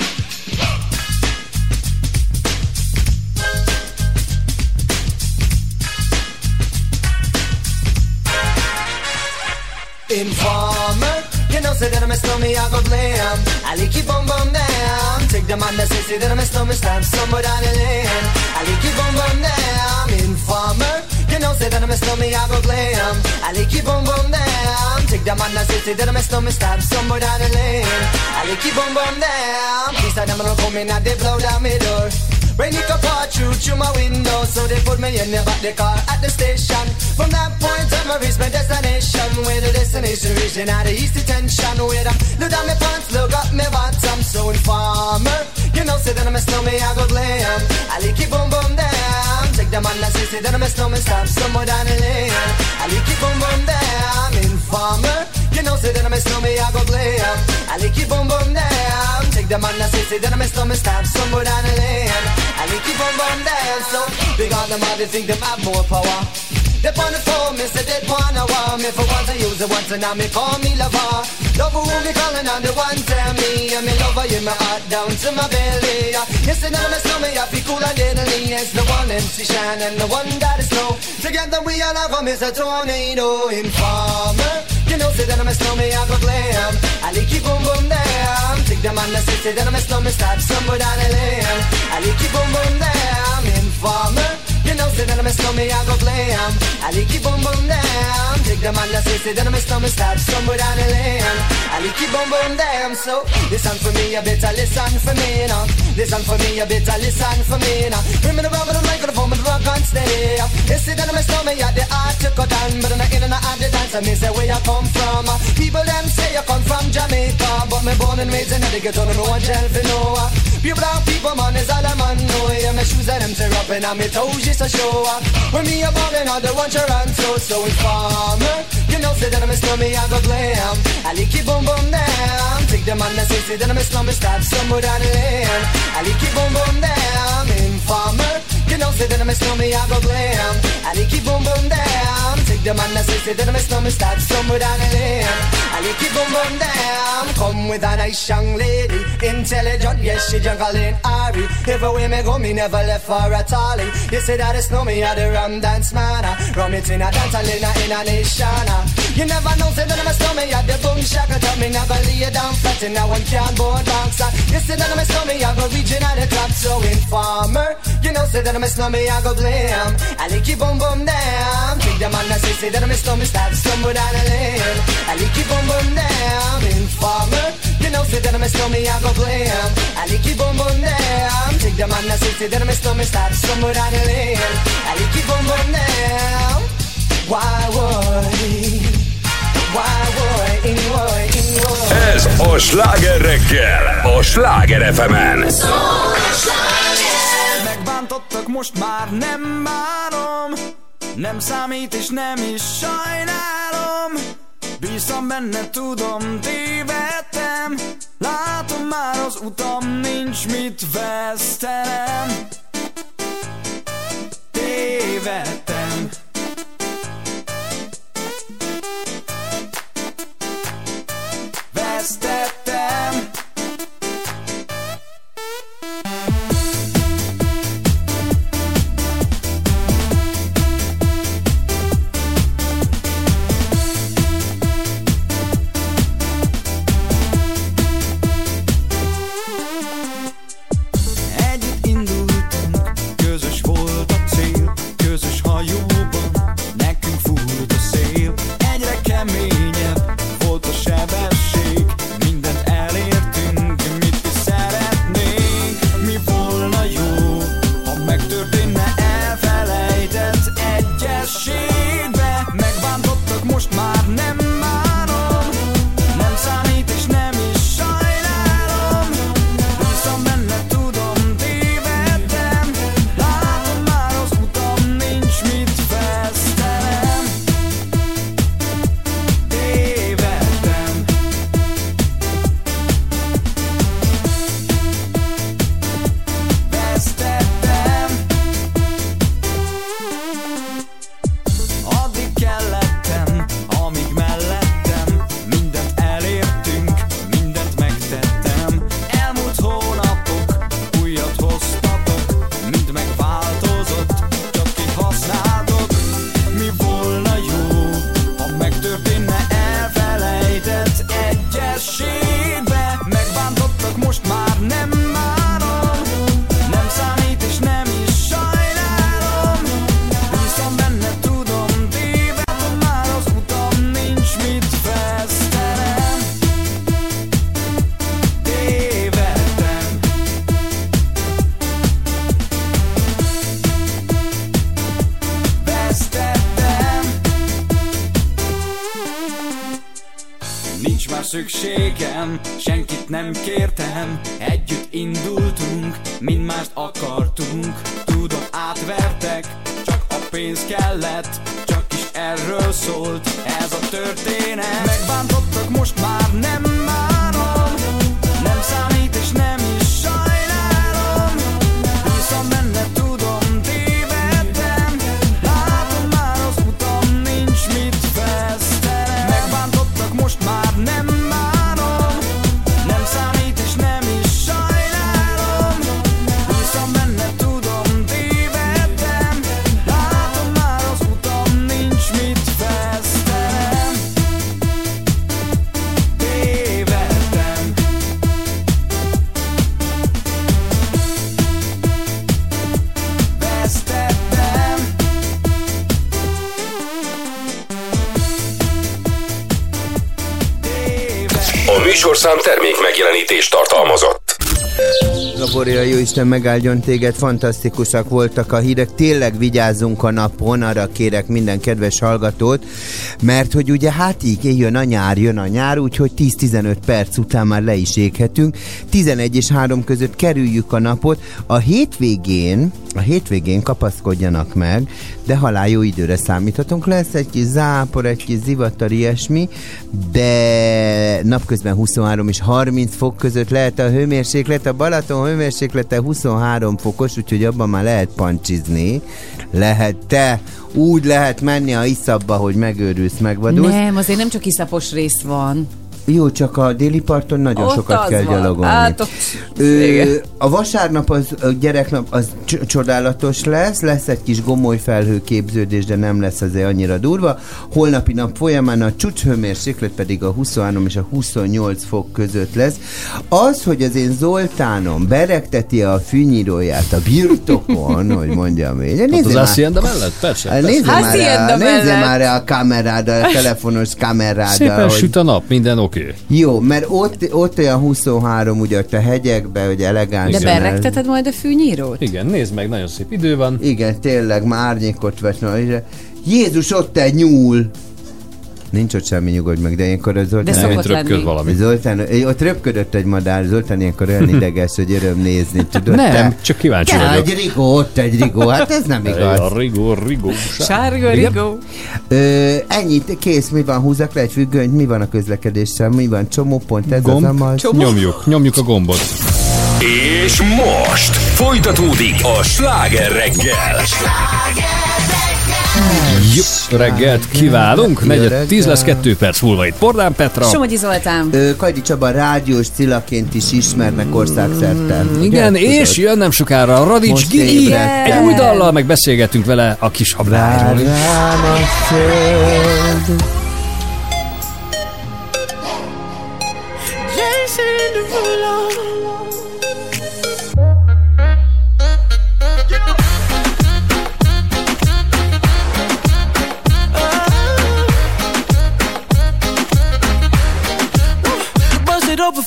S25: Informer, you know, say that I'm a snowman, I go blam. I like you bum bum down. Take the man that say, say that I'm a snowman, stamp somewhere down the lane. I like you bum bum down. Informer, you know, say that I'm a snowman, I go blam. I like you bum bum down. Take the man that say, say that I'm a snowman, stamp somewhere down the lane. I like you bum bum down. Please, I never come in and they blow down my door. Rain it all through through my window So they put me in the back the car at the station. From that point on I reached my destination Where the destination region out of east detention Where them look down my pants, look up my bottom So informer, you know say that I'm a snowman I go glam. I like it boom boom down Take the man that say, say that I'm a snowman Stop somewhere down the lane. I like it boom boom down Informer, you know say that I'm a snowman I go glam. I like it boom boom down The man that say, say that I'm a snowman Stop somewhere down the lane I like it boom boom down So big on them all they think them have more power They on the phone, me say they wanna want me for once I use it once and now me call me lover. Love who me calling on the one tell me I'm me lover you in my heart down to my belly. You say that my stomach I feel cool and deadly. It's the one MC Shine and the one that is slow. Together we all have a Mr. Tornado Informer. You know, say that I'm a snowman, I go glam. I like you boom boom damn. Take them on the city, that I'm a snowman, stop somewhere down the lane. I like you boom boom damn. Informer. You know, say that I'm a snowman, I go glam. I like you boom boom damn. Take on the city, say that I'm a snowman, stop somewhere down the lane. I like you boom boom damn. So listen for me, you better listen for me now. Listen for me, you better listen for me now. Bring me the rubber, the microphone, the rock on steady. You see that I'm a snowman, yeah, the art to cut down, but I'm not in and out the dance. I me say where you come from. People them say you come from Jamaica, but me born and raised in the ghetto, no one tell for no. Pure brown people, man, is all a man know. Yeah, my shoes and them tear up and my toes just a show. up. When me a ballin', I don't want your answer, so informer. You know, say that I'm a snowman, I go glam. I like you boom boom down. Take them on the say, say that I'm a snowman, stop somewhere down the lane. I like you boom boom down. Informer. You know, say that I'm a snowman, I go glam. I like you boom boom down. Take them on the say, say that I'm a snowman, stop somewhere down the lane. I like you boom boom down. Come with a nice young lady, intelligent, yes she juggling Ari. Everywhere me go, me never left for a tally. You say that it's no me, I the rum dance man. Rum it in a dance, and in a in a nation. You never know, say that I'm a snowman, I the boom shaka. Tell me never lay down flat in a one cardboard box. You say that I'm a snowman, I go reaching at the top, so informer. You know, say that I'm a snowman, I go blame. I like you boom boom down. Take them on the say, say that I'm a snowman, stop somewhere down the lane. I like you boom boom down. Informer. You know, say that I'm a snowman, I go blame. I like you boom boom down. Take them on the say, say that I'm a snowman, stop somewhere down the lane. I like you boom boom down.
S8: Ez a sláger reggel, a Sláger fm
S26: Megbántottak, most már nem bánom. Nem számít és nem is sajnálom. Bíztam benne, tudom, tévedtem. Látom már az utam, nincs mit vesztenem. Tévedtem
S5: Just that. Isten megáldjon téged, fantasztikusak voltak a hírek, tényleg vigyázzunk a napon, arra kérek minden kedves hallgatót, mert hogy ugye hát így jön a nyár, jön a nyár, úgyhogy 10-15 perc után már le is éghetünk, 11 és 3 között kerüljük a napot, a hétvégén, a hétvégén kapaszkodjanak meg, de halál jó időre számíthatunk, lesz egy kis zápor, egy kis zivatar, ilyesmi, de napközben 23 és 30 fok között lehet a hőmérséklet, a Balaton hőmérséklete 23 fokos, úgyhogy abban már lehet pancsizni. Lehet te, úgy lehet menni a iszabba, hogy megőrülsz, megvadulsz.
S3: Nem, azért nem csak iszapos rész van.
S5: Jó, csak a déli parton nagyon
S3: Ott
S5: sokat
S3: az
S5: kell
S3: van.
S5: gyalogolni.
S3: Hát ott-
S5: Ö, a vasárnap az a gyereknap az c- csodálatos lesz, lesz egy kis gomolyfelhő képződés, de nem lesz azért annyira durva. Holnapi nap folyamán a csúcshőmérséklet pedig a 23 és a 28 fok között lesz. Az, hogy az én Zoltánom beregteti a fűnyíróját a birtokon, hogy mondjam így.
S2: Ott az
S5: Nézzél már-
S2: Hacienda mellett? Persze.
S5: Hát
S2: persze.
S5: Nézze már, rá, nézze már a kameráddal, a telefonos kameráddal.
S2: Szépen
S5: hogy-
S2: süt a nap, minden oké. Okay.
S5: jó, mert ott, ott olyan 23 ugye ott a hegyekben, hogy elegáns.
S3: De berregteted majd a fűnyírót?
S2: Igen, nézd meg, nagyon szép idő van.
S5: Igen, tényleg, már árnyékot és- Jézus, ott egy nyúl! Nincs ott semmi, nyugodj meg, de ilyenkor a Zoltán...
S3: De szokott lenni.
S2: valami.
S5: Zoltán, ott röpködött egy madár, Zoltán ilyenkor olyan ideges, hogy öröm nézni, tudod?
S2: Nem,
S5: te?
S2: csak kíváncsi
S5: De
S2: vagyok.
S5: egy rigó, ott egy rigó, hát ez nem igaz.
S2: A rigó, rigó.
S3: Sárga rigó.
S5: Ö, ennyit, kész, mi van, húzzak le egy függönyt, mi van a közlekedéssel, mi van, csomópont, ez
S2: Gomb.
S5: az amaz.
S2: Nyomjuk, nyomjuk a gombot.
S8: És most folytatódik a sláger reggel.
S2: Jó reggelt kívánunk, negyed, tíz lesz kettő perc múlva itt. Pordán Petra.
S3: Somogyi Zoltán.
S5: Ö, Kajdi Csaba rádiós cilaként is ismernek országszerte.
S2: Mm, Igen, és jön nem sokára a Radics
S5: Most
S2: Gigi.
S5: ébredtem.
S2: Egy új dallal meg beszélgetünk vele a kis habláról.
S5: Rám a föld.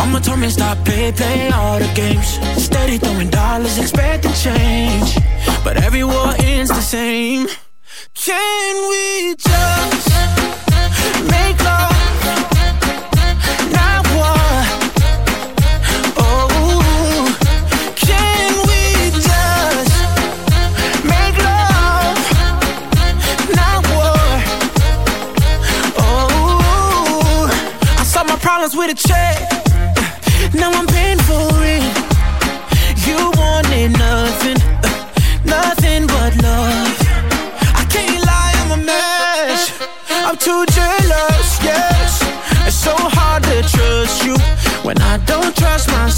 S13: Mama told me stop play, play all the games. Steady throwing dollars, expecting change. But every war ends the same. Can we just make love,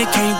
S13: it can't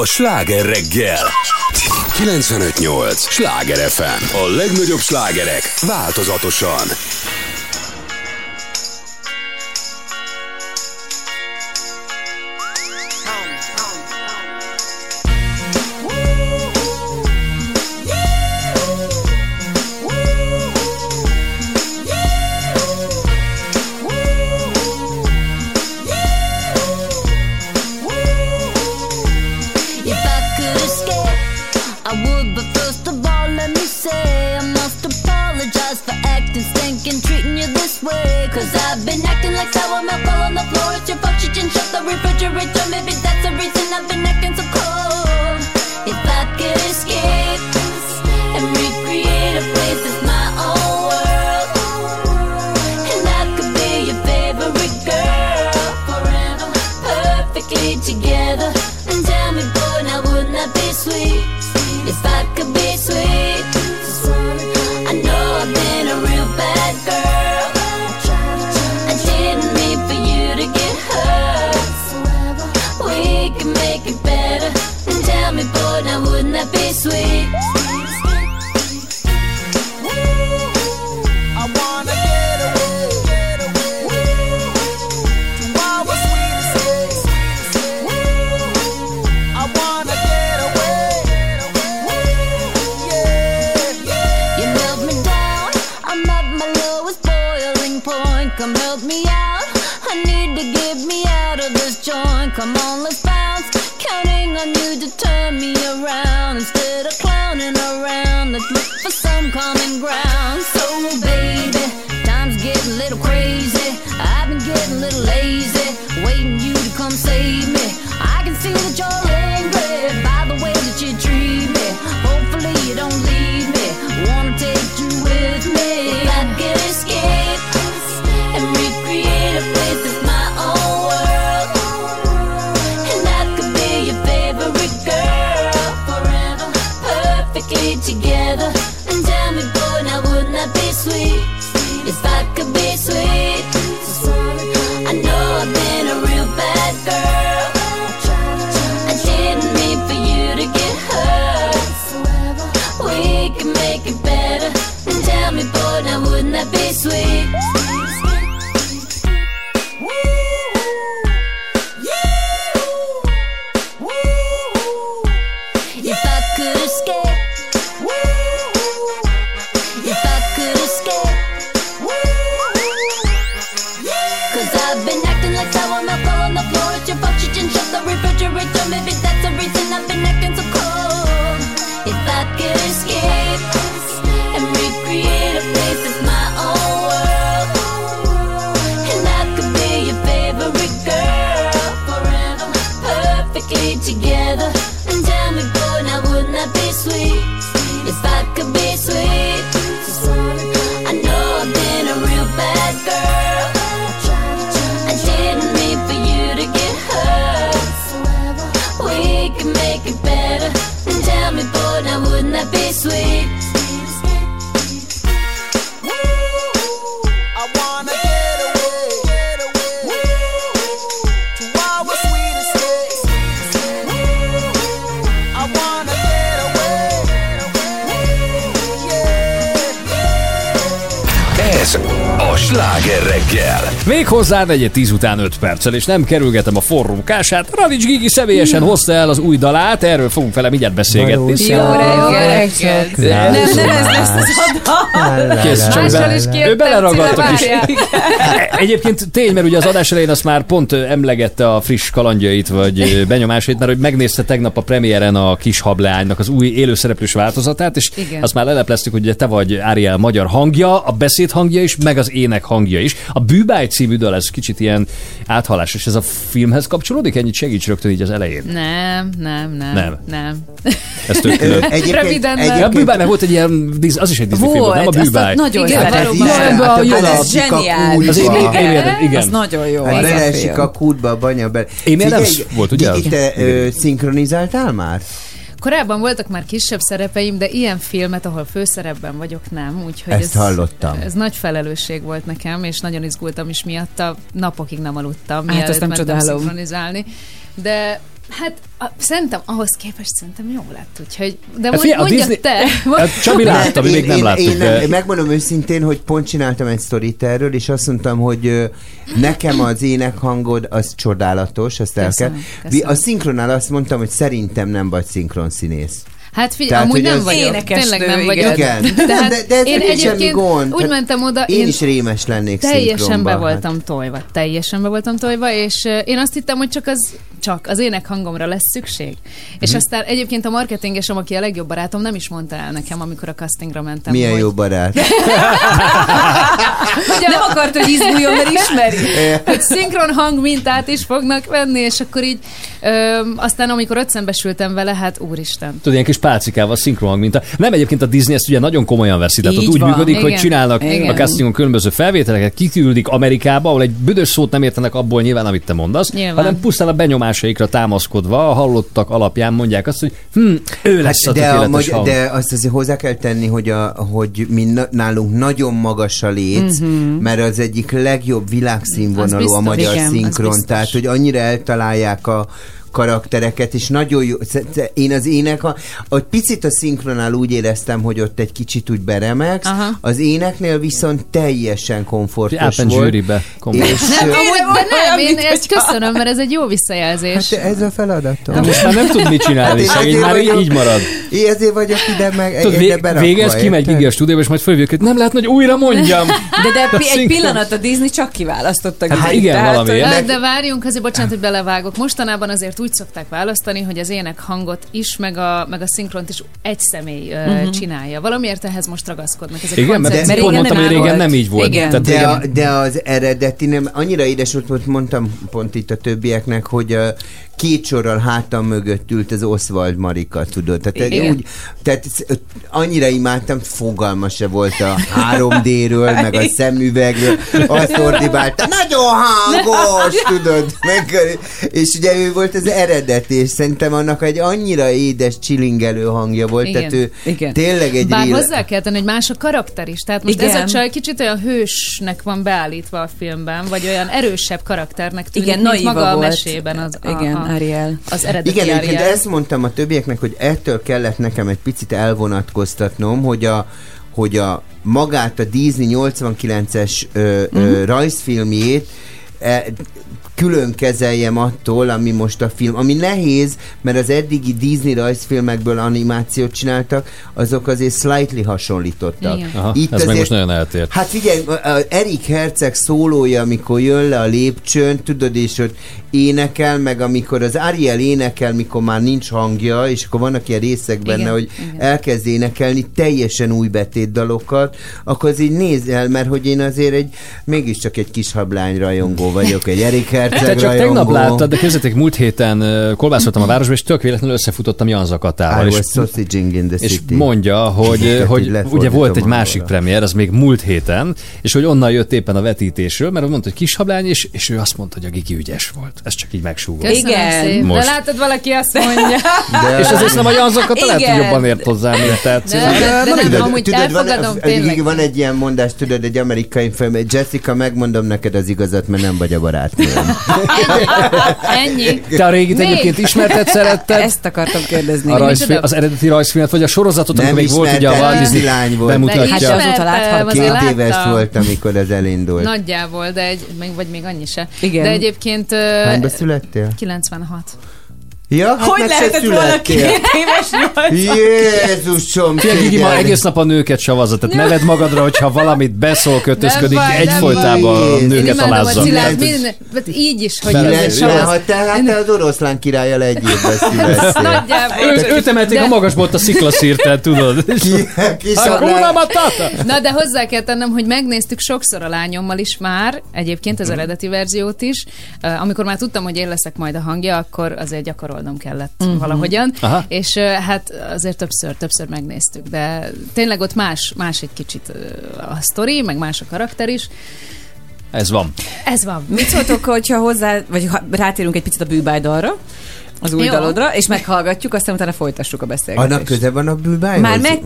S13: a
S8: Sláger reggel. 95.8. Sláger FM. A legnagyobb slágerek változatosan.
S1: Boiling point. Come help me out. I need to get me out of this joint. Come on, let's bounce. Counting on you to turn me around instead of clowning around. Let's look for some common ground. So, baby, time's getting a little crazy. I've been getting a little lazy, waiting you to come save me. I can see that you're sweet? If I could be sweet, I know I've been a real bad girl.
S8: Sláger
S2: Még hozzá negyed tíz után 5 perccel, és nem kerülgetem a forró kását. Radics Gigi személyesen hozta el az új dalát, erről fogunk vele mindjárt beszélgetni.
S3: Jó reggelt! Nem, nem, ez lesz az a
S2: Kész, csak be, ő beleragadtak is.
S3: Cilla, várjál.
S2: Egyébként tény, mert ugye az adás elején azt már pont emlegette a friss kalandjait, vagy benyomásait, mert hogy megnézte tegnap a premiéren a kis hableánynak az új élőszereplős változatát, és
S3: Igen.
S2: azt már lelepleztük, hogy te vagy Ariel magyar hangja, a beszéd hangja is, meg az ének hangja is. A Bűbáj című dal, ez kicsit ilyen áthalás, és ez a filmhez kapcsolódik? Ennyit segíts rögtön így az elején.
S27: Nem, nem, nem.
S2: Nem.
S27: nem.
S2: Ez tök külön.
S27: Röviden
S2: Ja, a Bűbájnak volt egy ilyen, az is egy Disney film volt, nem a Bűbáj.
S3: nagyon
S27: Igen, valóban.
S2: Ja, ebbe a- jön a-
S3: Ez zseniális.
S2: Az én- én- én- én- igen.
S3: Az nagyon jó.
S5: Hát
S3: az a
S5: kútba, a banya bele. Figyelj,
S2: volt, ugye?
S5: Ö, szinkronizáltál már?
S27: Korábban voltak már kisebb szerepeim, de ilyen filmet, ahol főszerepben vagyok, nem. Úgyhogy
S5: Ezt
S27: ez,
S5: hallottam.
S27: Ez nagy felelősség volt nekem, és nagyon izgultam is miatta. Napokig nem aludtam,
S3: Hát
S27: mielőtt
S3: azt nem
S27: mentem
S3: csodálom.
S27: szinkronizálni. De Hát a, szerintem ahhoz képest szerintem jó lett, úgyhogy... De
S2: Hát
S27: mondja
S2: Disney-
S27: te!
S2: Hát Csabi látta, mi még nem
S5: én,
S2: láttuk.
S5: Én,
S2: de-
S5: nem, megmondom őszintén, hogy pont csináltam egy sztorit erről, és azt mondtam, hogy nekem az énekhangod az csodálatos, azt el kell.
S27: Köszönöm, köszönöm.
S5: A szinkronál azt mondtam, hogy szerintem nem vagy szinkron színész.
S27: Hát figyelj,
S5: Tehát,
S27: amúgy nem vagyok.
S3: Énekesnő,
S27: Tényleg nem vagyok.
S5: Igen.
S27: Tehát
S5: de, de ez
S27: én egyébként
S5: gond.
S27: úgy mentem oda,
S5: Én,
S27: én
S5: is rémes lennék
S27: Teljesen be voltam tojva, teljesen be voltam tojva, és uh, én azt hittem, hogy csak az csak az ének hangomra lesz szükség. És
S5: Mhm.
S27: aztán egyébként a marketingesem, aki a legjobb barátom, nem is mondta el nekem, amikor a castingra mentem.
S5: Milyen
S27: hogy,
S5: jó barát.
S27: Hogy
S3: Nem akart, hogy izguljon, mert ismeri.
S27: hogy szinkron hang mintát is fognak venni, és akkor így ö, aztán amikor ott szembesültem vele, hát úristen.
S2: Tudod, ilyen kis pálcikával, szinkron mint a... Nem egyébként a Disney ezt ugye nagyon komolyan veszi, tehát ott úgy
S27: van.
S2: működik, hogy
S27: Igen.
S2: csinálnak
S27: Igen.
S2: a castingon különböző felvételeket, kiküldik Amerikába, ahol egy büdös szót nem értenek abból nyilván, amit te mondasz,
S27: Nyilván.
S2: hanem pusztán a benyomásaikra támaszkodva, a hallottak alapján mondják azt, hogy hm, ő lesz a
S5: Hát de, a,
S2: tökéletes
S5: magy-
S2: hang.
S5: de azt azért hozzá kell tenni, hogy, a, hogy mi na- nálunk nagyon magas a léc,
S3: Mhm.
S5: mert az egyik legjobb világszínvonalú
S3: biztos,
S5: a magyar
S3: igen,
S5: szinkron, tehát hogy annyira eltalálják a karaktereket, és nagyon jó, én az ének, a, a picit a szinkronál úgy éreztem, hogy ott egy kicsit úgy beremegsz,
S27: Aha.
S5: az éneknél viszont teljesen komfortos
S2: Átment
S5: volt.
S2: zsűribe, komolyan.
S5: És,
S27: Nem, amúgy, de nem, én ezt köszönöm, mert ez egy jó visszajelzés.
S5: hát ez a feladatom.
S2: Na most már nem tud mit csinálni,
S5: Hát én
S2: már
S5: vagyok-
S2: így marad.
S5: Én ezért vagyok ide meg
S2: Tudod,
S5: ide
S2: vég,
S5: berakva,
S2: végez, kimegy? Gigi a stúdióba, és majd fölvívjuk, hogy nem lehet, hogy újra mondjam.
S3: De, de egy
S2: szinkron.
S3: pillanat a Disney csak kiválasztotta.
S2: Hát igen,
S27: Hát, de várjunk, azért bocsánat, hogy belevágok. Mostanában azért úgy szokták választani, hogy az ének hangot is, meg a, meg a szinkront is egy személy uh,
S3: Mhm.
S27: csinálja. Valamiért ehhez most ragaszkodnak. Ez egy
S2: Igen, mert
S27: koncept.
S2: pont mondtam, hogy régen
S3: volt.
S2: nem így volt.
S3: Igen.
S2: Tehát
S5: De,
S2: régen-
S5: a, de az eredeti nem, annyira édes volt, mondtam pont itt a többieknek, hogy a két sorral hátam mögött ült az Oswald Marika, tudod. Tehát,
S27: Igen.
S5: úgy, tehát annyira imádtam, fogalma se volt a 3D-ről, meg a szemüvegről, azt ordibálta, nagyon hangos, tudod. Meg, és ugye ő volt az eredeti, és szerintem annak egy annyira édes, csilingelő hangja volt,
S27: Igen.
S5: tehát ő
S3: Igen.
S5: tényleg egy
S27: Bár
S5: real-
S27: hozzá kell tenni, hogy más a karakter is. Tehát most
S3: Igen.
S27: ez a csaj kicsit olyan hősnek van beállítva a filmben, vagy olyan erősebb karakternek tűnik,
S3: Igen,
S27: mint maga a
S3: volt.
S27: mesében. Az, a,
S3: Igen,
S27: a,
S3: Ariel.
S27: Az eredeti
S5: Igen,
S27: Ariel.
S5: ezt mondtam a többieknek, hogy ettől kellett nekem egy picit elvonatkoztatnom, hogy a, hogy a magát a Disney 89-es ö,
S3: Mhm.
S5: ö, rajzfilmjét e, külön kezeljem attól, ami most a film. Ami nehéz, mert az eddigi Disney rajzfilmekből animációt csináltak, azok azért slightly hasonlítottak.
S27: Igen.
S2: Aha, ez meg most nagyon eltért.
S5: Hát figyelj, Erik Herceg szólója, amikor jön le a lépcsőn, tudod, és ott énekel, meg amikor az Ariel énekel, mikor már nincs hangja, és akkor vannak ilyen részek benne,
S27: Igen,
S5: hogy
S27: igen.
S5: elkezd énekelni teljesen új betétdalokat, akkor az így nézd el, mert hogy én azért egy, mégiscsak egy kis hablány rajongó vagyok, egy Erik Herceg
S2: Te csak
S5: rajongó.
S2: tegnap láttad, de képzeljétek, múlt héten kolbászoltam a városba, és tök véletlenül összefutottam Jan Zakatával.
S5: I
S2: És, és mondja, hogy, hogy ugye volt egy másik premier, az még múlt héten, és hogy onnan jött éppen a vetítésről, mert mondta, hogy kis hablány, és, és ő azt mondta, hogy a Gigi ügyes volt. Ez csak így megsúgott.
S3: Igen.
S2: Most.
S27: De látod, valaki azt mondja.
S5: De-
S2: És azért nem a Jan Zakata lehet, hogy jobban ért hozzá, mint tehát.
S27: De- de- de nem,
S5: Tudod,
S27: amúgy
S5: tudod, van,
S27: elfogadom,
S5: van,
S27: tényleg.
S5: van egy ilyen mondás, tudod, egy amerikai film, Jessica, megmondom neked az igazat, mert nem vagy a barátnőm.
S27: Ennyi.
S2: Te a régit
S27: Még?
S2: egyébként ismerted, szeretted?
S3: Ezt akartam kérdezni.
S2: A rajzfilm, az eredeti rajzfilmet, vagy a sorozatot,
S5: Nem
S2: amikor még volt ugye a Walt Disney
S5: lány volt.
S2: bemutatja.
S3: Hát azóta
S27: azért
S5: Két éves volt, amikor ez elindult.
S27: Nagyjából, de egy, még, vagy még annyi se.
S3: Igen.
S27: De egyébként...
S5: Hányba születtél?
S27: 96.
S5: Ja, hát
S3: Hogy lehetett volna két éves nyolc?
S5: Jézusom,
S2: Figyelj, Gigi, ma egész nap a nőket savazza, tehát neved magadra, hogyha valamit beszól, kötözködik, egyfolytában a nőket alázza.
S27: Hát így is, hogy savaz.
S5: Ha te, hát te az oroszlán évben születtél.
S27: Nagyjából.
S2: Őt emelték a magasból a sziklaszírtel, tudod? Matata!
S27: Na, de hozzá kell tennem, hogy megnéztük sokszor a lányommal is már, egyébként az eredeti verziót is. Amikor már tudtam, hogy én leszek majd a hangja, akkor azért gyakorolnom kellett uh-huh. valahogyan.
S2: Aha.
S27: És hát azért többször, többször megnéztük, de tényleg ott más, más egy kicsit a sztori, meg más a karakter is.
S2: Ez van.
S27: Ez van.
S3: Mit szóltok, hogyha hozzá, vagy ha rátérünk egy picit a bűbájdalra, az új
S27: Jó.
S3: dalodra, és meghallgatjuk, aztán utána folytassuk a beszélgetést.
S5: Annak köze van a bűbájhoz?
S3: Már meg,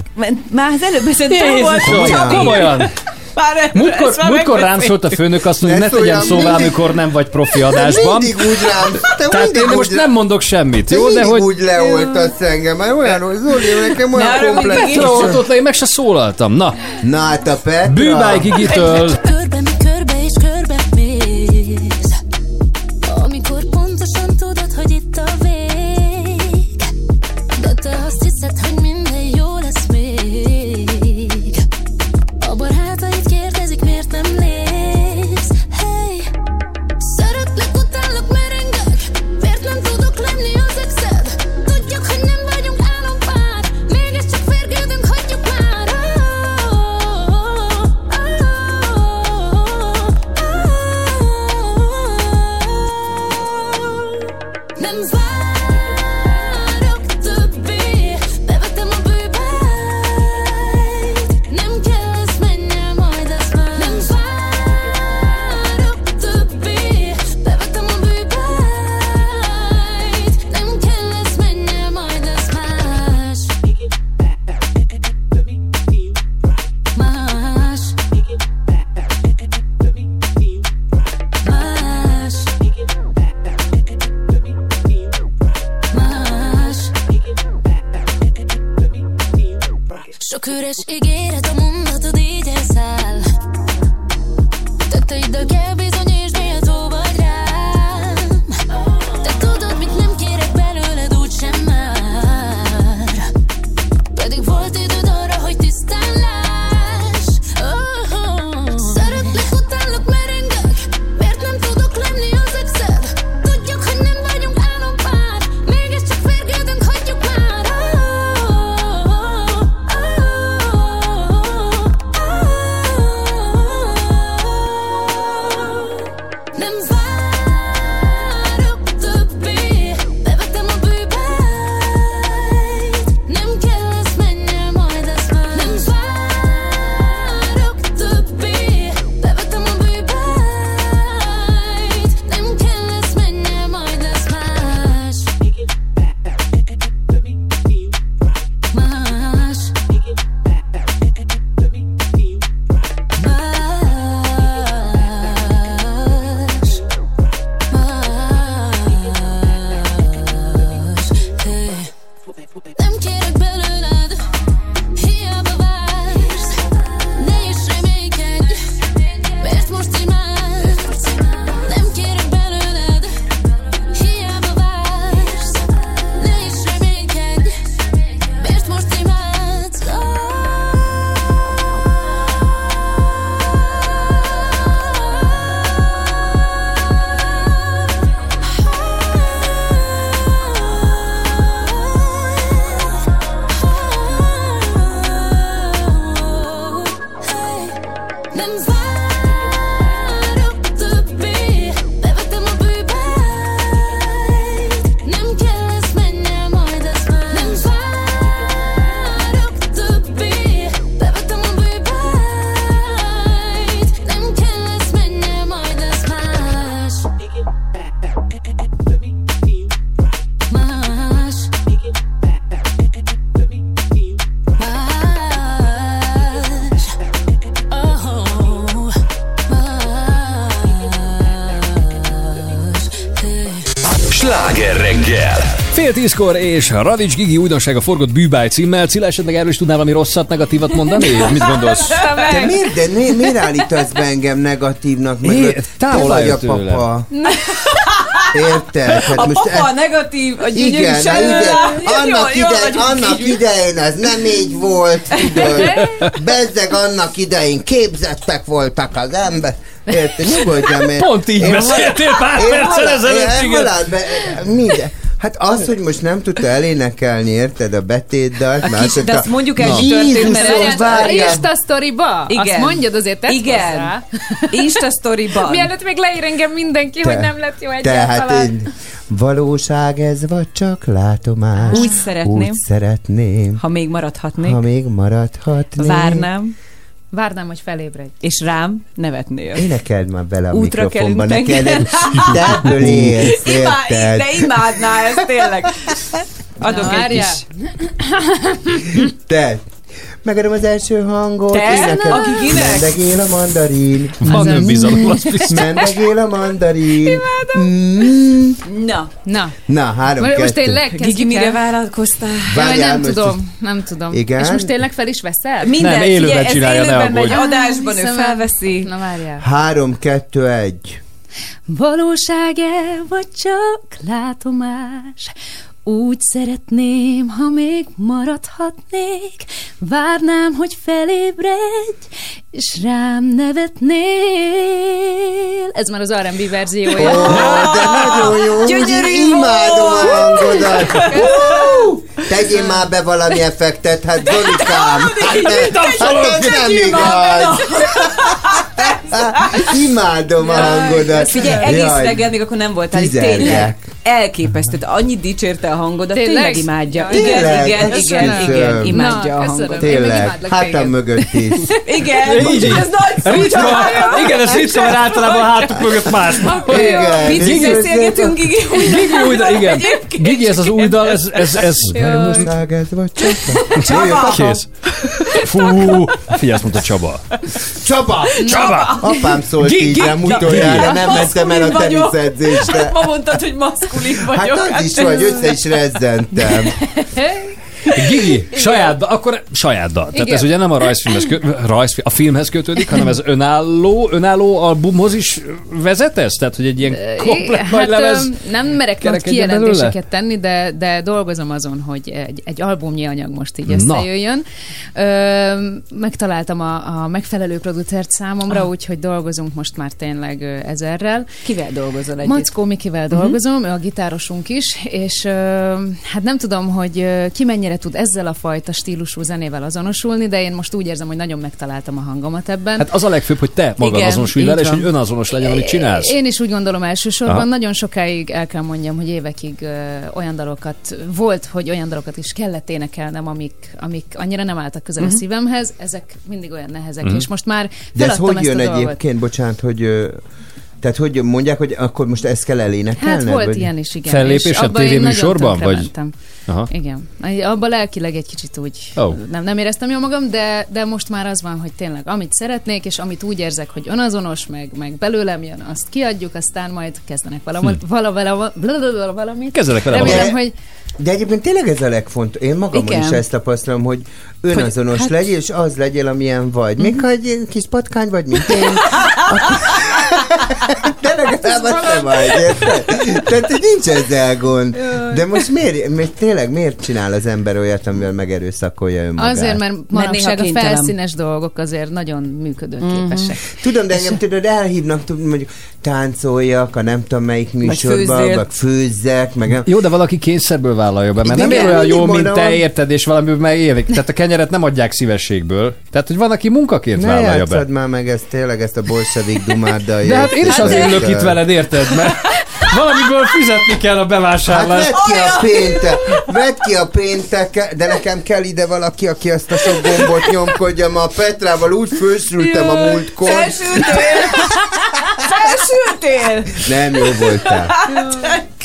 S3: már az előbb szerintem volt.
S5: Komolyan?
S3: Már
S2: Múltkor,
S3: ezt már
S2: múltkor rám szólt a főnök azt, hogy
S5: Ne szóljál
S2: szóvá, amikor nem vagy profi adásban.
S5: Mindig úgy rám, te
S2: Tehát
S5: mindig
S2: én most
S5: úgy
S2: nem mondok semmit,
S5: Te
S2: jó? De hogy...
S5: úgy leoltasz engem, mert olyan, hogy Zoli, nekem olyan
S2: Petra
S5: komplex.
S2: oltott le, én meg se szólaltam. Na,
S5: Na hát a Petra.
S2: Bűbáj
S1: Sok üres
S2: Fél tízkor és Radics Gigi újdonsága forgott bűbáj címmel. Cilla esetleg erről is tudnál valami rosszat, negatívat mondani? Mit gondolsz?
S5: Te miért, de mi, miért állítasz be engem negatívnak? Meg
S2: É,
S5: te
S2: távol
S5: vagy a
S2: tőle.
S5: papa. Érted? Hát
S3: A
S5: most
S3: papa
S5: e-
S3: negatív, a gyönyörű
S5: igen,
S3: sem.
S5: igen. Annak,
S3: jó
S5: ide, annak
S3: így.
S5: idején ez nem így volt, tudod. Bezzeg annak idején képzettek voltak az ember. Érted? Nyugodjam én.
S2: Pont így
S5: Én
S2: beszéltél pár
S5: én
S2: perccel ezelőtt,
S5: én halálbe, minden. Hát az, hogy most nem tudta elénekelni, érted, a betétdalt.
S3: A kis-
S5: azt
S3: de azt mondjuk el, hogy történt, mert.
S27: Insta sztoriba?
S3: Igen.
S27: Azt mondjad azért, tedd
S3: Igen.
S27: hozzá.
S3: Insta sztoriban.
S27: Mielőtt még leír engem mindenki, hogy nem lett jó
S5: Tehát
S27: egyáltalán.
S5: én, valóság ez, vagy csak látomás?
S3: Úgy szeretném.
S5: Úgy szeretném,
S3: Ha még maradhatnék.
S5: ha még maradhatnék.
S3: Várnám.
S27: Várnám, hogy felébredj.
S3: És rám nevetnél.
S5: Énekeld már bele a
S3: Útra
S5: mikrofonba, neked.
S3: tengeren.
S5: De ebből élsz,
S3: Imá,
S5: érted?
S3: de imádná ezt tényleg. Adok
S27: Na,
S3: egy
S27: várjál.
S3: kis...
S5: Te, megadom az első hangot.
S3: Te?
S5: énekel.
S3: A Giginek?
S5: Mendegél a mandarin.
S2: Van önbizalom, az biztos.
S5: Mendegél a mandarin. Mm.
S3: Na.
S27: Na.
S5: Na, három,
S27: Most
S5: kettő.
S27: tényleg
S3: Gigi, mire vállalkoztál?
S5: Várjál,
S27: nem
S5: most
S27: tudom, nem tudom.
S5: Igen?
S27: És most tényleg fel is veszel?
S3: Minden,
S2: Nem, élőben
S3: figyelj,
S2: csinálja, ne
S3: élőben megy
S2: aggódj.
S3: adásban, ő felveszi.
S27: Na várjál.
S5: Három, kettő, egy.
S27: Valóság-e, vagy csak látomás? Úgy szeretném, ha még maradhatnék, várnám, hogy felébredj, és rám nevetnél. Ez már az R&B verziója.
S5: Ó, de nagyon jó,
S3: Gyönyörű
S5: úgy imádom a hangodat. Tegyél már be valami effektet, hát Zolikám. Hát, hát ez nem igaz. Imádom a hangodat.
S3: Figyelj, egész reggel, még akkor nem voltál itt, tényleg. Elképesztő, annyit dicsérte a hangodat,
S27: Tényleg?
S3: tényleg, imádja. Igen,
S5: tényleg?
S3: igen,
S5: Köszönöm.
S3: igen, igen, imádja
S27: Na,
S3: a
S27: meg
S5: Tényleg, hátam mögött is.
S3: Igen,
S2: Így,
S3: ez nagy szó.
S2: igen, ez ritka, mert általában a hátuk mögött más.
S5: Igen.
S3: Picit
S5: Gigi-
S3: beszélgetünk, Gigi.
S2: Gigi új dal, igen. Gigi, ez az új dal, ez, ez, ez...
S5: Valóság ez vagy Csaba?
S3: Csaba.
S2: Kész. Fú, figyelj, azt mondta Csaba.
S5: Csaba!
S2: Csaba!
S5: Apám szólt így
S2: Gigi-
S5: utoljára, nem mentem el a teniszedzésre.
S3: Ma mondtad, hogy maszkulin
S5: Hát
S3: vagyok.
S5: az is vagy, össze is rezzentem.
S2: Gigi, saját dal, akkor saját dal. Tehát
S27: Igen.
S2: ez ugye nem a rajzfilmhez, kö, rajzfilm, a filmhez kötődik, hanem ez önálló, önálló albumhoz is vezetesz? Tehát, hogy egy ilyen komplet
S27: hát,
S2: nagy lemez...
S27: nem merek
S2: kerekedjen
S27: kijelentéseket tenni, de, de dolgozom azon, hogy egy, egy albumnyi anyag most így
S2: Na.
S27: összejöjjön. Ö, megtaláltam a, a megfelelő producert számomra,
S3: Ah.
S27: úgyhogy dolgozunk most már tényleg ezerrel.
S3: Kivel dolgozol együtt?
S27: Mackó Mikivel dolgozom, ő a gitárosunk is, és ö, hát nem tudom, hogy ki mennyire tud ezzel a fajta stílusú zenével azonosulni, de én most úgy érzem, hogy nagyon megtaláltam a hangomat ebben.
S2: Hát az a legfőbb, hogy te magad
S27: Igen,
S2: azonosulj vele, és hogy önazonos legyen, amit csinálsz.
S27: Én is úgy gondolom elsősorban.
S2: Aha.
S27: Nagyon sokáig el kell mondjam, hogy évekig ö, olyan dalokat, volt, hogy olyan dalokat is kellett énekelnem, amik, amik annyira nem álltak közel
S5: Mhm.
S27: a szívemhez, ezek mindig olyan nehezek,
S5: Mhm.
S27: és most már
S5: De ez hogy jön
S27: a
S5: egyébként, bocsánat, hogy... ö, Tehát hogy mondják, hogy akkor most ezt kell elénekelned?
S27: Hát volt
S5: vagy?
S27: ilyen is, igen.
S2: Fellépésen,
S27: és abban én
S2: tévéműsorban, vagy-
S27: tönkrementem.
S2: Aha.
S27: Igen. Abban lelkileg egy kicsit úgy
S2: Ó.
S27: nem, nem éreztem jól magam, de, de most már az van, hogy tényleg amit szeretnék, és amit úgy érzek, hogy önazonos, meg, meg belőlem jön, azt kiadjuk, aztán majd kezdenek valamit, hm. vala, vala, vala, valamit.
S2: Kezdenek vele
S27: Remélem,
S5: valamit.
S27: hogy
S5: De egyébként tényleg ez a legfontosabb. Én magamon
S27: Igen.
S5: is ezt tapasztalom, hogy önazonos
S27: Hogy- hát-
S5: legyél, és az legyél, amilyen vagy. Még ha egy kis patkány vagy, mint én, akkor... De legalább te vagy, érted? Tehát nincs ezzel gond. De most miért, miért, tényleg miért csinál az ember olyat, amivel megerőszakolja önmagát?
S27: azért, mert manapság a felszínes dolgok azért nagyon működőképesek.
S5: Tudom, de engem tudod, elhívnak, tudod, mondjuk táncoljak, a nem tudom melyik műsorban, meg főzzek, meg nem.
S2: Jó, de valaki kényszerből vállalja be, mert nem
S5: Igen,
S2: ér olyan jó, mint te érted, és valamiből megélik. Tehát a kenyeret nem adják szívességből. Tehát, hogy van, aki munkaként
S5: Ne
S2: vállalja be.
S5: már meg ezt tényleg, ezt a bolsevik dumáddal.
S2: De hát én is azért ülök itt veled, érted? Mert valamiből fizetni kell a
S5: Hát
S2: bevásárlást.
S5: vedd ki a péntek, vedd ki a péntek, de nekem kell ide valaki, aki azt a sok gombot nyomkodja, ma a Petrával úgy fősültem a múltkor.
S3: Felsültél! Felsültél!
S5: Nem, jó voltál.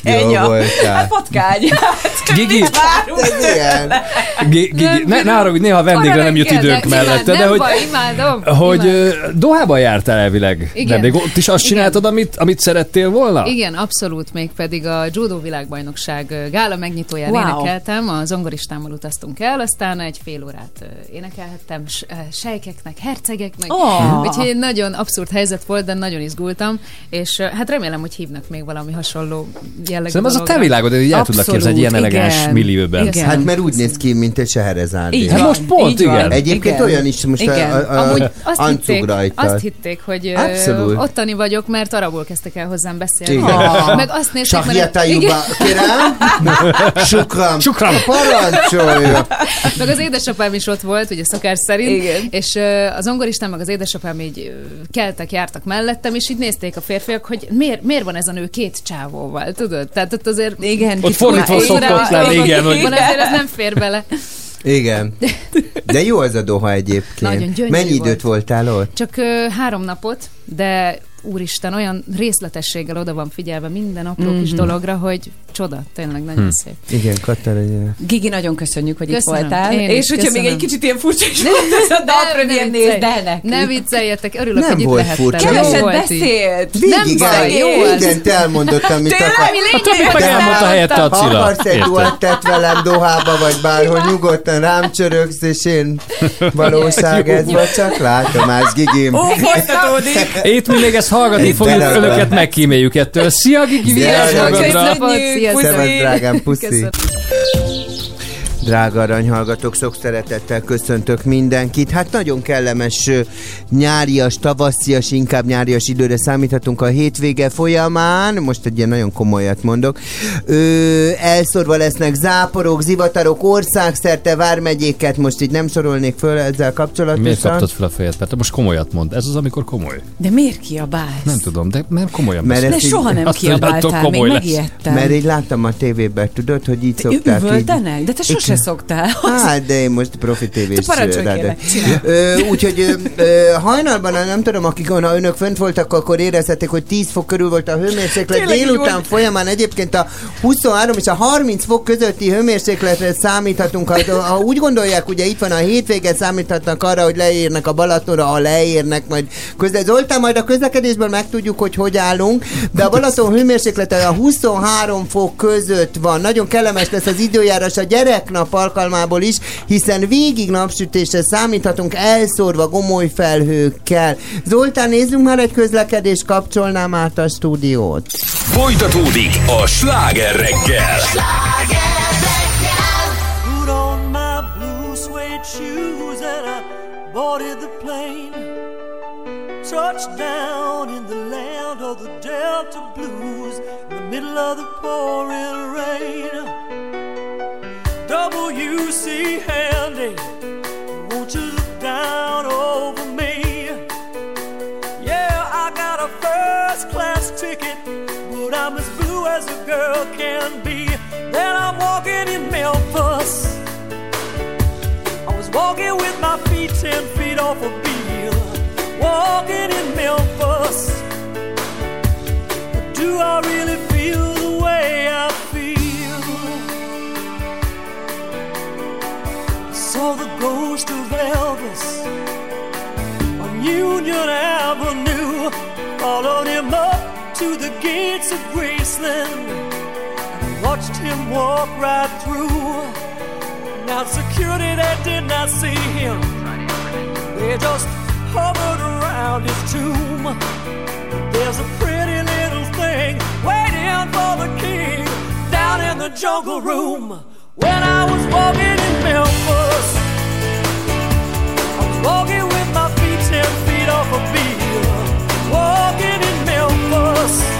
S5: Jó voltál.
S3: Hát patkány.
S2: Gigi,
S3: Várunk
S5: Ez ilyen.
S2: Gigi, ne, ne arra, hogy néha vendégre nem jut időnk mellette, de
S27: nem
S2: hogy,
S27: imádom.
S2: hogy Dohában jártál elvileg.
S27: Igen.
S2: De még ott is azt csináltad, amit, amit szerettél volna?
S27: Igen, abszolút, még pedig a Judo világbajnokság gála megnyitóján
S3: Wow.
S27: énekeltem, a zongoristámmal utaztunk el, aztán egy fél órát énekelhettem sejkeknek, hercegeknek,
S3: Oh.
S27: úgyhogy egy nagyon abszurd helyzet volt, de nagyon izgultam, és hát remélem, hogy hívnak még valami hasonló jellegű
S2: Szerintem az a te világod, hogy így el tudlak képzelni egy ilyen elegáns
S3: igen.
S2: millióben.
S27: Igen.
S5: Hát mert úgy néz ki, mint egy Seherezárd.
S3: Így
S2: Hát most pont,
S3: így van.
S2: igen.
S5: Egyébként
S3: Igen.
S5: olyan is most
S3: Igen.
S5: a, a, a
S27: Amúgy azt hitték,
S5: rajta.
S27: azt hitték, hogy
S5: Abszolút.
S27: ottani vagyok, mert arabul kezdtek el hozzám beszélni.
S5: Igen.
S3: Ah.
S27: Meg azt nézték,
S5: Sahjata
S27: igen.
S5: Juba, kérem? Sukram.
S2: Sukram.
S5: Parancsolja.
S27: Meg az édesapám is ott volt, ugye szokás szerint,
S3: Igen.
S27: és az ongoristán meg az édesapám így keltek, jártak mellettem, és így nézték a férfiak, hogy miért, miért van ez a nő két csávóval, tudod? Tehát ott azért...
S3: Igen.
S2: Ott fordítva szokott lenni, igen, hogy-
S27: Van azért ez nem fér bele.
S5: Igen. De jó az a doha egyébként.
S27: Nagyon gyönyörű
S5: Mennyi
S27: volt.
S5: időt voltál ott?
S27: Csak ö, három napot, de úristen, olyan részletességgel oda van figyelve minden apró kis
S3: Mhm.
S27: dologra, hogy csoda, tényleg nagyon
S5: Hm.
S27: szép.
S5: Igen, Katarina.
S3: Gigi, nagyon köszönjük, hogy
S27: Köszönöm.
S3: itt voltál.
S27: Én
S3: és hogyha még egy kicsit ilyen furcsa is volt ez a dalpremiér, nézd el nekünk.
S27: Ne vicceljetek, örülök,
S5: Nem
S27: hogy itt
S5: volt
S27: lehettem.
S5: furcsa.
S27: Jó
S3: Keveset beszélt.
S5: Végig
S27: Nem baj, jó volt.
S5: mindent elmondott, amit
S3: Tényleg,
S5: akar.
S3: mi
S2: A többi meg elmondta helyette a
S5: Ha
S2: Cilla.
S5: akarsz egy duettet velem Dohába, vagy bárhol nyugodtan rám csörögsz, és én valóság ez vagy csak látomás, Gigim.
S3: Ó, folytatódik.
S2: Itt mi még ezt hallgatni
S5: Egy
S2: fogjuk, önöket megkíméljük ettől. Szia, Gigi, vigyázz
S5: Szia,
S2: magadra!
S27: Sziasztok.
S5: Szevasz, drágám, puszi.
S27: Köszönöm.
S5: Drága aranyhallgatók, sok szeretettel köszöntök mindenkit. Hát nagyon kellemes nyárias, tavaszias, inkább nyárias időre számíthatunk a hétvége folyamán. Most egy ilyen nagyon komolyat mondok. Ö, elszorva lesznek záporok, zivatarok, országszerte vármegyéket, most így nem sorolnék föl ezzel kapcsolatosan.
S2: Miért kaptad fel a fejed? Mert most komolyat mond. Ez az, amikor komoly.
S3: De miért kiabálsz?
S2: Nem tudom, de nem komolyan
S5: Mert
S3: De
S5: így-
S3: soha nem
S2: attól
S3: kiabáltál, még megijedtem.
S5: Mert így láttam a tévében, tudod, hogy így szokták. így-
S3: Üvöltenek? De te sose. Szoktál.
S5: Hát, de én most profi tévés. Úgyhogy hajnalban, nem tudom, akik ha önök fönt voltak, akkor érezhetik, hogy 10 fok körül volt a hőmérséklet. Délután folyamán egyébként a 23 és a 30 fok közötti hőmérsékletre számíthatunk. Ha, ha úgy gondolják, ugye itt van a hétvége, számíthatnak arra, hogy leérnek a Balatonra, ha leérnek, majd közben Zoltán, majd a közlekedésben megtudjuk, hogy hogy állunk, de a Balaton hőmérséklete a 23 fok között van. Nagyon kellemes lesz az időjárás a gyereknap alkalmából is, hiszen végig napsütésre számíthatunk elszórva gomoly felhőkkel. Zoltán, nézzünk már egy közlekedés, kapcsolnám át a stúdiót.
S8: Folytatódik a sláger reggel.
S9: Put on my blue suede shoes and I boarded the plane. Touched down in the land of the Delta Blues in the middle of the pouring rain. W.C. Handy, won't you look down over me? Yeah, I got a first class ticket, but I'm as blue as a girl can be. Then I'm walking in Memphis. I was walking with my feet ten feet off a bill. Walking in Memphis. But do I really feel Saw the ghost of Elvis on Union Avenue. Followed him up to the gates of Graceland and watched him walk right through. Now security they did not see him. They just hovered around his tomb. There's a pretty little thing waiting for the king down in the jungle room walking with my feet ten feet off a beat. Walking in Memphis.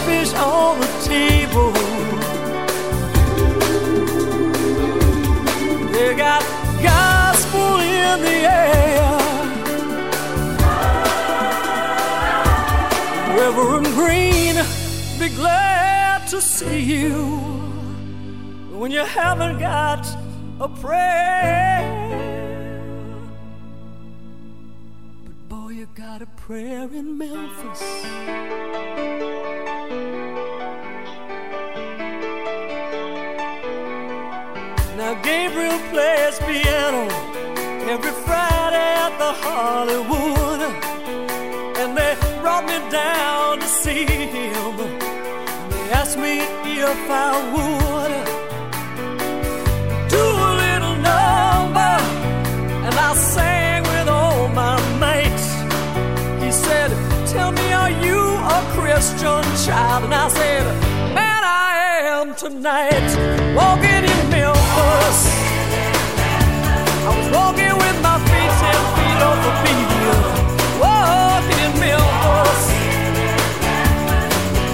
S9: Catfish on the table. They got gospel in the air. Reverend Green, be glad to see you when you haven't got a prayer. Got a prayer in Memphis. Now Gabriel plays piano every Friday at the Hollywood. And they brought me down to see him. They asked me if I would Christian child? And I said, Man, I am tonight. Walking in Memphis. I was walking with my feet ten feet off the field. Walking in Memphis.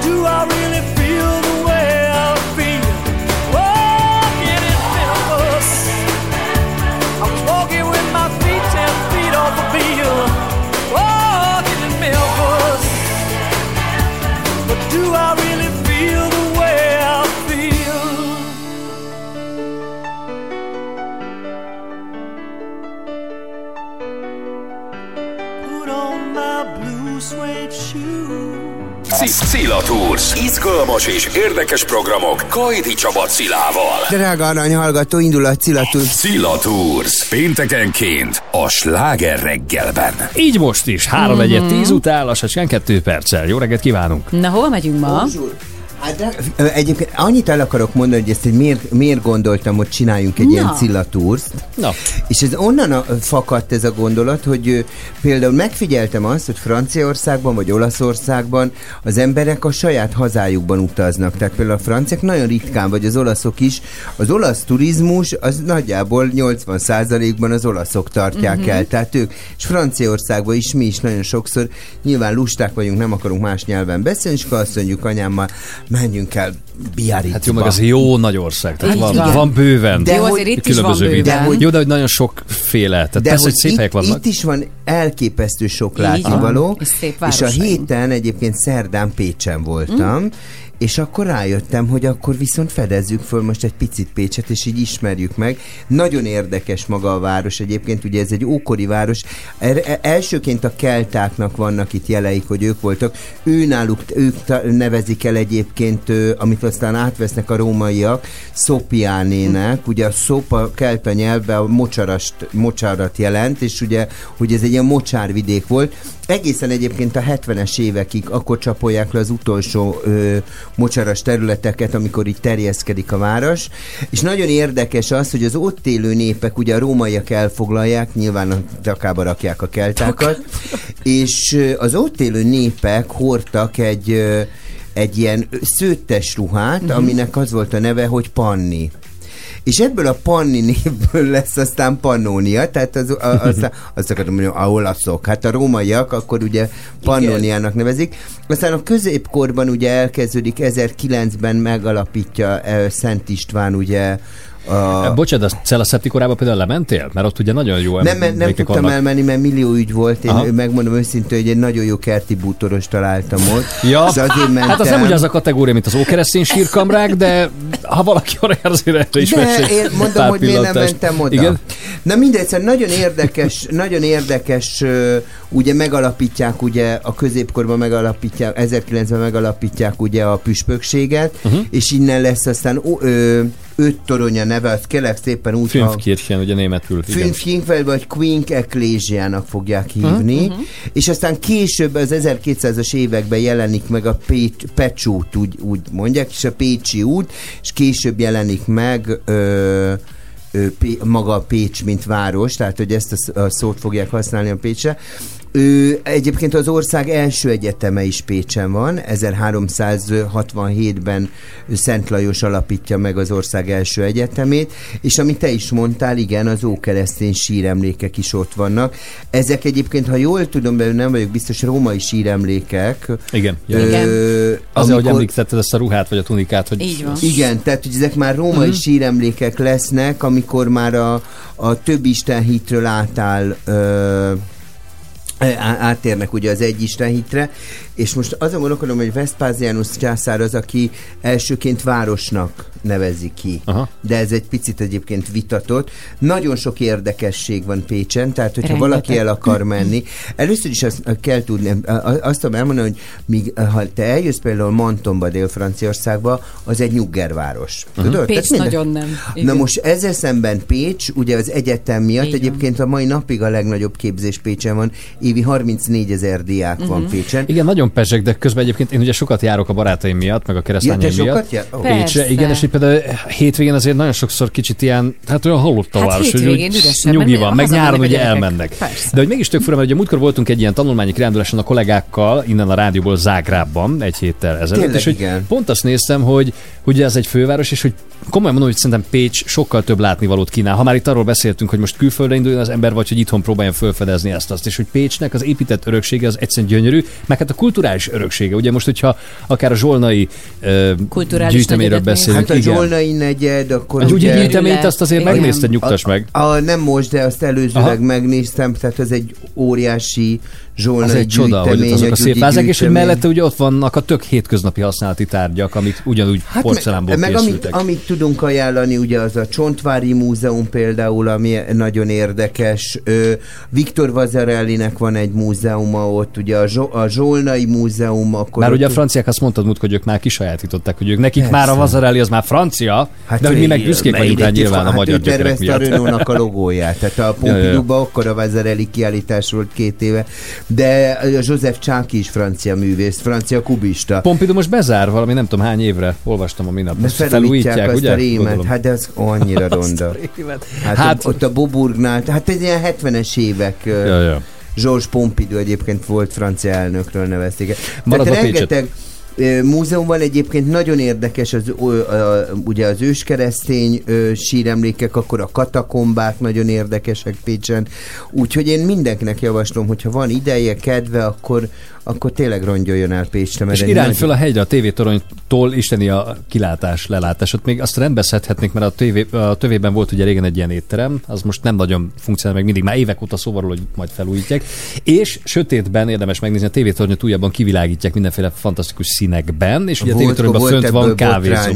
S9: Do I really I really feel
S8: Szila Tours. Izgalmas és érdekes programok Kajdi Csaba Cilával.
S5: Drága arany hallgató, indul a Cilatúr.
S8: Szila Tours. Péntekenként a Sláger reggelben.
S2: Így most is, 3
S3: Mhm.
S2: egyet 10 után, lassacskán 2 perccel. Jó reggelt kívánunk!
S3: Na, hova megyünk ma?
S5: Hát egyébként annyit el akarok mondani, hogy ezt hogy miért, miért gondoltam, hogy csináljunk egy
S3: Na.
S5: ilyen Cilatúrt.
S2: Na.
S5: És ez onnan a, fakadt ez a gondolat, hogy például megfigyeltem azt, hogy Franciaországban vagy Olaszországban az emberek a saját hazájukban utaznak. Tehát például a franciák nagyon ritkán, vagy az olaszok is. Az olasz turizmus az nagyjából 80%-ban az olaszok tartják
S3: Mhm.
S5: el. Tehát ők, és Franciaországban is mi is nagyon sokszor nyilván lusták vagyunk, nem akarunk más nyelven beszélni, és akkor azt mondjuk anyámmal, menjünk el Biarritzba.
S2: Hát jó, meg az jó nagy ország, tehát
S5: Így
S2: van,
S5: van.
S2: van bőven.
S5: De Jó, hogy- azért itt is
S2: különböző
S5: van bőven.
S2: Jó, de hogy nagyon sokféle. Tehát
S5: De
S2: persze, hogy
S5: hogy
S2: szép
S5: itt,
S2: helyek vannak.
S5: itt is van elképesztő sok látnivaló,
S3: És
S5: és a héten egyébként szerdán Pécsen voltam,
S3: Mm.
S5: És akkor rájöttem, hogy akkor viszont fedezzük föl most egy picit Pécset, és így ismerjük meg. Nagyon érdekes maga a város egyébként, ugye ez egy ókori város. Er- e- elsőként a keltáknak vannak itt jeleik, hogy ők voltak. Ő náluk, ők nevezik el egyébként, ö, amit aztán átvesznek a rómaiak, Szopiánének. Ugye a szop a kelta nyelvben a mocsarast, mocsarat jelent, és ugye, hogy ez egy ilyen mocsárvidék volt. Egészen egyébként a 70-es évekig akkor csapolják le az utolsó ö, mocsaras területeket, amikor itt terjeszkedik a város. És nagyon érdekes az, hogy az ott élő népek, ugye a rómaiak elfoglalják, nyilván a takába rakják a keltákat, és az ott élő népek hordtak egy ö, egy ilyen szőttes ruhát,
S3: Mhm.
S5: aminek az volt a neve, hogy panni. És ebből a panni névből lesz aztán pannónia, tehát az, a, aztán, azt akarom mondani, a olaszok, hát a rómaiak akkor ugye pannóniának nevezik. Aztán a középkorban ugye elkezdődik, 1009-ben megalapítja eh, Szent István ugye a...
S2: Bocsánat, a Cella Szepti korában például lementél? Mert ott ugye nagyon jó
S5: Nem, nem, nem tudtam
S2: vannak.
S5: elmenni, mert millió ügy volt. Én
S2: Aha.
S5: megmondom őszintén, hogy egy nagyon jó kerti bútoros találtam ott.
S2: Ja,
S5: azért mentem.
S2: hát az nem ugyanaz a kategória, mint az ókeresztény sírkamrák, de ha valaki arra jár, azért erre is
S5: De én mondom, hogy miért nem mentem oda.
S2: Igen?
S5: Na mindegy, szóval nagyon érdekes, nagyon érdekes, ugye megalapítják, ugye a középkorban megalapítják, 1009-ben megalapítják ugye a püspökséget, uh-huh. és innen lesz aztán ö, öt toronya neve, azt kérlek szépen úgy,
S2: Fünfkirchen, ugye németül.
S5: Fünfkinkvel vagy Quink Ecclesiának fogják hívni,
S2: Mhm.
S5: uh-huh. és aztán később az 1200-as években jelenik meg a Pécs, Pecs út, úgy, úgy mondják, és a Pécsi út, és később jelenik meg ö, maga a Pécs, mint város, tehát hogy ezt a szót fogják használni a Pécsre. Ő, egyébként az ország első egyeteme is Pécsen van, 1367-ben Szent Lajos alapítja meg az ország első egyetemét, és amit te is mondtál, igen, az ókeresztény síremlékek is ott vannak. Ezek egyébként, ha jól tudom, de nem vagyok biztos, római síremlékek.
S2: Igen.
S5: Ö,
S2: Igen. Azért, hogy
S5: amikor-
S2: említetted ezt a ruhát, vagy a tunikát, hogy...
S5: igen, tehát hogy ezek már római
S2: Mhm.
S5: síremlékek lesznek, amikor már a, a több Isten hitről átáll ö, átérnek ugye az egy Isten hitre, és most azon gondolkodom, hogy Vespasianus császár az, aki elsőként városnak nevezi ki.
S2: Aha.
S5: De ez egy picit egyébként vitatott. Nagyon sok érdekesség van Pécsen, tehát hogyha
S3: Rengeteg.
S5: valaki el akar menni, először is azt kell tudni, azt tudom elmondani, hogy míg, ha te eljössz például Mantonba, Dél-Franciaországba, az egy nyuggerváros.
S3: Mhm.
S5: Tudod?
S3: Pécs
S5: Tehát
S3: nagyon nem.
S5: Na
S3: Igen.
S5: most ezzel szemben Pécs, ugye az egyetem miatt
S3: Így van.
S5: egyébként a mai napig a legnagyobb képzés Pécsen van, évi 34 ezer diák van
S3: Mhm.
S5: Pécsen.
S2: Igen, nagyon pezsek, de közben egyébként én ugye sokat járok a barátaim miatt, meg a keresztényeim
S5: Ja,
S2: miatt.
S5: sokat jár- Ó.
S2: Pécsre, igen, és például hétvégén azért nagyon sokszor kicsit ilyen, hát olyan halott a
S3: Hát
S2: város, hogy úgy nyugi van, meg nyáron ugye elmennek.
S3: Persze.
S2: De hogy mégis tök fura, mert ugye múltkor voltunk egy ilyen tanulmányi kiránduláson a kollégákkal, innen a rádióból Zágrábban, egy héttel ezelőtt,
S5: Tényleg,
S2: és hogy
S5: igen.
S2: pont azt néztem, hogy ugye ez egy főváros, és hogy komolyan mondom, hogy szerintem Pécs sokkal több látnivalót kínál. Ha már itt arról beszéltünk, hogy most külföldre induljon az ember, vagy hogy itthon próbáljon felfedezni ezt azt, és hogy Pécsnek az épített öröksége az egyszerűen gyönyörű, meg hát a kulturális öröksége. Ugye most, hogyha akár a zsolnai
S3: Kulturális
S2: gyűjteményről beszélünk,
S5: Hát
S2: igen.
S5: Zsolnai negyed, akkor
S2: A
S5: ugye...
S2: gyűjteményt azt azért
S3: Igen.
S2: megnézted, nyugtass meg.
S5: A, a, nem most, de azt előzőleg
S2: Aha.
S5: megnéztem, tehát ez egy óriási Zsolnai
S2: Az egy csoda, hogy azok a szép vázák, és hogy mellette ugye ott vannak a tök hétköznapi használati tárgyak, amik ugyanúgy hát porcelánból
S5: meg, meg amit,
S2: készültek.
S5: amit tudunk ajánlani, ugye az a Csontvári Múzeum például, ami nagyon érdekes. Viktor Vazarellinek van egy múzeuma ott, ugye a, Zso- a Zsolnai Múzeum. Akkor
S2: Már ugye a franciák azt mondtad múlt, hogy ők már kisajátították, hogy ők nekik
S5: Persze.
S2: már a Vazarelli az már francia, hát de hogy mi meg büszkék vagyunk rá nyilván a magyar
S5: hát
S2: gyökerek
S5: tervezte a
S2: miatt.
S5: Renault-nak a logóját. Tehát a. Pompidouban akkor a Vazarelli kiállítás volt két éve. De a Joseph Csáki is francia művész, francia kubista.
S2: Pompidou most bezár valami nem tudom hány évre, olvastam a minap. Azt
S5: felújítják azt
S2: ugye?
S5: a rémet,
S2: Gondolom.
S5: hát de az annyira ronda. Hát,
S2: Hát-
S5: ott a Boburgnál, hát ez ilyen 70-es évek.
S2: Ja, ja.
S5: Georges Pompidou egyébként volt francia elnökről nevezték.
S2: Marad
S5: Tehát
S2: a Pécset.
S5: Rengeteg ö, múzeum van egyébként nagyon érdekes az, ugye az őskeresztény síremlékek, akkor a katakombák nagyon érdekesek Pécsen. Úgyhogy én mindenkinek javaslom, hogyha van ideje, kedve, akkor, akkor tényleg rongyoljon el Pécsre. mert
S2: És irány
S5: nagy-
S2: föl a hegyre, a tévétoronytól isteni a kilátás, lelátás. Ott még azt rendbeszedhetnék, mert a, tévé, a tövében volt ugye régen egy ilyen étterem, az most nem nagyon funkcionál meg mindig, már évek óta szóval hogy majd felújítják. És sötétben érdemes megnézni, a tévétornyot újabban kivilágítják mindenféle fantasztikus színekben, és ugye a tévétoronyban
S5: volt
S2: fönt van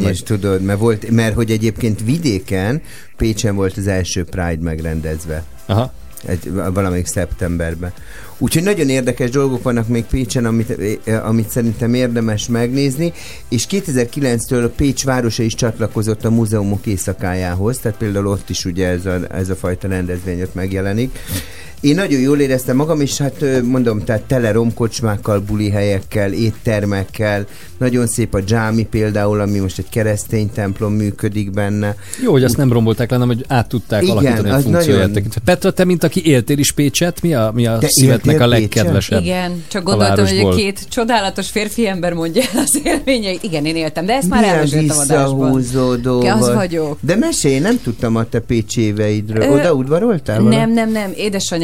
S2: meg-
S5: is, tudod, mert, volt, mert hogy egyébként vidéken Pécsen volt az első Pride megrendezve.
S2: Aha.
S5: Egy, valamelyik szeptemberben. Úgyhogy nagyon érdekes dolgok vannak még Pécsen, amit, eh, amit szerintem érdemes megnézni, és 2009-től Pécs városa is csatlakozott a múzeumok éjszakájához, tehát például ott is ugye ez a, ez a fajta rendezvény ott megjelenik. Én nagyon jól éreztem magam, és hát mondom, tehát tele romkocsmákkal, buli helyekkel, éttermekkel, nagyon szép a dzsámi például, ami most egy keresztény templom működik benne.
S2: Jó, hogy azt nem rombolták le, hanem hogy át tudták
S5: Igen,
S2: alakítani a funkcióját.
S5: nagyon-.
S2: Petra, te, mint aki éltél is Pécset, mi a, mi a
S5: Te
S2: szívednek a legkedvesebb?
S3: Igen, csak gondoltam, hogy a két csodálatos férfi ember mondja el az élményeit. Igen, én éltem, de ezt már elmeséltem adásban.
S5: visszahúzódó
S3: Az
S5: vagy.
S3: vagyok.
S5: De mesélj, nem tudtam a te pécsi éveidről.
S3: Ö,
S5: Oda udvaroltál?
S3: Nem, nem, nem.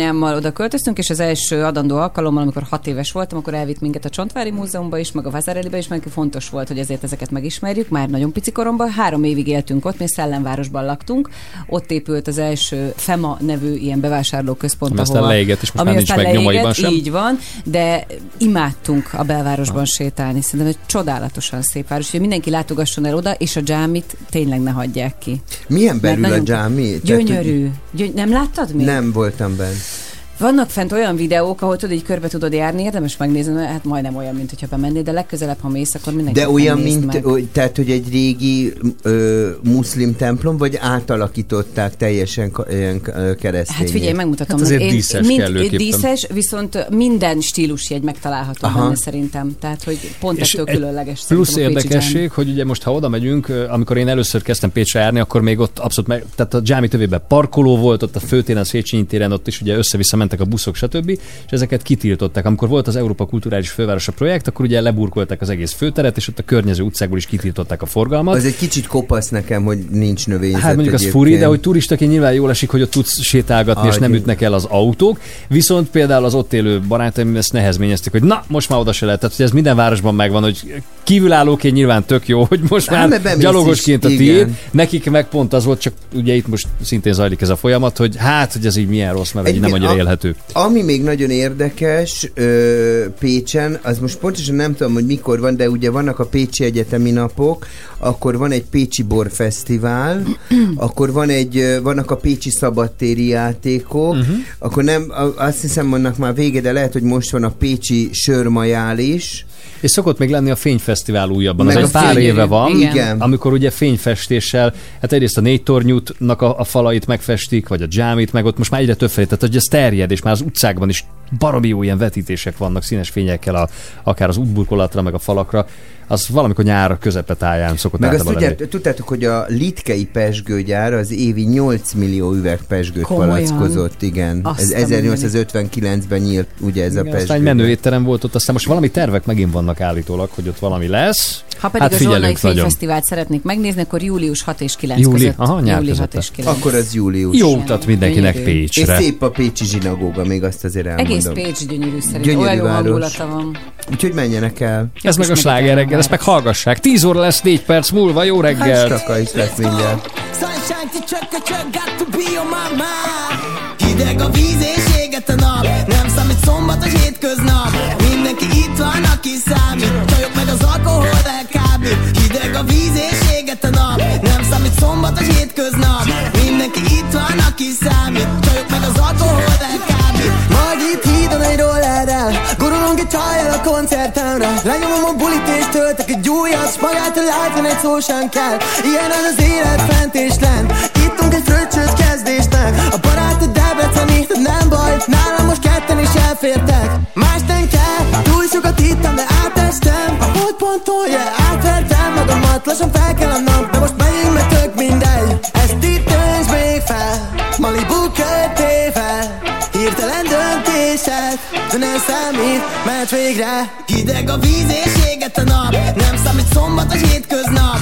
S3: Édesanyámmal oda költöztünk, és az első adandó alkalommal, amikor hat éves voltam, akkor elvitt minket a Csontvári Múzeumba is, meg a Vazarelibe is, mert fontos volt, hogy ezért ezeket megismerjük. Már nagyon pici koromban, három évig éltünk ott, mi a Szellemvárosban laktunk. Ott épült az első FEMA nevű ilyen bevásárlóközpont,
S2: Ami aztán leégett, és most
S3: ami
S2: már nincs meg nyomaiban sem.
S3: Így van, de imádtunk a belvárosban sétálni. Szerintem egy csodálatosan szép város. Úgyhogy mindenki látogasson el oda, és a dzsámit tényleg ne hagyják ki.
S5: Milyen belül a dzsámi?
S3: Gyönyörű. Gyöny- nem láttad
S5: hogy
S3: még?
S5: Nem voltam benne.
S3: Vannak fent olyan videók, ahol tudod, így körbe tudod járni, érdemes megnézni, mert hát majdnem olyan, mint hogyha bemennél, de legközelebb, ha mész, akkor mindenki
S5: De olyan, mint, hogy, tehát, hogy egy régi ö, muszlim templom, vagy átalakították teljesen ilyen keresztény.
S3: Hát figyelj, megmutatom.
S2: Hát azért
S3: Én-
S2: díszes
S3: mind,
S2: kellőképpen.
S3: díszes, viszont minden stílusjegy megtalálható
S2: Aha.
S3: benne szerintem. Tehát, hogy pont
S2: És
S3: ettől különleges.
S2: Plusz érdekesség, hogy ugye most ha oda megyünk, amikor én először kezdtem Pécsre járni, akkor még ott abszolút meg, tehát a Dzsámi tövében parkoló volt, ott a főtéren, a Széchenyi téren, ott is ugye össze-vissza mentek a buszok, stb. És ezeket kitiltották. Amikor volt az Európa Kulturális Fővárosa projekt, akkor ugye leburkolták az egész főteret, és ott a környező utcákból is kitiltották a forgalmat.
S5: Az egy kicsit kopasz nekem, hogy nincs növényzet
S2: Hát mondjuk az
S5: egyébként.
S2: furi, de hogy turistaként nyilván jól esik, hogy ott tudsz sétálgatni, és
S5: Ah,
S2: nem
S5: igen.
S2: ütnek el az autók. Viszont például az ott élő barátaim ezt nehezményezték, hogy na, most már oda se lehet. Tehát, hogy ez minden városban megvan, hogy kívülállóként nyilván tök jó, hogy most
S5: Hát,
S2: már
S5: bemész
S2: gyalogosként a tiéd. Nekik meg pont az volt, csak ugye itt most szintén zajlik ez a folyamat, hogy hát, hogy ez így milyen rossz, mert hogy nem annyira
S5: a-
S2: élhető.
S5: Ami még nagyon érdekes ö, Pécsen, az most pontosan nem tudom, hogy mikor van, de ugye vannak a Pécsi Egyetemi Napok, akkor van egy Pécsi Borfesztivál, akkor van egy, vannak a Pécsi Szabadtéri Játékok, uh-huh. akkor nem, azt hiszem, vannak már vége, de lehet, hogy most van a Pécsi Sörmajál is.
S2: És szokott még lenni a fényfesztivál újabban, az
S5: Meg
S2: egy
S5: a
S2: pár éve van,
S5: Igen.
S2: amikor ugye fényfestéssel, hát egyrészt a négy tornyútnak a, a falait megfestik, vagy a dzsámit, meg ott most már egyre több felé, tehát hogy ez terjed, és már az utcákban is baromi jó ilyen vetítések vannak, színes fényekkel, a, akár az útburkolatra, meg a falakra, az valamikor nyár közepetáján szokott
S5: Meg azt tudjátok, tudtátok, hogy a litkei pesgőgyár az évi 8 millió üveg pesgőt
S2: Komolyan?
S5: palackozott, igen.
S2: Azt
S5: ez
S2: a
S5: 1859-ben nyílt ugye ez a
S2: Igen, aztán
S5: pesgő.
S2: egy menő étterem volt ott, aztán most valami tervek megint vannak állítólag, hogy ott valami lesz.
S3: Ha pedig
S2: hát
S3: a
S2: figyelünk nagyon.
S3: Filmfesztivált szeretnék megnézni, akkor július 6 és 9
S2: Júli,
S3: között.
S2: aha, nyár
S3: júli 6
S2: közepén.
S3: és 9.
S5: Akkor az július.
S2: Jó utat mindenkinek. Pécsre.
S5: És szép a Pécsi zsinagóga, még azt azért elmondom.
S3: Egész Pécs gyönyörű szerintem.
S5: Gyönyörű
S3: Olyan jó
S5: város.
S3: hangulata van.
S5: Úgyhogy menjenek el.
S2: Ez meg a sláger reggel, ezt meg hallgassák. 10 óra lesz 4 perc múlva, jó reggel!
S5: Hát, staka is lesz mindjárt.
S25: Hideg a víz és éget a nap. Nem számít szombat vagy hétköznap. Mindenki itt van, aki számít. Csajok meg az alkohol elkábít Hideg a víz és éget a nap. Nem számít szombat vagy hétköznap. Mindenki itt van, aki számít. Csajok meg az alkohol elkábít Majd itt hídon egy rollerrel. Gurulunk egy csajjal a koncertemre. Lenyomom a bulit és töltek egy újat. S magától átven egy szó sem kell. Ilyen az az élet fent és lent Ittunk egy fröccsös kezdésnek A barátod Debreceni, de nem baj Nálam most ketten is elfértek. Más nem túl sokat ittam, de átestem. A holdponton, yeah, átvertem magamat Lassan fel kell a nap, de most megyünk, mert tök mindegy. Ezt itt tönts még fel. Malibu kötével Hirtelen döntések De nem számít, mert végre Hideg a víz és éget a nap. Nem számít szombat vagy hétköznap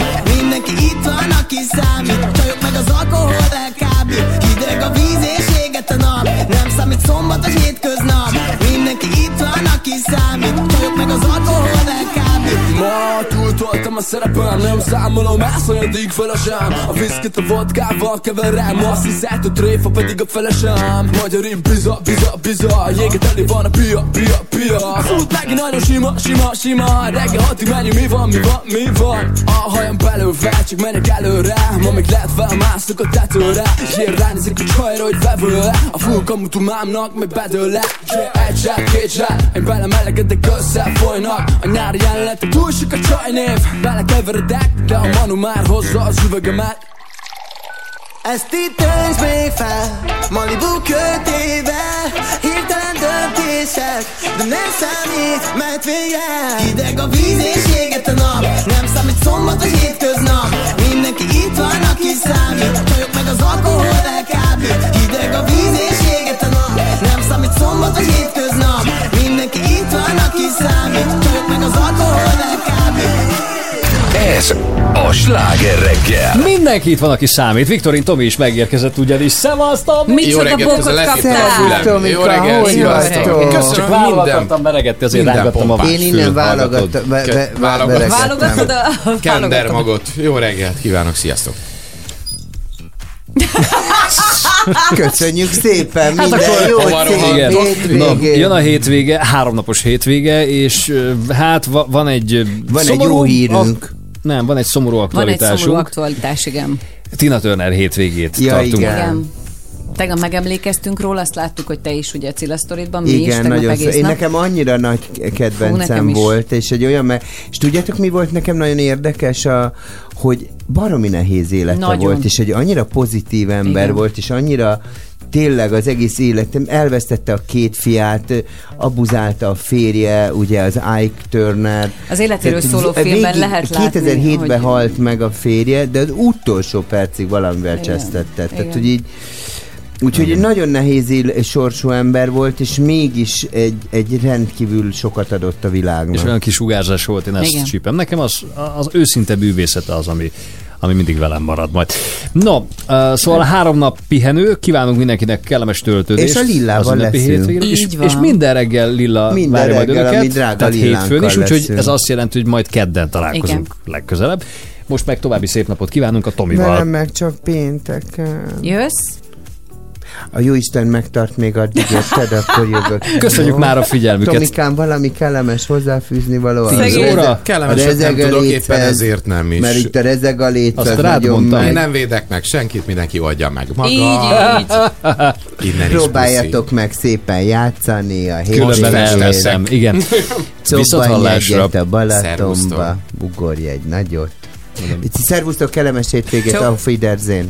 S25: van, aki számít. Csajok meg az alkohol elkábít Hideg a víz és éget a nap. Nem számít szombat vagy hétköznap. Mindenki itt van, aki számít. Csajok meg az alkohol elkábít
S28: Ma túltoltam a szerepem, nem számolom elszanyadik felesem A viszkit a vodkával keverem, azt hiszed, hogy tréfa pedig a felesem. Magyarin biza, biza, biza, jéget elé van a pia, pia, pia. Út megint nagyon sima, sima, sima Reggel hatig menjünk, mi van, mi van, mi van? A hajam belőve, csak menjek előre Ma még lehet felmászok a tetőre. És én ránézik a csajra, hogy vevő A full kamutumámnak meg bedőle. Egy zsák, két zsák, én belemelegedek összefolynak A nyári jelenetek túl sok a csajnév Belekeveredek, de a manu már hozza az üvegemet.
S25: Ezt itt tönts még fel Malibu kötével Hirtelen döntések De nem számít, mert vége. Hideg a víz és éget a nap Nem számít szombat vagy hétköznap. Mindenki itt van, aki számít Csajok meg az alkohol elkábít számít Csajok meg az alkohol elkábít
S8: Ez a sláger reggel.
S2: Mindenki itt van, aki számít. Viktorin Tomi is megérkezett ugyanis. Szevasztok!
S29: Jó reggelt, a fülem. Jó reggelt, sziasztok.
S2: Csak vállal akartam meregetni, azért rángattam a
S5: Én innen válogattam.
S3: Válogatod a...
S29: Kender magot. Jó reggelt, kívánok, sziasztok.
S5: Köszönjük szépen,
S2: Hát
S5: minden
S2: akkor
S5: jó szép
S29: rohantok?
S2: Na, jön a hétvége, háromnapos hétvége, és hát va- van egy
S5: Van egy jó hírünk.
S2: nem, van egy szomorú
S3: Van egy
S2: aktualitásunk.
S3: szomorú aktualitás, igen.
S2: Tina Turner hétvégét
S5: Ja,
S2: tartunk.
S5: igen.
S3: Igen. Tegnap megemlékeztünk róla, azt láttuk, hogy te is ugye a Cilla Storyban, mi is
S5: Igen,
S3: tegnap
S5: nagyon
S3: egész.
S5: Én
S3: nap.
S5: nekem annyira nagy
S3: Hú,
S5: kedvencem
S3: nekem is.
S5: volt, és egy olyan, mert, és tudjátok mi volt nekem nagyon érdekes, a, hogy baromi nehéz élete
S3: Nagyon.
S5: volt, és egy annyira pozitív ember
S3: Igen.
S5: volt, és annyira tényleg az egész életem, elvesztette a két fiát, abuzálta a férje, ugye az Ike Turner.
S3: Az életéről
S5: Tehát
S3: szóló filmben lehet látni,
S5: 2007-ben
S3: hogy-
S5: halt meg a férje, de az utolsó percig valamivel csesztette. Tehát,
S3: igen.
S5: hogy így Úgyhogy egy nagyon nehéz él, sorsú ember volt, és mégis egy, egy rendkívül sokat adott a világnak.
S2: És olyan kis sugárzás volt, én ezt
S5: Igen.
S2: csípem. Nekem az, az őszinte bűvészete az, ami, ami mindig velem marad majd. No, uh, szóval a három nap pihenő, kívánunk mindenkinek kellemes töltődést.
S5: És a Lillával leszünk.
S2: hétvégén, és,
S5: van.
S2: és minden reggel Lilla
S5: Minden
S2: várja majd
S5: reggel,
S2: önöket,
S5: ami drága
S2: tehát hétfőn is, úgyhogy ez azt jelenti, hogy majd kedden találkozunk
S3: Igen.
S2: legközelebb. Most meg további szép napot kívánunk a Tomival.
S5: Velem meg csak pénteken.
S3: Jössz?
S5: A Jóisten megtart még addig, érted? Akkor jövök.
S2: Köszönjük
S5: Jó?
S2: már a figyelmüket.
S5: Tomikám, valami kellemes hozzáfűzni való.
S2: Tíz
S5: A
S2: óra?
S5: rezeg-
S29: Kellemeset
S5: a
S29: nem tudok, éppen ezért nem is.
S5: Mert itt a rezegalét
S2: Azt
S5: az
S2: rád
S5: nagyon
S2: mondtam.
S5: megy.
S29: Én nem védek meg senkit, mindenki oldja meg maga.
S3: Így, így.
S29: Innen is
S5: Próbáljatok meg szépen játszani a
S2: Különben
S5: hétvégén.
S2: elveszem. Igen.
S5: Csobbanj
S2: Viszonthallásra.
S5: egyet a Balatonba, ugorj egy nagyot. Szervusztok, kellemes hétvégét, auf Wiedersehen.